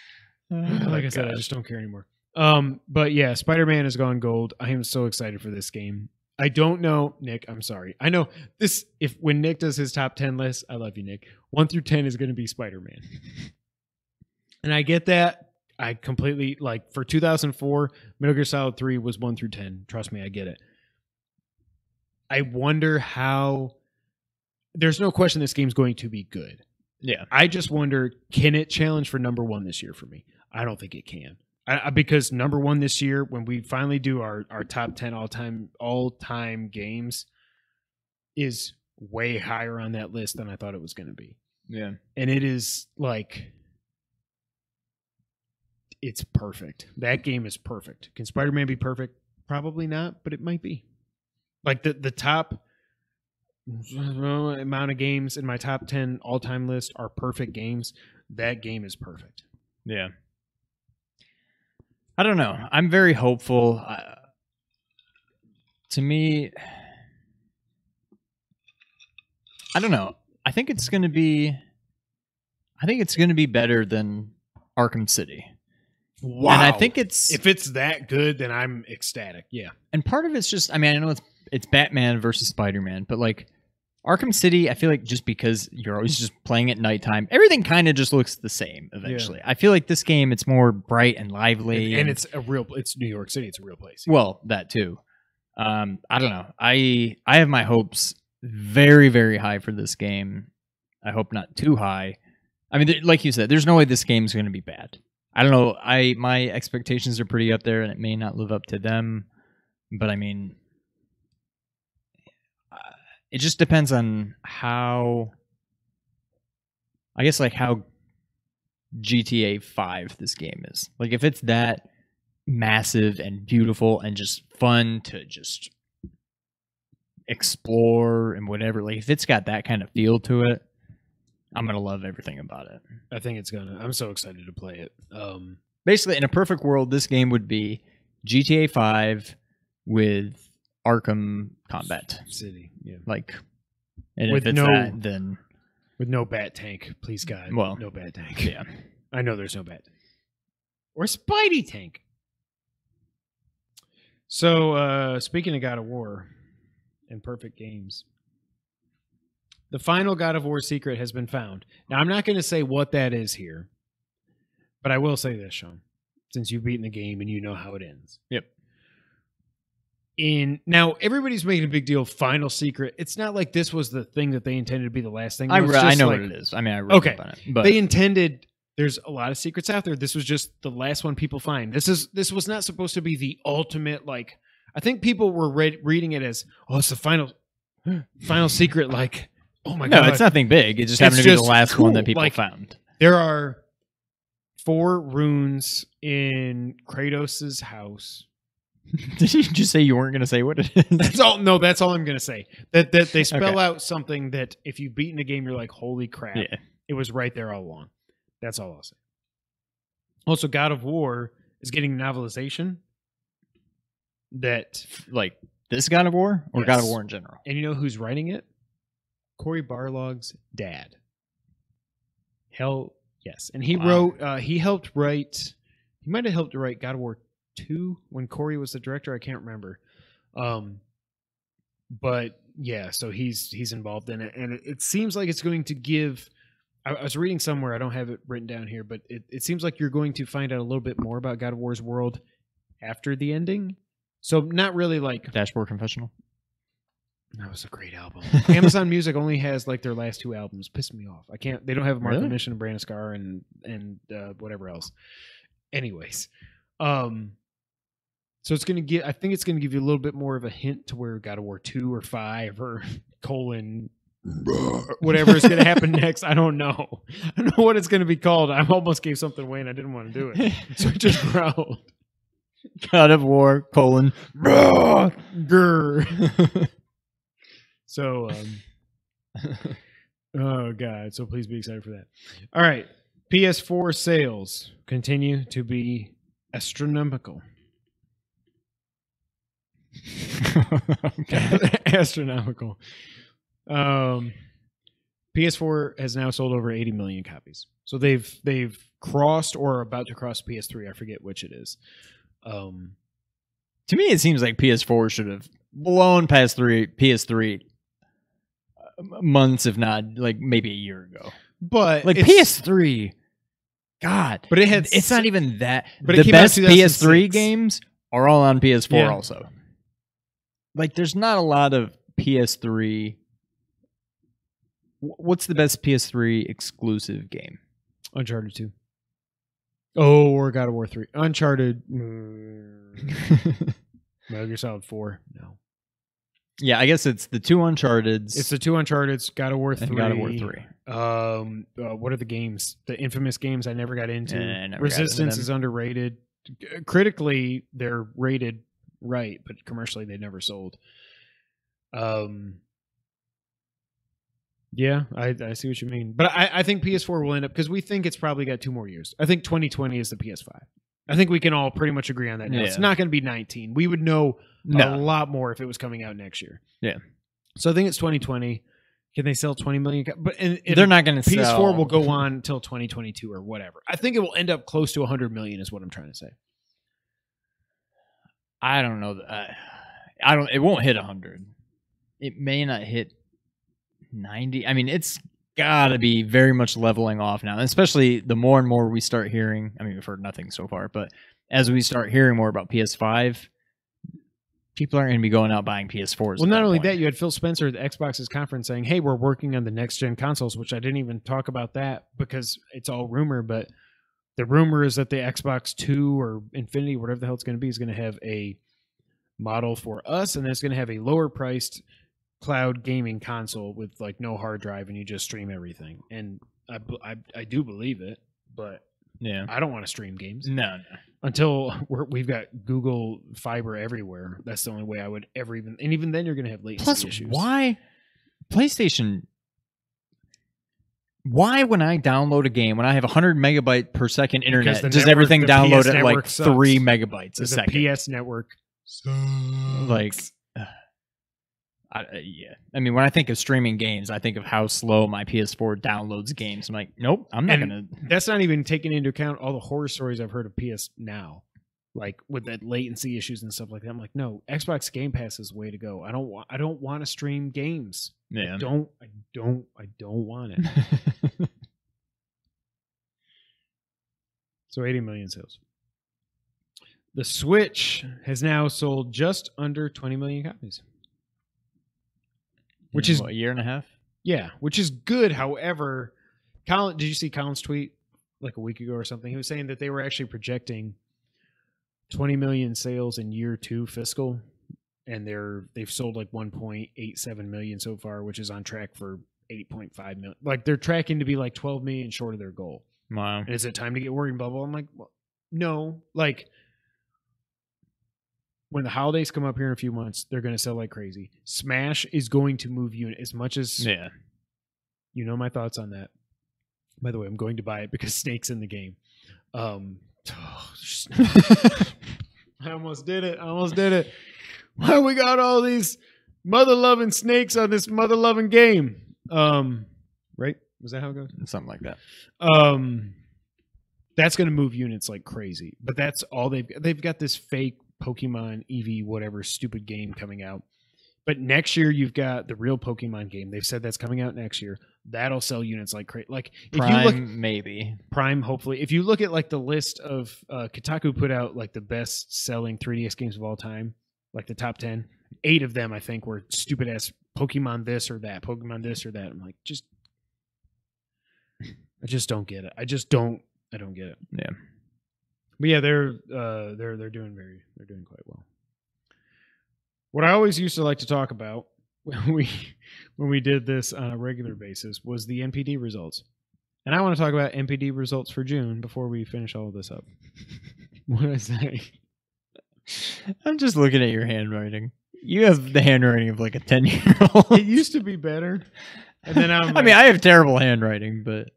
like I said, I just don't care anymore. Um, but yeah, Spider Man has gone gold. I am so excited for this game. I don't know, Nick. I'm sorry. I know this. If when Nick does his top ten list, I love you, Nick. One through ten is going to be Spider Man, and I get that. I completely like for 2004, Metal Gear Solid 3 was one through ten. Trust me, I get it. I wonder how. There's no question this game's going to be good. yeah. I just wonder, can it challenge for number one this year for me? I don't think it can. I, because number one this year, when we finally do our, our top ten all time all time games, is way higher on that list than I thought it was going to be, Yeah. and it is like it's perfect. That game is perfect. Can Spider Man be perfect? Probably not, but it might be. Like the the top amount of games in my top 10 all-time list are perfect games that game is perfect Yeah. I don't know. I'm very hopeful. Uh, to me, I don't know. I think it's going to be. I think it's going to be better than Arkham City. wow And I think it's if it's that good then i'm ecstatic yeah and part of it's just I mean I know it's it's Batman versus Spider Man, but like Arkham City, I feel like just because you're always just playing at nighttime, everything kind of just looks the same eventually. I feel like this game it's more bright and lively, and it's a real it's new york city it's a real place well that too. Um, I don't know. I I have my hopes very very high for this game. I hope not too high. I mean, like you said, there's no way this game's going to be bad. I don't know. I my expectations are pretty up there, and it may not live up to them. But I mean, it just depends on how. I guess like how GTA Five this game is. Like if it's that massive and beautiful and just fun to just explore and whatever. Like if it's got that kind of feel to it, I'm gonna love everything about it. i think it's gonna i'm so excited to play it um Basically, in a perfect world, this game would be GTA 5 with Arkham combat. city yeah Like, and With if it's no- that, then with no bat tank please god Well, no bat tank yeah. i know there's no bat tank or spidey tank so uh speaking of god of war and perfect games the final God of War secret has been found. Now, I'm not going to say what that is here, but I will say this, Sean, since you've beaten the game and you know how it ends. Yep. In now, everybody's making a big deal. of Final secret. It's not like this was the thing that they intended to be the last thing. I, re- I know like- what it is. I mean, I read Okay. on it, but they intended there's a lot of secrets out there this was just the last one people find this is this was not supposed to be the ultimate like i think people were read, reading it as oh it's the final final secret like oh my no, god it's nothing big. It just It's happened to be the just last one that people like- found. there are four runes in kratos's house Did you just say you weren't going to say what it is? that's all no that's all i'm gonna say that that they spell Okay. out something that if you've beaten the game you're like holy crap yeah. It was right there all along. That's all I'll say. Also, God of War is getting novelization that, Like this God of War or God of War in general? and you know who's writing it? Cory Barlog's dad. Hell yes, and he Wow. wrote. Uh, he helped write. He might have helped to write God of War two when Cory was the director. I can't remember. Um, but yeah, so he's he's involved in it, and it, it seems like it's going to give. I, I was reading somewhere. I don't have it written down here, but it, it seems like you're going to find out a little bit more about God of War's world after the ending. So not really like Dashboard Confessional. that was a great album. Amazon Music only has like their last two albums. Pissed me off. I can't. They don't have Martha Really? Mission and Brandon Scar and and uh, whatever else. Anyways, um, so it's gonna get. I think it's gonna give you a little bit more of a hint to where God of War two or five or colon whatever is gonna happen next. I don't know. I don't know what it's gonna be called. I almost gave something away and I didn't want to do it, so I just growled. God of War colon. Grr. So, um, oh god! So please be excited for that. All right, PS4 sales continue to be astronomical. astronomical. Um, PS4 has now sold over 80 million copies. So they've they've crossed or are about to cross PS3. I forget which it is. Um, to me, it seems like PS4 should have blown past three PS3 uh, months, if not like maybe a year ago. but Like PS3, God, But it had it's not even that. but it the best PS3 games are all on PS4 Yeah. also. Like, there's not a lot of PS3. What's the best PS3 exclusive game? Uncharted 2. Oh, or God of War 3. Uncharted. mm, Metal Gear Solid 4. No. yeah, I guess it's the two Uncharted's It's the two Uncharted's, God of War 3. and God of War 3. Um, uh, what are the games? The infamous games I never got into. Eh, never got into Resistance is underrated. Critically, they're rated right, but commercially, they never sold. Um, yeah, I, I see what you mean, but I, I think PS4 will end up because we think it's probably got two more years. I think 2020 is the PS5. I think we can all pretty much agree on that. Now. It's not going to be 19. We would know a lot more if it was coming out next year. Yeah. So I think it's 2020. Can they sell 20 million? co- But and, and They're not going to sell PS4 sell. will go on until 2022 or whatever. I think it will end up close to 100 million. Is what I'm trying to say. I don't know. that- I, I don't. It won't hit hundred. It may not hit ninety. I mean, it's got to be very much leveling off now. Especially the more and more we start hearing. I mean, we've heard nothing so far, but as we start hearing more about PS5, people aren't going to be going out buying PS4s. Well, not only that, you had Phil Spencer at the Xbox's conference saying, "Hey, we're working on the next gen consoles," which I didn't even talk about that because it's all rumor. But the rumor is that the Xbox Two or Infinity, whatever the hell it's going to be, is going to have a model for us, and then it's going to have a lower priced cloud gaming console with like no hard drive, and you just stream everything. And I I do believe it, but yeah. I don't want to stream games No, no. until we're, we've got Google Fiber everywhere. That's the only way I would ever even. And even then, you're going to have latency Plus, issues. why PlayStation? Why, when I download a game, when I have 100 megabyte per second internet, does network- everything download PS at like sucks. three megabytes a The second? PS network. like uh, I, uh, yeah i mean when i think of streaming games i think of how slow my ps4 downloads games i'm like nope i'm not And gonna That's not even taking into account all the horror stories I've heard of PS Now. Like with that latency issues and stuff like that. I'm like, no, Xbox Game Pass is way to go. I don't want I don't want to stream games. Yeah. Don't I don't I don't want it. so 80 million sales. The Switch has now sold just under 20 million copies. Which In, is- what, a year and a half. Yeah, which is good. However, Colin, did you see Colin's tweet like a week ago or something? He was saying that they were actually projecting 20 million sales in year two fiscal, and they're they've sold like 1.87 million so far, which is on track for 8.5 million. Like they're tracking to be like 12 million short of their goal. Wow. And is it time to get worried, bubble? I'm like, well, no. Like when the holidays come up here in a few months, they're going to sell like crazy. Smash is going to move you as much as Yeah. you know my thoughts on that. By the way, I'm going to buy it because Snake's in the game. Um, I almost did it. I almost did it. Why we got all these mother loving snakes on this mother loving game? Um, right? Was that how it goes? Something like that. Um, that's going to move units like crazy. But that's all they've they've got this fake Pokemon EV whatever stupid game coming out. But next year you've got the real Pokemon game. They've said that's coming out next year. That'll sell units like crazy. Like if Prime, you look maybe. Prime, hopefully, if you look at like the list of uh, Kotaku put out like the best selling 3DS games of all time, like the top ten, eight of them I think were stupid ass Pokemon this or that, Pokemon this or that. I'm like, just, I just don't get it. I just don't, I don't get it. Yeah. But yeah, they're uh, they're they're doing very, they're doing quite well. What I always used to like to talk about when we when we did this on a regular basis was the NPD results. And I want to talk about NPD results for June before we finish all of this up. what did I say? I'm just looking at your handwriting. You have the handwriting of like a 10 year old. It used to be better. And then I'm I mean, I have terrible handwriting, but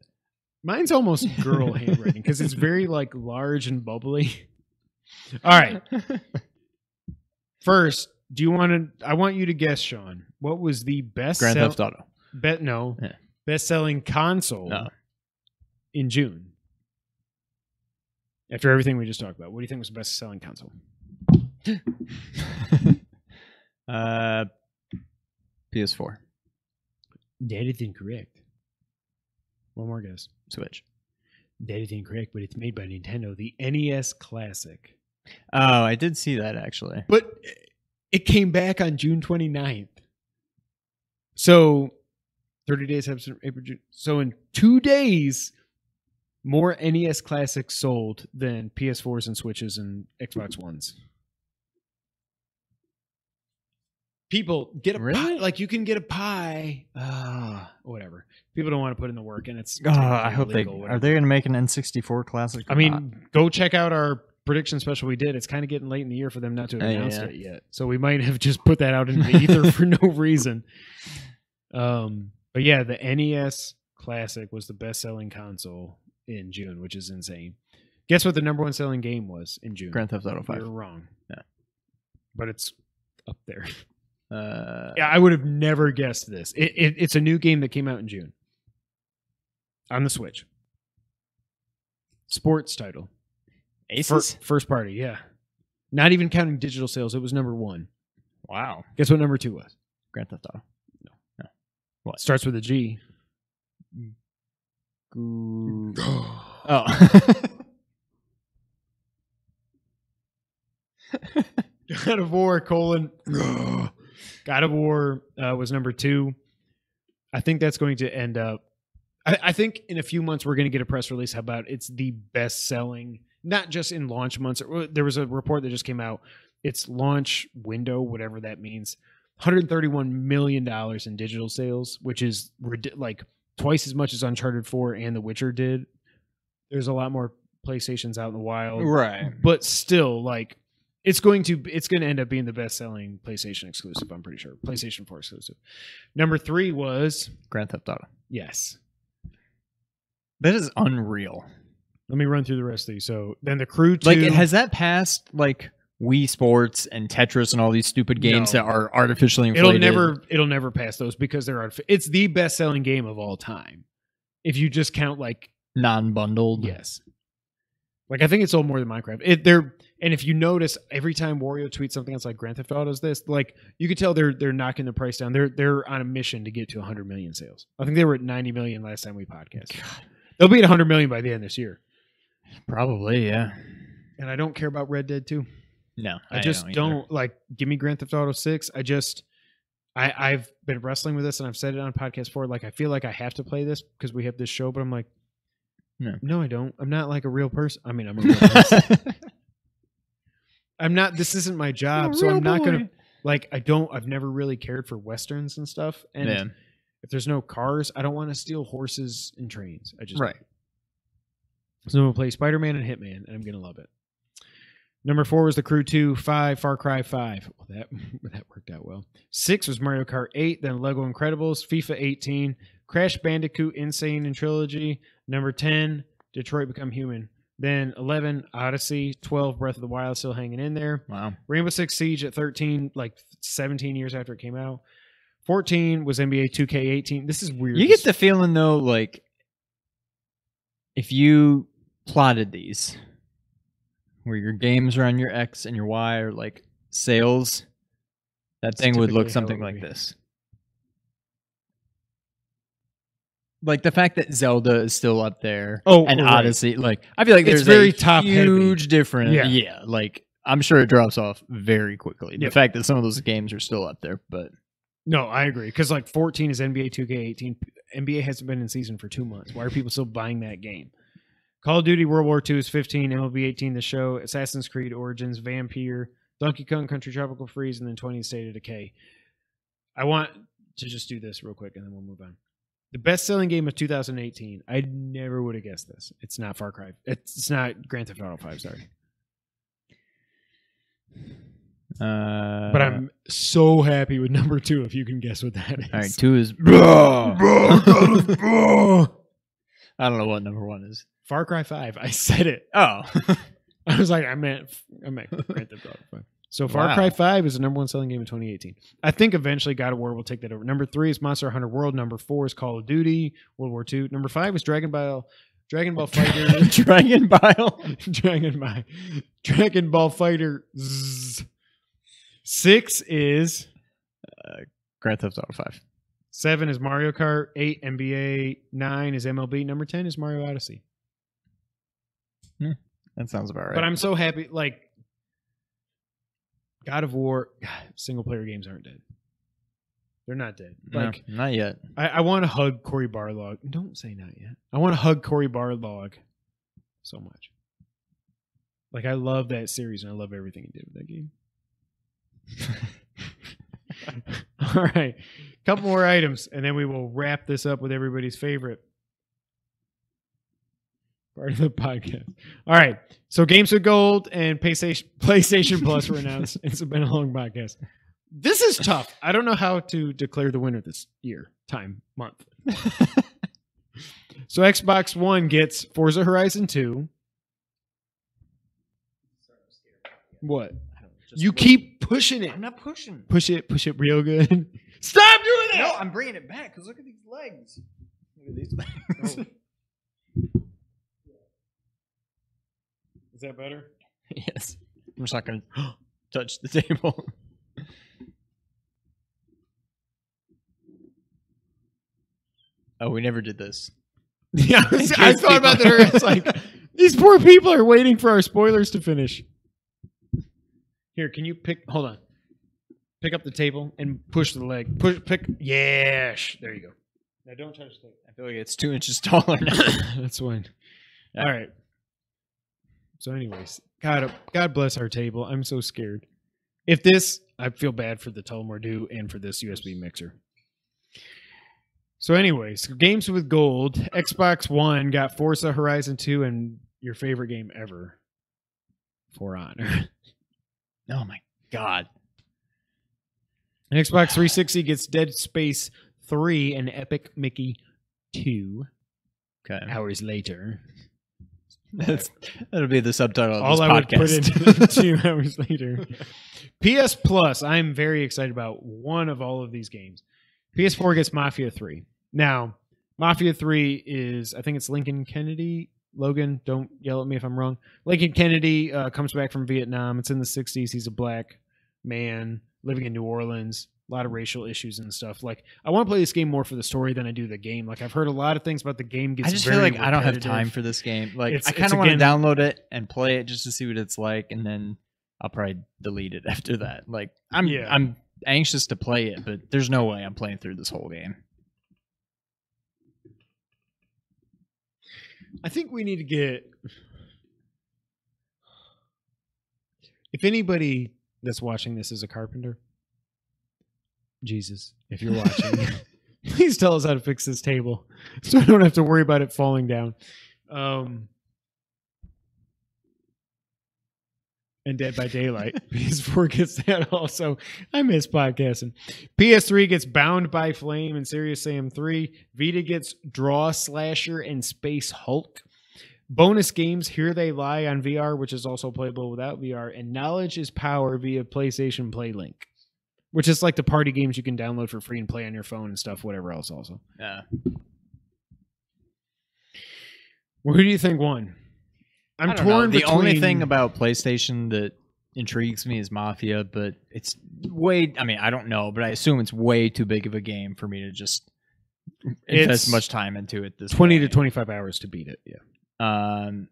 Mine's almost girl handwriting because it's very like large and bubbly. All right. First, do you want to? I want you to guess, Sean. What was the best Grand sell- Theft Auto. Bet no. Yeah. Best selling console No. in June. After everything we just talked about, what do you think was the best selling console? uh, PS4, That is incorrect. One more guess. Switch. That is incorrect, but it's made by Nintendo, the NES Classic. Oh, I did see that actually. But it came back on June 29th. So 30 days after April, June. So in two days, more NES classics sold than PS4s and Switches and Xbox Ones. People get a pie. Like you can get a pie. Uh, whatever. People don't want to put in the work, and it's. Oh, I hope they are they going to make an N64 classic? I mean, not? go check out our prediction special we did. It's kind of getting late in the year for them not to have Uh, yeah, announced yeah. it yet. So we might have just put that out in the ether for no reason. Um, but yeah, the NES Classic was the best selling console in June, which is insane. Guess what the number one selling game was in June? Grand Theft Auto V. You're wrong. Yeah. But it's up there. Uh, Yeah, I would have never guessed this. It, it, it's a new game that came out in June on the Switch. Sports title. Fir- Aces. first party, yeah. Not even counting digital sales, it was number one. Wow. Guess what number two was? Grand Theft Auto. No. No. What? Starts with a G. Goo- God oh. of War colon. God of War uh, was number two. I think that's going to end up. I, I think in a few months we're going to get a press release about it's the best selling, not just in launch months. There was a report that just came out. Its launch window, whatever that means, 131 million dollars in digital sales, which is like twice as much as Uncharted 4 and The Witcher did. There's a lot more PlayStations out in the wild, right. but still, like it's going to it's going to end up being the best selling PlayStation exclusive. I'm pretty sure PlayStation 4 exclusive. Number three was Grand Theft Auto. yes. That is unreal. Let me run through the rest of these. So then the Crew two, Like, has that passed like Wii Sports and Tetris and all these stupid games No. that are artificially inflated? it'll never it'll never pass those because they're artific- it's the best selling game of all time. If you just count like non-bundled. yes, Like I think it sold more than Minecraft. It they're and if you notice every time Wario tweets something else like Grand Theft Auto does this, like you could tell they're they're knocking the price down. They're they're on a mission to get to 100 million sales. I think they were at 90 million last time we podcast. They'll be at 100 million by the end of this year. Probably, yeah. And I don't care about Red Dead 2. No, I, just don't, like give me Grand Theft Auto 6. I just I I've been wrestling with this and I've said it on podcast before like I feel like I have to play this because we have this show but I'm like No. no I don't. I'm not like a real person. I mean, I'm a real person. I'm not this isn't my job, so I'm not going to like I don't I've never really cared for westerns and stuff and yeah. if there's no cars, I don't want to steal horses and trains. I just Right. So I'm gonna play Spider Man and Hitman, and I'm gonna love it. Number four was the Crew Two, five Far Cry Five. Well, that that worked out well. Six was Mario Kart Eight, then Lego Incredibles, FIFA 18, Crash Bandicoot Insane and Trilogy. Number ten, Detroit Become Human. Then 11, Odyssey. 12, Breath of the Wild, still hanging in there. Wow. Rainbow Six Siege at 13, like 17 years after it came out. 14 was NBA 2K18. This is weird. You get the feeling though, like if you plotted these, where your games are on your X and your Y are like sales, that thing would look something like this. Like the fact that Zelda is still up there, Oh, and right. Odyssey, like I feel like It's there's very a top-heavy. huge difference. Yeah. Yeah, like I'm sure it drops off very quickly. The fact that some of those games are still up there, but No, I agree. Because like 14 is NBA 2K18. NBA hasn't been in season for two months. Why are people still buying that game? Call of Duty World War II is 15. MLB 18, The Show, Assassin's Creed Origins, Vampire, Donkey Kong Country Tropical Freeze, and then 20 State of Decay. I want to just do this real quick and then we'll move on. The best selling game of 2018. I never would have guessed this. It's not Far Cry. It's, it's not Grand Theft Auto 5, sorry. uh, But I'm so happy with number two if you can guess what that is. all right. Two is I don't know what number one is. Far Cry 5. I said it. Oh, I was like, I meant, I meant Grand Theft Auto 5. So Far Wow. Cry 5 is the number one selling game in 2018. I think eventually God of War will take that over. Number three is Monster Hunter World. Number four is Call of Duty World War Two. Number five is Dragon Ball, Dragon Ball Fighter, Dragon Bile. Dragon Ball, Dragon Ball Fighter. Zzz. Six is uh, Grand Theft Auto Five. seven is Mario Kart. Eight NBA. Nine is MLB. Number ten is Mario Odyssey. Mm. That sounds about right. But I'm so happy. Like God of War, single player games aren't dead. They're not dead. No, Like not yet. I, I want to hug Cory Barlog. Don't say not yet. I want to hug Cory Barlog so much. Like I love that series and I love everything he did with that game. All right, couple more items, and then we will wrap this up with everybody's favorite part of the podcast. All right, so Games with Gold and PlayStation PlayStation Plus were announced. It's been a long podcast. This is tough. I don't know how to declare the winner this year, time, month. so Xbox One gets Forza Horizon 2. What? You keep pushing it. I'm not pushing. Push it, push it real good. Stop doing that. No, I'm bringing it back because look at these legs. Look at these legs. Oh. Is that better? yes. I'm just not going to touch the table. oh, we never did this. Yeah, I, was- I case thought about that. people- earlier. It's like these poor people are waiting for our spoilers to finish. Here, can you pick? Hold on. Pick up the table and push the leg. Push. Pick. Yeah. sh- There you go. Now don't touch the table. I feel like it's two inches taller now. That's fine. Yeah. All right. So, anyways, God, God bless our table. I'm so scared. If this, I feel bad for the Tullamore Dew and for this USB mixer. So, anyways, games with gold. Xbox One got Forza Horizon 2 and your favorite game ever, For Honor. oh my god. And Xbox 360 gets Dead Space 3 and Epic Mickey 2 Okay. hours later. That's, that'll be the subtitle of all this I would put in two hours later. PS Plus, I'm very excited about one of all of these games. PS4 gets Mafia 3. Now, Mafia 3 is, I think it's Lincoln Kennedy Logan, don't yell at me if I'm wrong. Lincoln Kennedy uh, comes back from Vietnam. It's in the 60s. He's a black man living in New Orleans. A lot of racial issues and stuff. Like, I want to play this game more for the story than I do the game. Like, I've heard a lot of things about the game. Gets I just feel like I don't have time for this game. Like It's- I kind of want to download it and play it just to see what it's like, and then I'll probably delete it after that. Like I'm Yeah. I'm anxious to play it, but there's no way I'm playing through this whole game. I think we need to get. If anybody that's watching this is a carpenter, Jesus, if you're watching, please tell us how to fix this table so I don't have to worry about it falling down. Um, and Dead by Daylight. PS4 gets that also. I miss podcasting. PS3 gets Bound by Flame and Serious Sam 3. Vita gets Draw Slasher and Space Hulk. Bonus games Here They Lie on VR, which is also playable without VR, and Knowledge is Power via PlayStation Play Link, which is like the party games you can download for free and play on your phone and stuff, whatever else also. Yeah. Well, who do you think won? I'm don't know. torn The only thing about PlayStation that intrigues me is Mafia, but it's way. I mean, I don't know, but I assume it's way too big of a game for me to just invest much time into it. This 20 to 25 hours to beat it. Yeah. Um,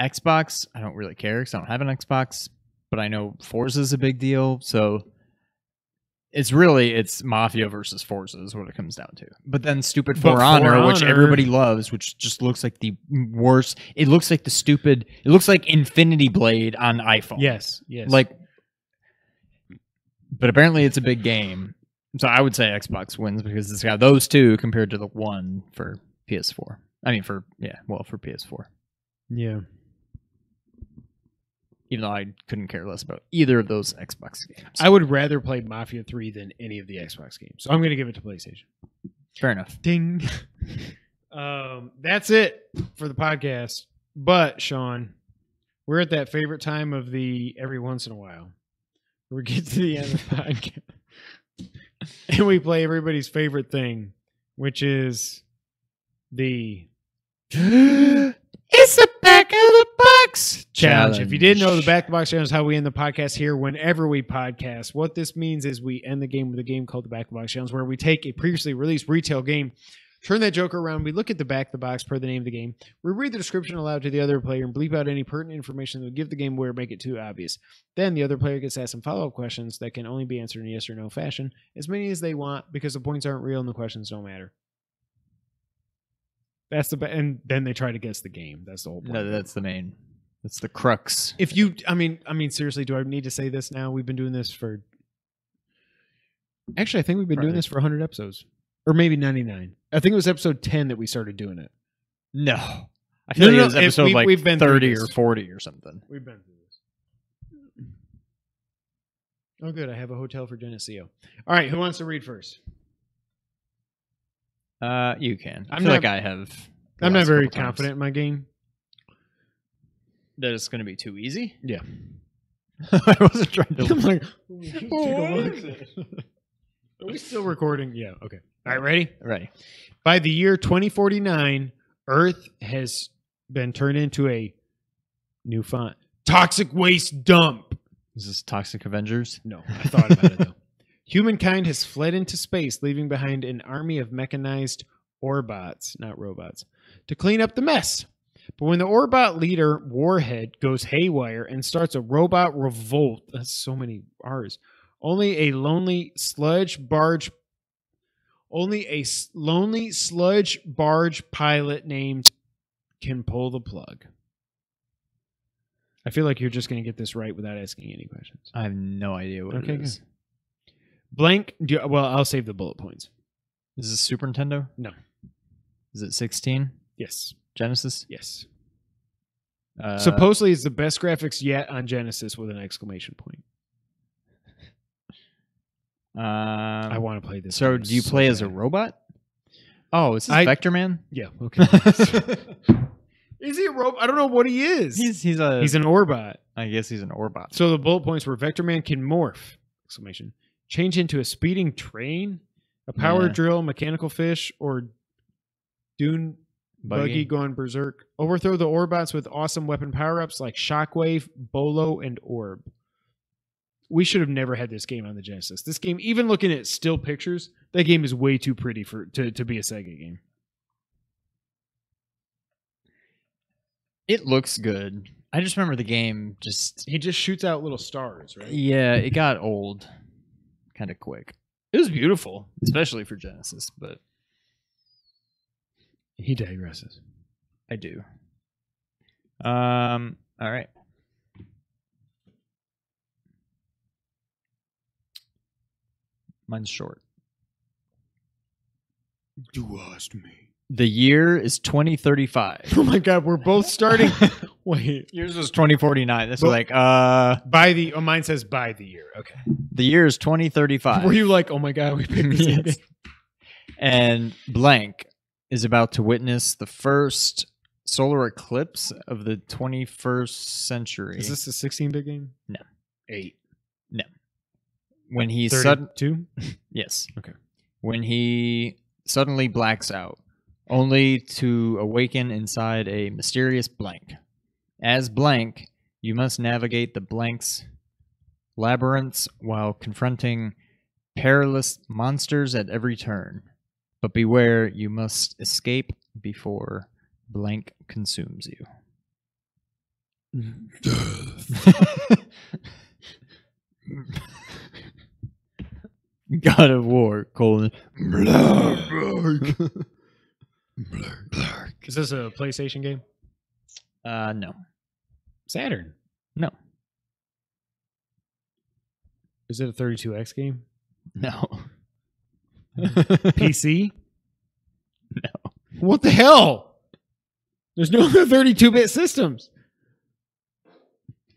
Xbox, I don't really care because I don't have an Xbox, but I know Forza is a big deal. So it's really it's Mafia versus Forza is what it comes down to. But then stupid For For Honor, which everybody loves, which just looks like the worst. It looks like the stupid. It looks like Infinity Blade on iPhone. Yes. Yes. like. But apparently, it's a big game. So I would say Xbox wins because it's got those two compared to the one for PS4. I mean, for yeah, well, for PS4 yeah. Even though I couldn't care less about either of those Xbox games. I would rather play Mafia 3 than any of the Xbox games. So I'm going to give it to PlayStation. Fair enough. Ding. um, that's it for the podcast. But Sean, we're at that favorite time of the every once in a while. We get to the end of the podcast, and we play everybody's favorite thing, which is the it's the back of the box challenge. If you didn't know, the back the box challenge is how we end the podcast here whenever we podcast. What this means is we end the game with a game called the back the box challenge, where we take a previously released retail game, turn that joker around, we look at the back of the box per the name of the game, we read the description aloud to the other player and bleep out any pertinent information that would give the game away or make it too obvious. Then the other player gets asked some follow up questions that can only be answered in yes or no fashion, as many as they want, because the points aren't real and the questions don't matter. That's the and then they try to guess the game. That's the whole point. No, that's the main. That's the crux. if you i mean i mean seriously do i need to say this now we've been doing this for actually i think we've been doing this for 100 episodes or maybe 99 i think it was episode 10 that we started doing it No, I feel No, like no, it was episode we- like we've been thirty or forty or something. we've been through this oh good i have a hotel for geneseo all right who wants to read first Uh, you can. I I'm feel not- like I have. i'm not very couple times. confident in my game that it's going to be too easy. yeah I wasn't trying to. i'm like take a look. are we still recording yeah okay all right ready Ready. By the year 2049, Earth has been turned into a new font. Toxic waste dump. Is this Toxic Avengers? No, I thought about it though. Humankind has fled into space, leaving behind an army of mechanized Orbots, not robots, to clean up the mess. But when the Orbot leader, Warhead, goes haywire and starts a robot revolt, that's so many R's, only a lonely sludge barge only a lonely sludge barge pilot named can pull the plug. I feel like you're just going to get this right without asking any questions. I have no idea what Okay, it is. Blank. Do you- well, I'll save the bullet points. Is this a Super Nintendo? No. Is it 16? Yes. Genesis? Yes. Uh, Supposedly, it's the best graphics yet on Genesis with an exclamation point. Um, I want to play this. So, do you play as a robot? Oh, is this I- Vector Man? Yeah. Okay. is he a robot? I don't know what he is. he's he's a. He's an Orbot. I guess he's an Orbot. So the bullet points were Vector Man can morph! Exclamation. Change into a speeding train, a power Yeah. drill, mechanical fish, or dune Buggy gone berserk. Overthrow the Orbots with awesome weapon power ups like Shockwave, Bolo, and Orb. We should have never had this game on the Genesis. This game, even looking at still pictures, that game is way too pretty for to, to be a Sega game. It looks good. I just remember the game just He just shoots out little stars, right? yeah, it got old kind of quick. It was beautiful, especially for Genesis, but He digresses. I do. Um all right. Mine's short. You asked me. The year is 2035. Oh my god, we're both starting. Wait. Yours was 2049. This was like, uh, By the oh mine says by the year. Okay. the year is 2035. Were you like, oh my god, we picked same Yes. and blank is about to witness the first solar eclipse of the 21st century. Is this a 16 bit game? No. Eight. No. when he sudden 32? yes Okay. when he suddenly blacks out, only to awaken inside a mysterious blank. As blank, you must navigate the blank's labyrinths while confronting perilous monsters at every turn. But beware, you must escape before blank consumes you. God of War, colon. Is this a PlayStation game? Uh, no. Saturn. No. Is it a 32X game? No. PC? No. What the hell? There's no other 32 bit systems.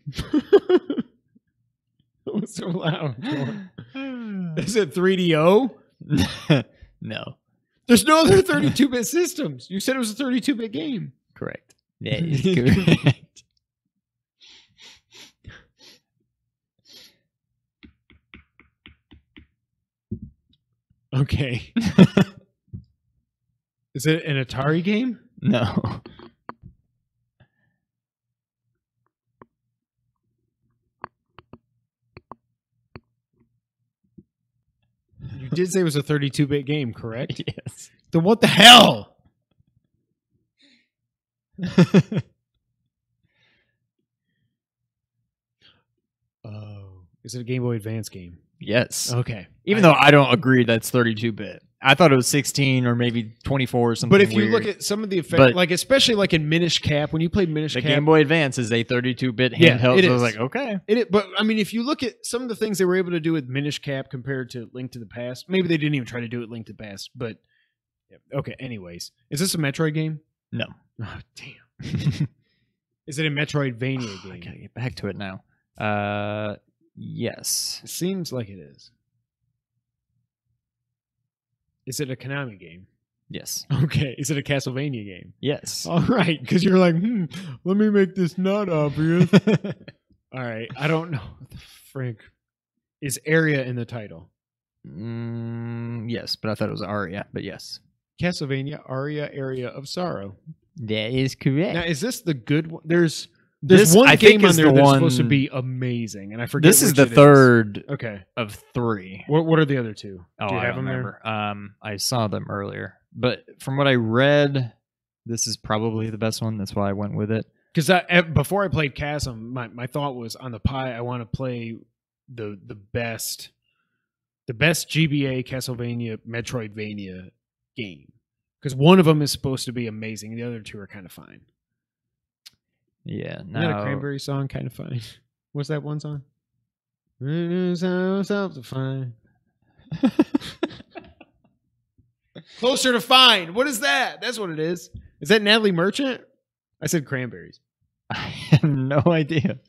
that was so loud. Is it 3DO? no. There's no other 32 bit systems. You said it was a 32 bit game. Correct. That is correct. Okay. Is it an Atari game? no. You did say it was a 32 bit game, correct? yes. Then what the hell? Oh. Is it a Game Boy Advance game? Yes. Okay. Even though I don't agree that's 32 bit. I thought it was 16 or maybe 24 or something. But if you weird. look at some of the effects, like especially like in Minish Cap, when you play Minish the Cap, Game Boy Advance is a 32 bit Yeah, handheld. it so I was like, okay. It, but I mean, if you look at some of the things they were able to do with Minish Cap compared to Link to the Past, maybe they didn't even try to do it Link to the Past. But okay. Anyways, is this a Metroid game? No. Oh, damn. Is it a Metroidvania I game? I gotta get back to it now. Uh, yes. It seems like it is. Is it a Konami game? Yes. Okay. Is it a Castlevania game? Yes. All right, because you're like, hmm, let me make this not obvious. All right, I don't know. What the frick is area in the title? Mm, yes, but I thought it was Aria. But yes, Castlevania Aria Area of Sorrow. that is correct. Now, is this the good one? There's there's This, one I game think, on there the that's supposed to be amazing, and I forget. this is the third Okay, of three. what what are the other two? Oh, Do you I have don't them there? remember. Um, I saw them earlier, but from what I read, this is probably the best one. That's why I went with it. Because before I played Chasm, my, my thought was on the pie. I want to play the the best, the best GBA Castlevania Metroidvania game. Because one of them is supposed to be amazing, the other two are kind of fine. Yeah, Isn't a Cranberry song? Kind of funny. What's that one song? Myself to find. Closer to find. What is that? That's what it is. Is that Natalie Merchant? I said cranberries. I have no idea.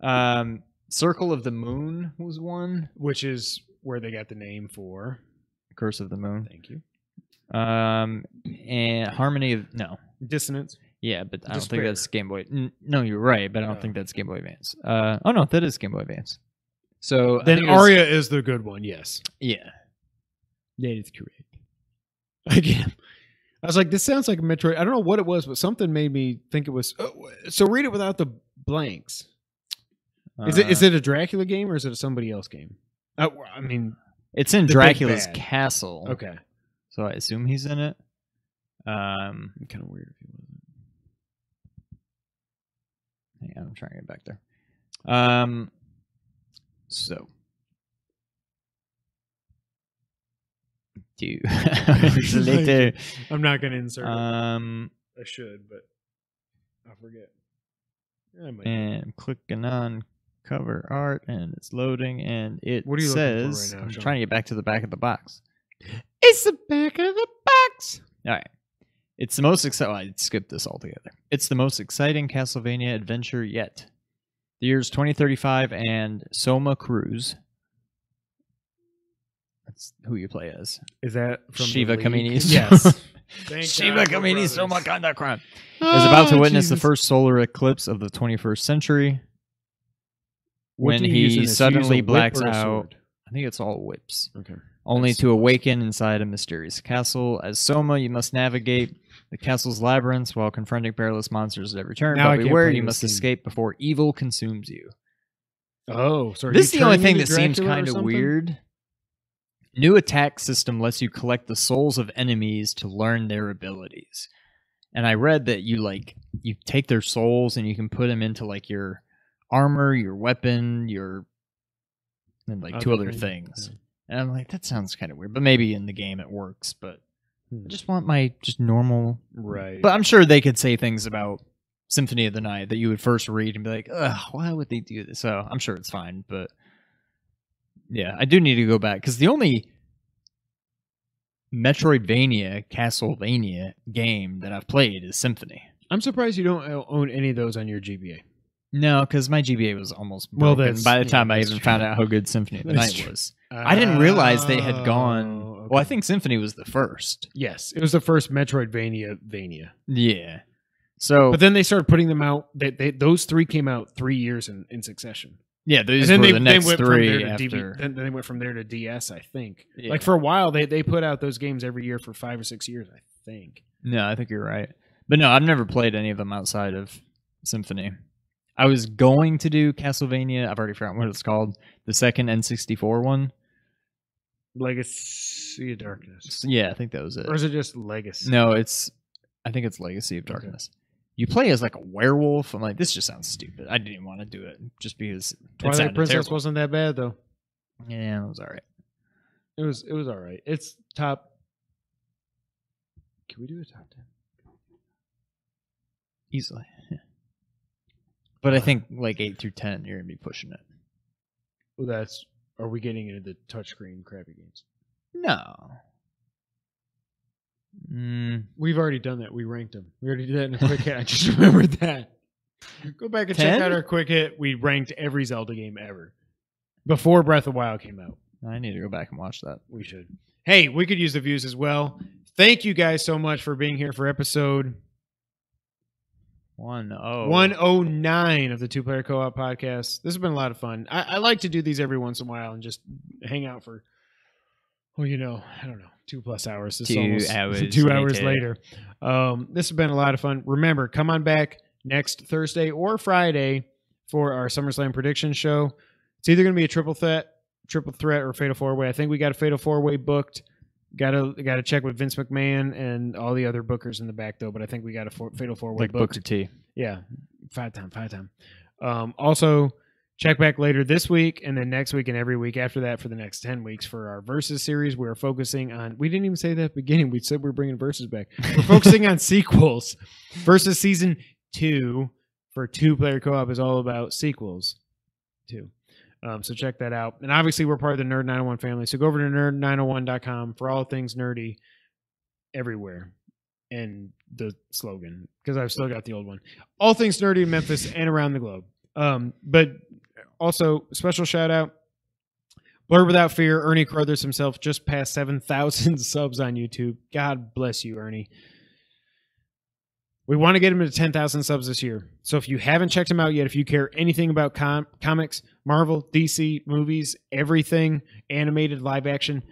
Um, Circle of the Moon was one. which is where they got the name for. Curse of the Moon. Thank you. Um, and Harmony of no. Dissonance. Yeah, but I don't Despair. think that's Game Boy. N- no, you're right, but I don't Oh. think that's Game Boy Advance. Uh, oh no, that is Game Boy Advance. So I Then think it was- Aria is the good one. Yes, yeah, that is correct. Again, I was like, this sounds like a Metroid. I don't know what it was, but something made me think it was. Oh, so read it without the blanks. Is it is Uh, it a Dracula game or is it a somebody else game? Uh, I mean, It's in the big Dracula's bad? castle. okay, So I assume he's in it. Um, kind of weird if he wasn't. On, I'm trying to get back there. Um, so. Do later. I'm not going to insert. it. Um, I should, but I'll forget. I and I'm clicking on cover art, and it's loading, and it What are you says, right now, "I'm Sean? trying to get back to the back of the box." It's the back of the box. All right. It's the most exciting. I skipped this altogether. It's the most exciting Castlevania adventure yet. The year's 2035 and Soma Cruz. That's who you play as. Is that from Shiva League? Kamini. Yes. Shiva God Kamini. Soma Kanda Crime oh, is about to Oh, witness the first solar eclipse of the 21st century. What when do he use in this? You use a suddenly blacks out. I think it's all whips. Okay. only That's- to awaken inside a mysterious castle. As Soma, you must navigate the castle's labyrinths while confronting perilous monsters at every turn. Now but beware, you must escape before evil consumes you. Oh, so this is the only thing that seems kind of weird. New attack system lets you collect the souls of enemies to learn their abilities. And I read that you like you take their souls and you can put them into like your armor, your weapon, your and like two Other other thing, things. And I'm like, that sounds kind of weird, but maybe in the game it works. But. I just want my just normal. Right. But I'm sure they could say things about Symphony of the Night that you would first read and be like, Ugh, why would they do this? So I'm sure it's fine. But yeah, I do need to go back because the only Metroidvania, Castlevania game that I've played is Symphony. I'm surprised you don't own any of those on your GBA. No, because my GBA was almost broken that's- by the yeah, time I even true. found out how good Symphony of the That's Night true. was. I didn't realize they had gone. Oh. Oh, Well, I think Symphony was the first. yes, it was the first Metroidvania Vania. Yeah. So, But then they started putting them out. They, they, those three came out three years in, in succession. yeah, those and then were they, the they next went three from there to after. DV, then, then they went from there to DS. I think. Yeah. Like for a while, they they put out those games every year for five or six years. I think. No, I think you're right. But no, I've never played any of them outside of Symphony. I was going to do Castlevania. I've already forgotten what it's called. The second N64 one. Legacy of Darkness, Yeah, I think that was it. or is it just Legacy? No, it's. I think it's Legacy of Okay. Darkness. You play as like a werewolf. I'm like, this just sounds stupid. I didn't even want to do it just because Twilight Princess terrible. wasn't that bad though. Yeah, it was all right. It was it was all right. It's top. Can we do a top ten? Easily. But I think like eight through ten, you're gonna be pushing it. Well, that's. Are we getting into the touchscreen crappy games? No. Mm, We've already done that. We ranked them. We already did that in a quick hit. I just remembered that. Go back and check out our quick hit. We ranked every Zelda game ever before Breath of the Wild came out. I need to go back and watch that. We should. Hey, we could use the views as well. Thank you guys so much for being here for episode One oh 109 of the Two Player Co op podcast. This has been a lot of fun. I, I like to do these every once in a while and just hang out for, well, you know, I don't know, two plus hours. This Two almost hours two hours later. later. Um, this has been a lot of fun. Remember, come on back next Thursday or Friday for our SummerSlam prediction show. It's either going to be a triple threat, triple threat, or fatal four way. I think we got a fatal four way booked. Got to got to check with Vince McMahon and all the other bookers in the back though. But I think we got a four, fatal four way like booked. Booker T. Yeah, five time, five time. Um, also, check back later this week and then next week and every week after that for the next 10 weeks for our versus series. We're focusing on, we didn't even say that at the beginning. We said we're bringing versus back. We're focusing on sequels. Versus season two for two player co op is all about sequels, too. Um, so check that out. And obviously, we're part of the Nerd 901 family. So go over to nerd901.com for all things nerdy everywhere. And the slogan, because I've still got the old one. All things nerdy in Memphis and around the globe. Um, but also, special shout out Blurb Without Fear, Ernie Carruthers himself just passed 7,000 subs on YouTube. God bless you, Ernie. We want to get him to 10,000 subs this year. So if you haven't checked him out yet, if you care anything about com- comics, Marvel, DC, movies, everything, animated, live action,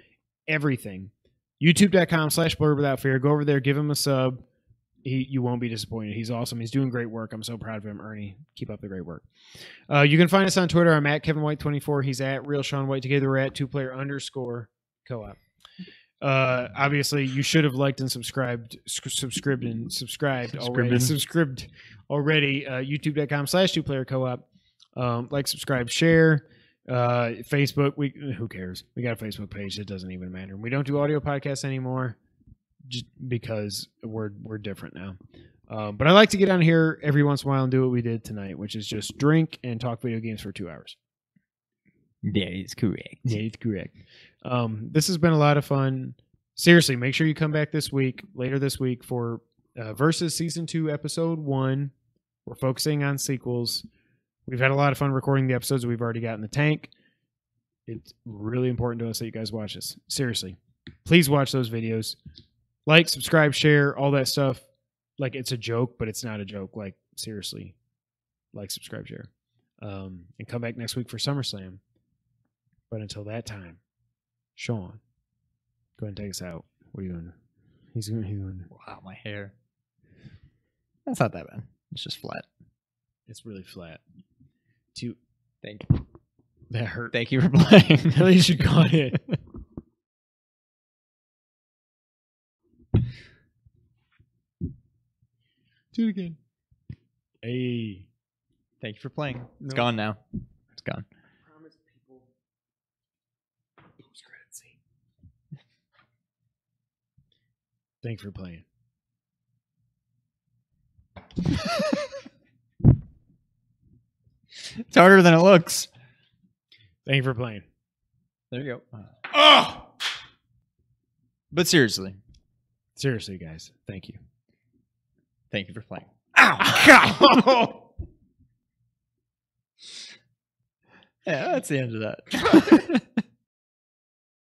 everything, YouTube.com slash blurb without fear. Go over there, give him a sub. He, you won't be disappointed. He's awesome. He's doing great work. I'm so proud of him, Ernie. Keep up the great work. Uh, you can find us on Twitter. I'm at Kevin White 24. He's at Real Sean White. Together we're at two player underscore co-op. Uh, obviously, you should have liked and subscribed, sc- subscribed and subscribed already. Subscribed already. Uh, YouTube.com slash two player co-op. Um, like, subscribe, share. Uh, Facebook. We who cares? We got a Facebook page. It doesn't even matter. We don't do audio podcasts anymore, just because we're we're different now. Um, but I like to get on here every once in a while and do what we did tonight, which is just drink and talk video games for two hours. That is correct. that is correct. Um, this has been a lot of fun. Seriously, make sure you come back this week, later this week, for uh, Versus Season 2, Episode 1. We're focusing on sequels. We've had a lot of fun recording the episodes we've already got in the tank. It's really important to us that you guys watch this. Seriously, please watch those videos. Like, subscribe, share, all that stuff. Like, it's a joke, but it's not a joke. Like, seriously, like, subscribe, share. Um, and come back next week for SummerSlam. But until that time, Sean, go ahead and take us out. What are you doing? He's going. He's going. Wow, my hair. That's not that bad. It's just flat. It's really flat. To Thank you. that hurt. Thank you for playing. At least you got it. Do it again. Hey. Thank you for playing. It's No. gone now. It's gone. Promise people. Post credit scene. Thanks for playing. It's harder than it looks. Thank you for playing. There you go. Oh! But seriously, Seriously, guys. Thank you. thank you for playing. Ow! Yeah, that's the end of that.